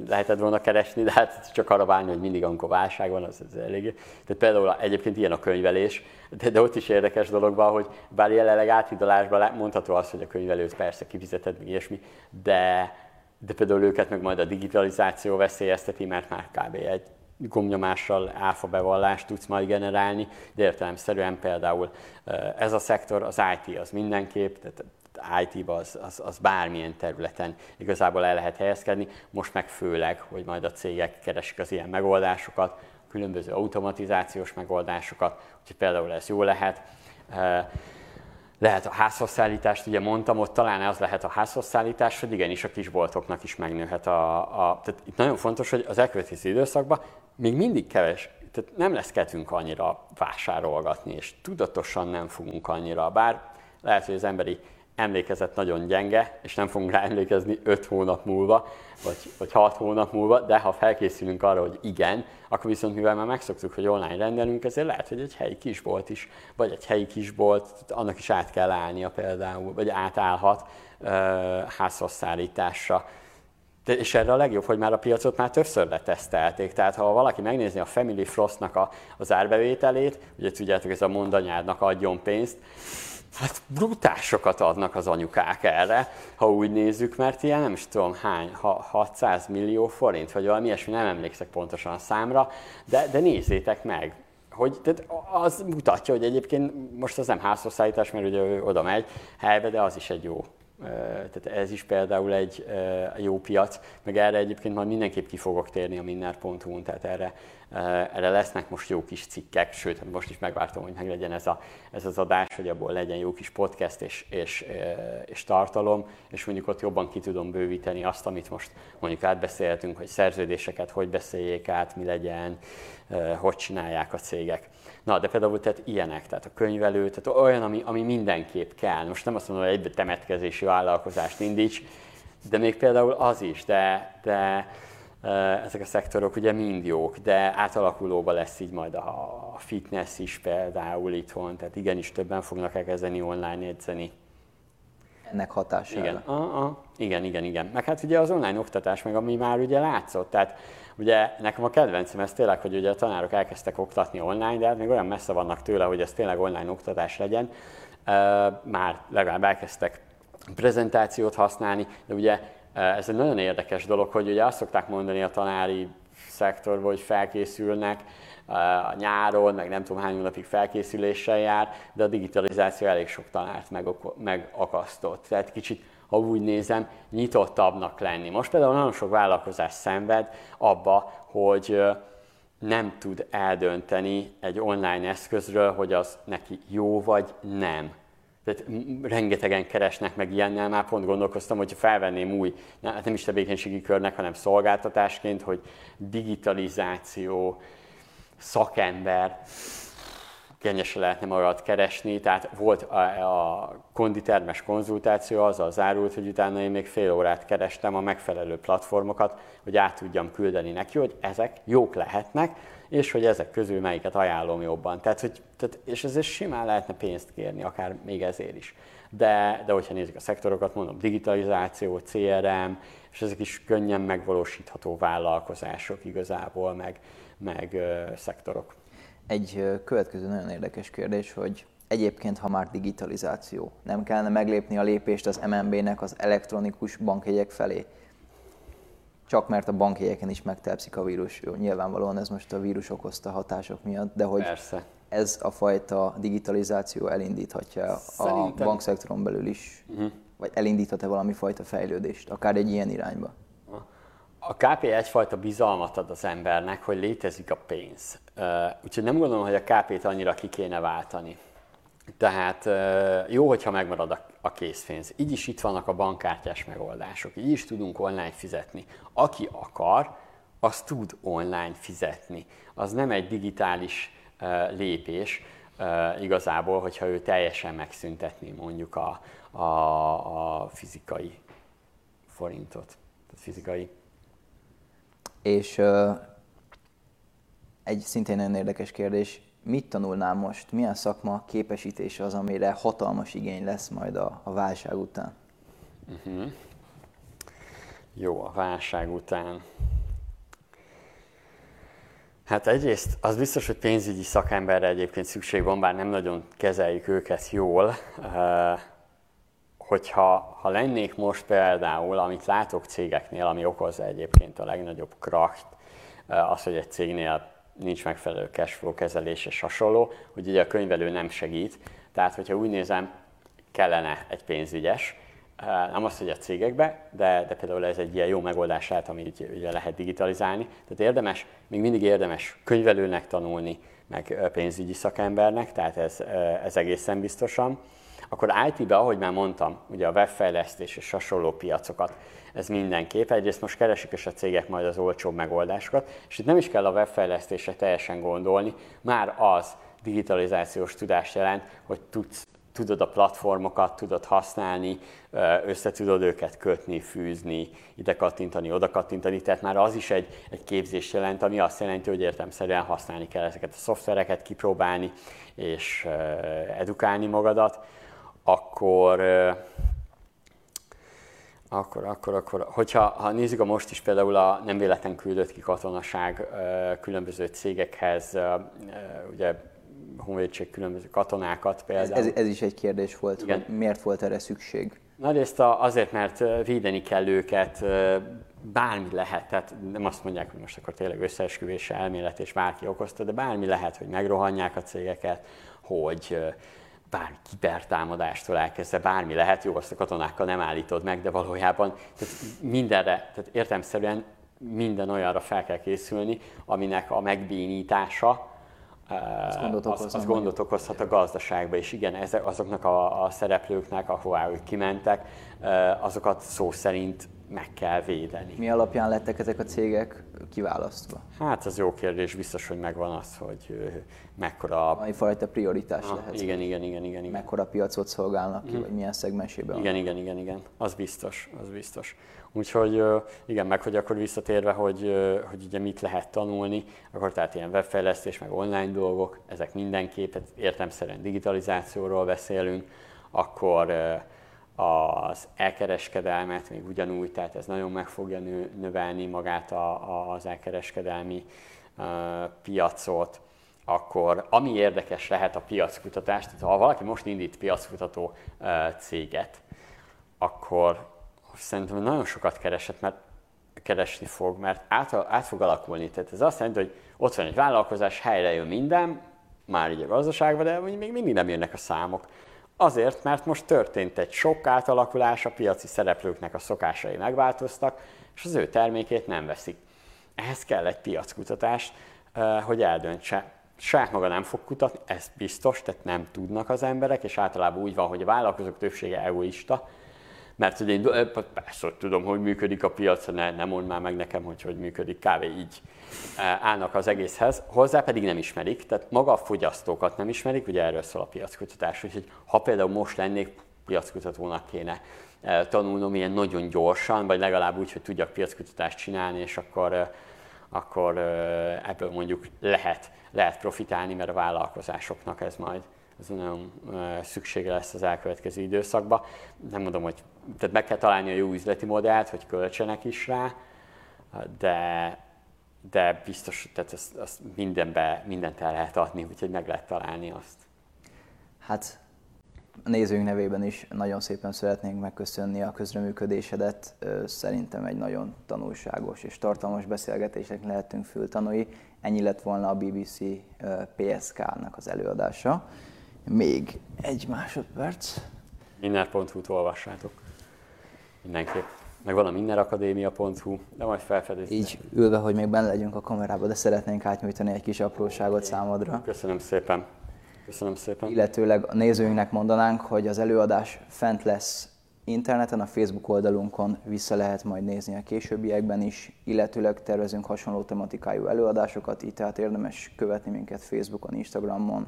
[SPEAKER 2] lehetett volna keresni, de hát csak arra válni, hogy mindig amikor válság van, az, az elég. Tehát például egyébként ilyen a könyvelés, de, de ott is érdekes dolog van, hogy bár jelenleg áthidalásban mondható az, hogy a könyvelőt persze kifizeted, meg ilyesmi, de, de például őket meg majd a digitalizáció veszélyezteti, mert már kb. egy gomnyomással áfa bevallást tudsz majd generálni, de értelemszerűen például ez a szektor, az IT az mindenképp, tehát IT-ba az, az, az bármilyen területen igazából el lehet helyezkedni, most meg főleg, hogy majd a cégek keresik az ilyen megoldásokat, különböző automatizációs megoldásokat, úgyhogy például ez jó lehet. Lehet a házhozszállítást, ugye mondtam, ott talán az lehet a házhozszállítás, hogy igenis a kisboltoknak is megnőhet a, a... Tehát itt nagyon fontos, hogy az elkövetkező időszakban még mindig keves, tehát nem lesz kedvünk annyira vásárolgatni, és tudatosan nem fogunk annyira, bár lehet, hogy az emberi emlékezet nagyon gyenge, és nem fogunk rá emlékezni 5 hónap múlva, vagy, vagy 6 hónap múlva, de ha felkészülünk arra, hogy igen, akkor viszont mivel már megszoktuk, hogy online rendelünk, ezért lehet, hogy egy helyi kisbolt is, vagy egy helyi kisbolt, annak is át kell állnia például, vagy átállhat uh, házhoz szállításra. És erre a legjobb, hogy már a piacot már többször letesztelték. Tehát ha valaki megnézi a Family Frostnak a, az árbevételét, ugye tudjátok, ez a mondanyádnak adjon pénzt, Hát brutásokat adnak az anyukák erre, ha úgy nézzük, mert ilyen nem is tudom hány, ha 600 millió forint, vagy valami ilyesmi, nem emlékszek pontosan a számra, de, de nézzétek meg, hogy tehát az mutatja, hogy egyébként most az nem házhozszállítás, mert ugye ő oda megy helybe, de az is egy jó tehát ez is például egy jó piac, meg erre egyébként majd mindenképp ki fogok térni a minner.hu-n, tehát erre, erre lesznek most jó kis cikkek, sőt, most is megvártam, hogy meglegyen ez, a, ez az adás, hogy abból legyen jó kis podcast és, és, és tartalom, és mondjuk ott jobban ki tudom bővíteni azt, amit most mondjuk átbeszéltünk, hogy szerződéseket hogy beszéljék át, mi legyen, hogy csinálják a cégek. Na, de például tehát ilyenek, tehát a könyvelő, tehát olyan, ami, ami mindenképp kell. Most nem azt mondom, hogy egy temetkezési vállalkozást indíts, de még például az is, de, de ezek a szektorok ugye mind jók, de átalakulóban lesz így majd a fitness is például itthon, tehát igenis többen fognak elkezdeni online edzeni.
[SPEAKER 1] nek hatására.
[SPEAKER 2] Igen, a, a, igen, igen, igen. Meg hát ugye az online oktatás, meg ami már ugye látszott, tehát ugye nekem a kedvencem ez tényleg, hogy ugye a tanárok elkezdtek oktatni online, de hát még olyan messze vannak tőle, hogy ez tényleg online oktatás legyen. Már legalább elkezdtek prezentációt használni, de ugye ez egy nagyon érdekes dolog, hogy ugye azt szokták mondani a tanári szektorban, hogy felkészülnek, a nyáron, meg nem tudom hány napig felkészüléssel jár, de a digitalizáció elég sok tanárt megakasztott. Tehát kicsit, ha úgy nézem, nyitottabbnak lenni. Most például nagyon sok vállalkozás szenved abba, hogy nem tud eldönteni egy online eszközről, hogy az neki jó vagy nem. Tehát rengetegen keresnek meg ilyennel, már pont gondolkoztam, hogy felvenném új, hát nem is tevékenységi körnek, hanem szolgáltatásként, hogy digitalizáció, szakember, kényesen lehetne magad keresni, tehát volt a, a konditermes konzultáció, azzal zárult, hogy utána én még fél órát kerestem a megfelelő platformokat, hogy át tudjam küldeni neki, hogy ezek jók lehetnek, és hogy ezek közül melyiket ajánlom jobban. Tehát, hogy, tehát, és ezért simán lehetne pénzt kérni, akár még ezért is. De, de hogyha nézzük a szektorokat, mondom, digitalizáció, CRM, és ezek is könnyen megvalósítható vállalkozások igazából, meg, meg ö, szektorok.
[SPEAKER 1] Egy következő nagyon érdekes kérdés, hogy egyébként, ha már digitalizáció, nem kellene meglépni a lépést az MNB-nek az elektronikus bankjegyek felé? Csak mert a bankjegyeken is megtelepszik a vírus. Jó, nyilvánvalóan ez most a vírus okozta hatások miatt, de hogy
[SPEAKER 2] Persze.
[SPEAKER 1] ez a fajta digitalizáció elindíthatja Szerintem... a bankszektoron belül is, uh-huh. vagy elindíthat-e valami fajta fejlődést, akár egy ilyen irányba?
[SPEAKER 2] A KP egyfajta bizalmat ad az embernek, hogy létezik a pénz. Úgyhogy nem gondolom, hogy a KP-t annyira ki kéne váltani. Tehát jó, hogyha megmarad a készpénz. Így is itt vannak a bankkártyás megoldások, így is tudunk online fizetni. Aki akar, az tud online fizetni. Az nem egy digitális lépés igazából, hogyha ő teljesen megszüntetné mondjuk a, a, a fizikai forintot, tehát fizikai
[SPEAKER 1] és egy szintén nagyon érdekes kérdés, mit tanulnál most, milyen szakma képesítése az, amire hatalmas igény lesz majd a, a válság után? Uh-huh.
[SPEAKER 2] Jó, a válság után. Hát egyrészt az biztos, hogy pénzügyi szakemberre egyébként szükség van, bár nem nagyon kezeljük őket jól. Hogyha ha lennék most például, amit látok cégeknél, ami okozza egyébként a legnagyobb kracht, az, hogy egy cégnél nincs megfelelő cashflow kezelés és hasonló, hogy ugye a könyvelő nem segít. Tehát, hogyha úgy nézem, kellene egy pénzügyes, nem azt, hogy a cégekbe, de, de például ez egy ilyen jó megoldás lehet, amit ugye lehet digitalizálni. Tehát érdemes, még mindig érdemes könyvelőnek tanulni, meg pénzügyi szakembernek, tehát ez, ez egészen biztosan. Akkor IT-be, ahogy már mondtam, ugye a webfejlesztés és hasonló piacokat, ez mindenképp. Egyrészt most keresik is a cégek majd az olcsóbb megoldásokat, és itt nem is kell a webfejlesztésre teljesen gondolni, már az digitalizációs tudást jelent, hogy tudsz tudod a platformokat, tudod használni, össze tudod őket kötni, fűzni, ide kattintani, oda kattintani, tehát már az is egy, egy képzés jelent, ami azt jelenti, hogy értelmszerűen használni kell ezeket a szoftvereket, kipróbálni és edukálni magadat. Akkor, akkor, akkor, akkor, hogyha ha nézzük a most is például a nem véletlen küldött ki katonaság különböző cégekhez, ugye honvédség különböző katonákat például.
[SPEAKER 1] Ez, ez, ez is egy kérdés volt, Igen. hogy miért volt erre szükség?
[SPEAKER 2] Nagyrészt azért, mert védeni kell őket, bármi lehet, tehát nem azt mondják, hogy most akkor tényleg összeesküvés elmélet és bárki okozta, de bármi lehet, hogy megrohanják a cégeket, hogy bármi kibertámadástól elkezdve bármi lehet, jó, azt a katonákkal nem állítod meg, de valójában tehát mindenre, tehát értelmszerűen minden olyanra fel kell készülni, aminek a megbénítása az gondot, az, az gondot okozhat a gazdaságba, és igen, ezek, azoknak a, a szereplőknek, ahová ők kimentek, azokat szó szerint meg kell védeni.
[SPEAKER 1] Mi alapján lettek ezek a cégek kiválasztva?
[SPEAKER 2] Hát az jó kérdés, biztos, hogy megvan az, hogy mekkora...
[SPEAKER 1] Ami fajta prioritás ah, lehet.
[SPEAKER 2] Igen, igen, igen, igen, igen.
[SPEAKER 1] Mekkora piacot szolgálnak ki, mm. vagy milyen szegmensében
[SPEAKER 2] Igen, igen, igen, igen, az biztos, az biztos. Úgyhogy igen, meg hogy akkor visszatérve, hogy, hogy ugye mit lehet tanulni, akkor tehát ilyen webfejlesztés, meg online dolgok, ezek mindenképp, értemszerűen digitalizációról beszélünk, akkor az elkereskedelmet még ugyanúgy, tehát ez nagyon meg fogja növelni magát a, a, az elkereskedelmi uh, piacot, akkor ami érdekes lehet a piackutatás, tehát ha valaki most indít piackutató céget, akkor szerintem nagyon sokat keresett, mert keresni fog, mert át, át fog alakulni. Tehát ez azt jelenti, hogy ott van egy vállalkozás, helyre jön minden, már így a gazdaságban, de még mindig nem jönnek a számok. Azért, mert most történt egy sok átalakulás, a piaci szereplőknek a szokásai megváltoztak, és az ő termékét nem veszik. Ehhez kell egy piackutatás, hogy eldöntse. Saját maga nem fog kutatni, ez biztos, tehát nem tudnak az emberek, és általában úgy van, hogy a vállalkozók többsége egoista, mert hogy én persze, hogy tudom, hogy működik a piac, ne, nem mond már meg nekem, hogy hogy működik, kávé így állnak az egészhez, hozzá pedig nem ismerik, tehát maga a fogyasztókat nem ismerik, ugye erről szól a piackutatás, úgyhogy ha például most lennék piackutatónak kéne tanulnom ilyen nagyon gyorsan, vagy legalább úgy, hogy tudjak piackutatást csinálni, és akkor, akkor ebből mondjuk lehet, lehet profitálni, mert a vállalkozásoknak ez majd ez nagyon szüksége lesz az elkövetkező időszakban. Nem mondom, hogy tehát meg kell találni a jó üzleti modellt, hogy költsenek is rá, de, de biztos, tehát ezt, ezt mindenbe, mindent el lehet adni, úgyhogy meg lehet találni azt.
[SPEAKER 1] Hát a nézőink nevében is nagyon szépen szeretnénk megköszönni a közreműködésedet. Szerintem egy nagyon tanulságos és tartalmas beszélgetésnek lehetünk fültanúi. Ennyi lett volna a BBC PSK-nak az előadása. Még egy másodperc.
[SPEAKER 2] Minner.hu-t olvassátok. Mindenképp. Meg van a minnerakadémia.hu, de majd felfedezni.
[SPEAKER 1] Így ülve, hogy még benne legyünk a kamerába, de szeretnénk átnyújtani egy kis apróságot számodra.
[SPEAKER 2] Köszönöm szépen. Köszönöm szépen.
[SPEAKER 1] Illetőleg a nézőinknek mondanánk, hogy az előadás fent lesz interneten, a Facebook oldalunkon vissza lehet majd nézni a későbbiekben is, illetőleg tervezünk hasonló tematikájú előadásokat, így tehát érdemes követni minket Facebookon, Instagramon,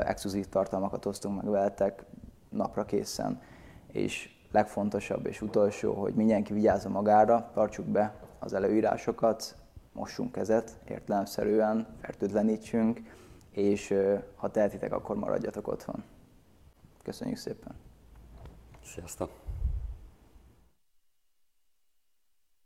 [SPEAKER 1] exkluzív tartalmakat osztunk meg veletek napra készen, és legfontosabb és utolsó, hogy mindenki vigyázza magára, tartsuk be az előírásokat, mossunk kezet értelemszerűen, fertőtlenítsünk, és ha tehetitek, akkor maradjatok otthon. Köszönjük szépen!
[SPEAKER 2] Sziasztok!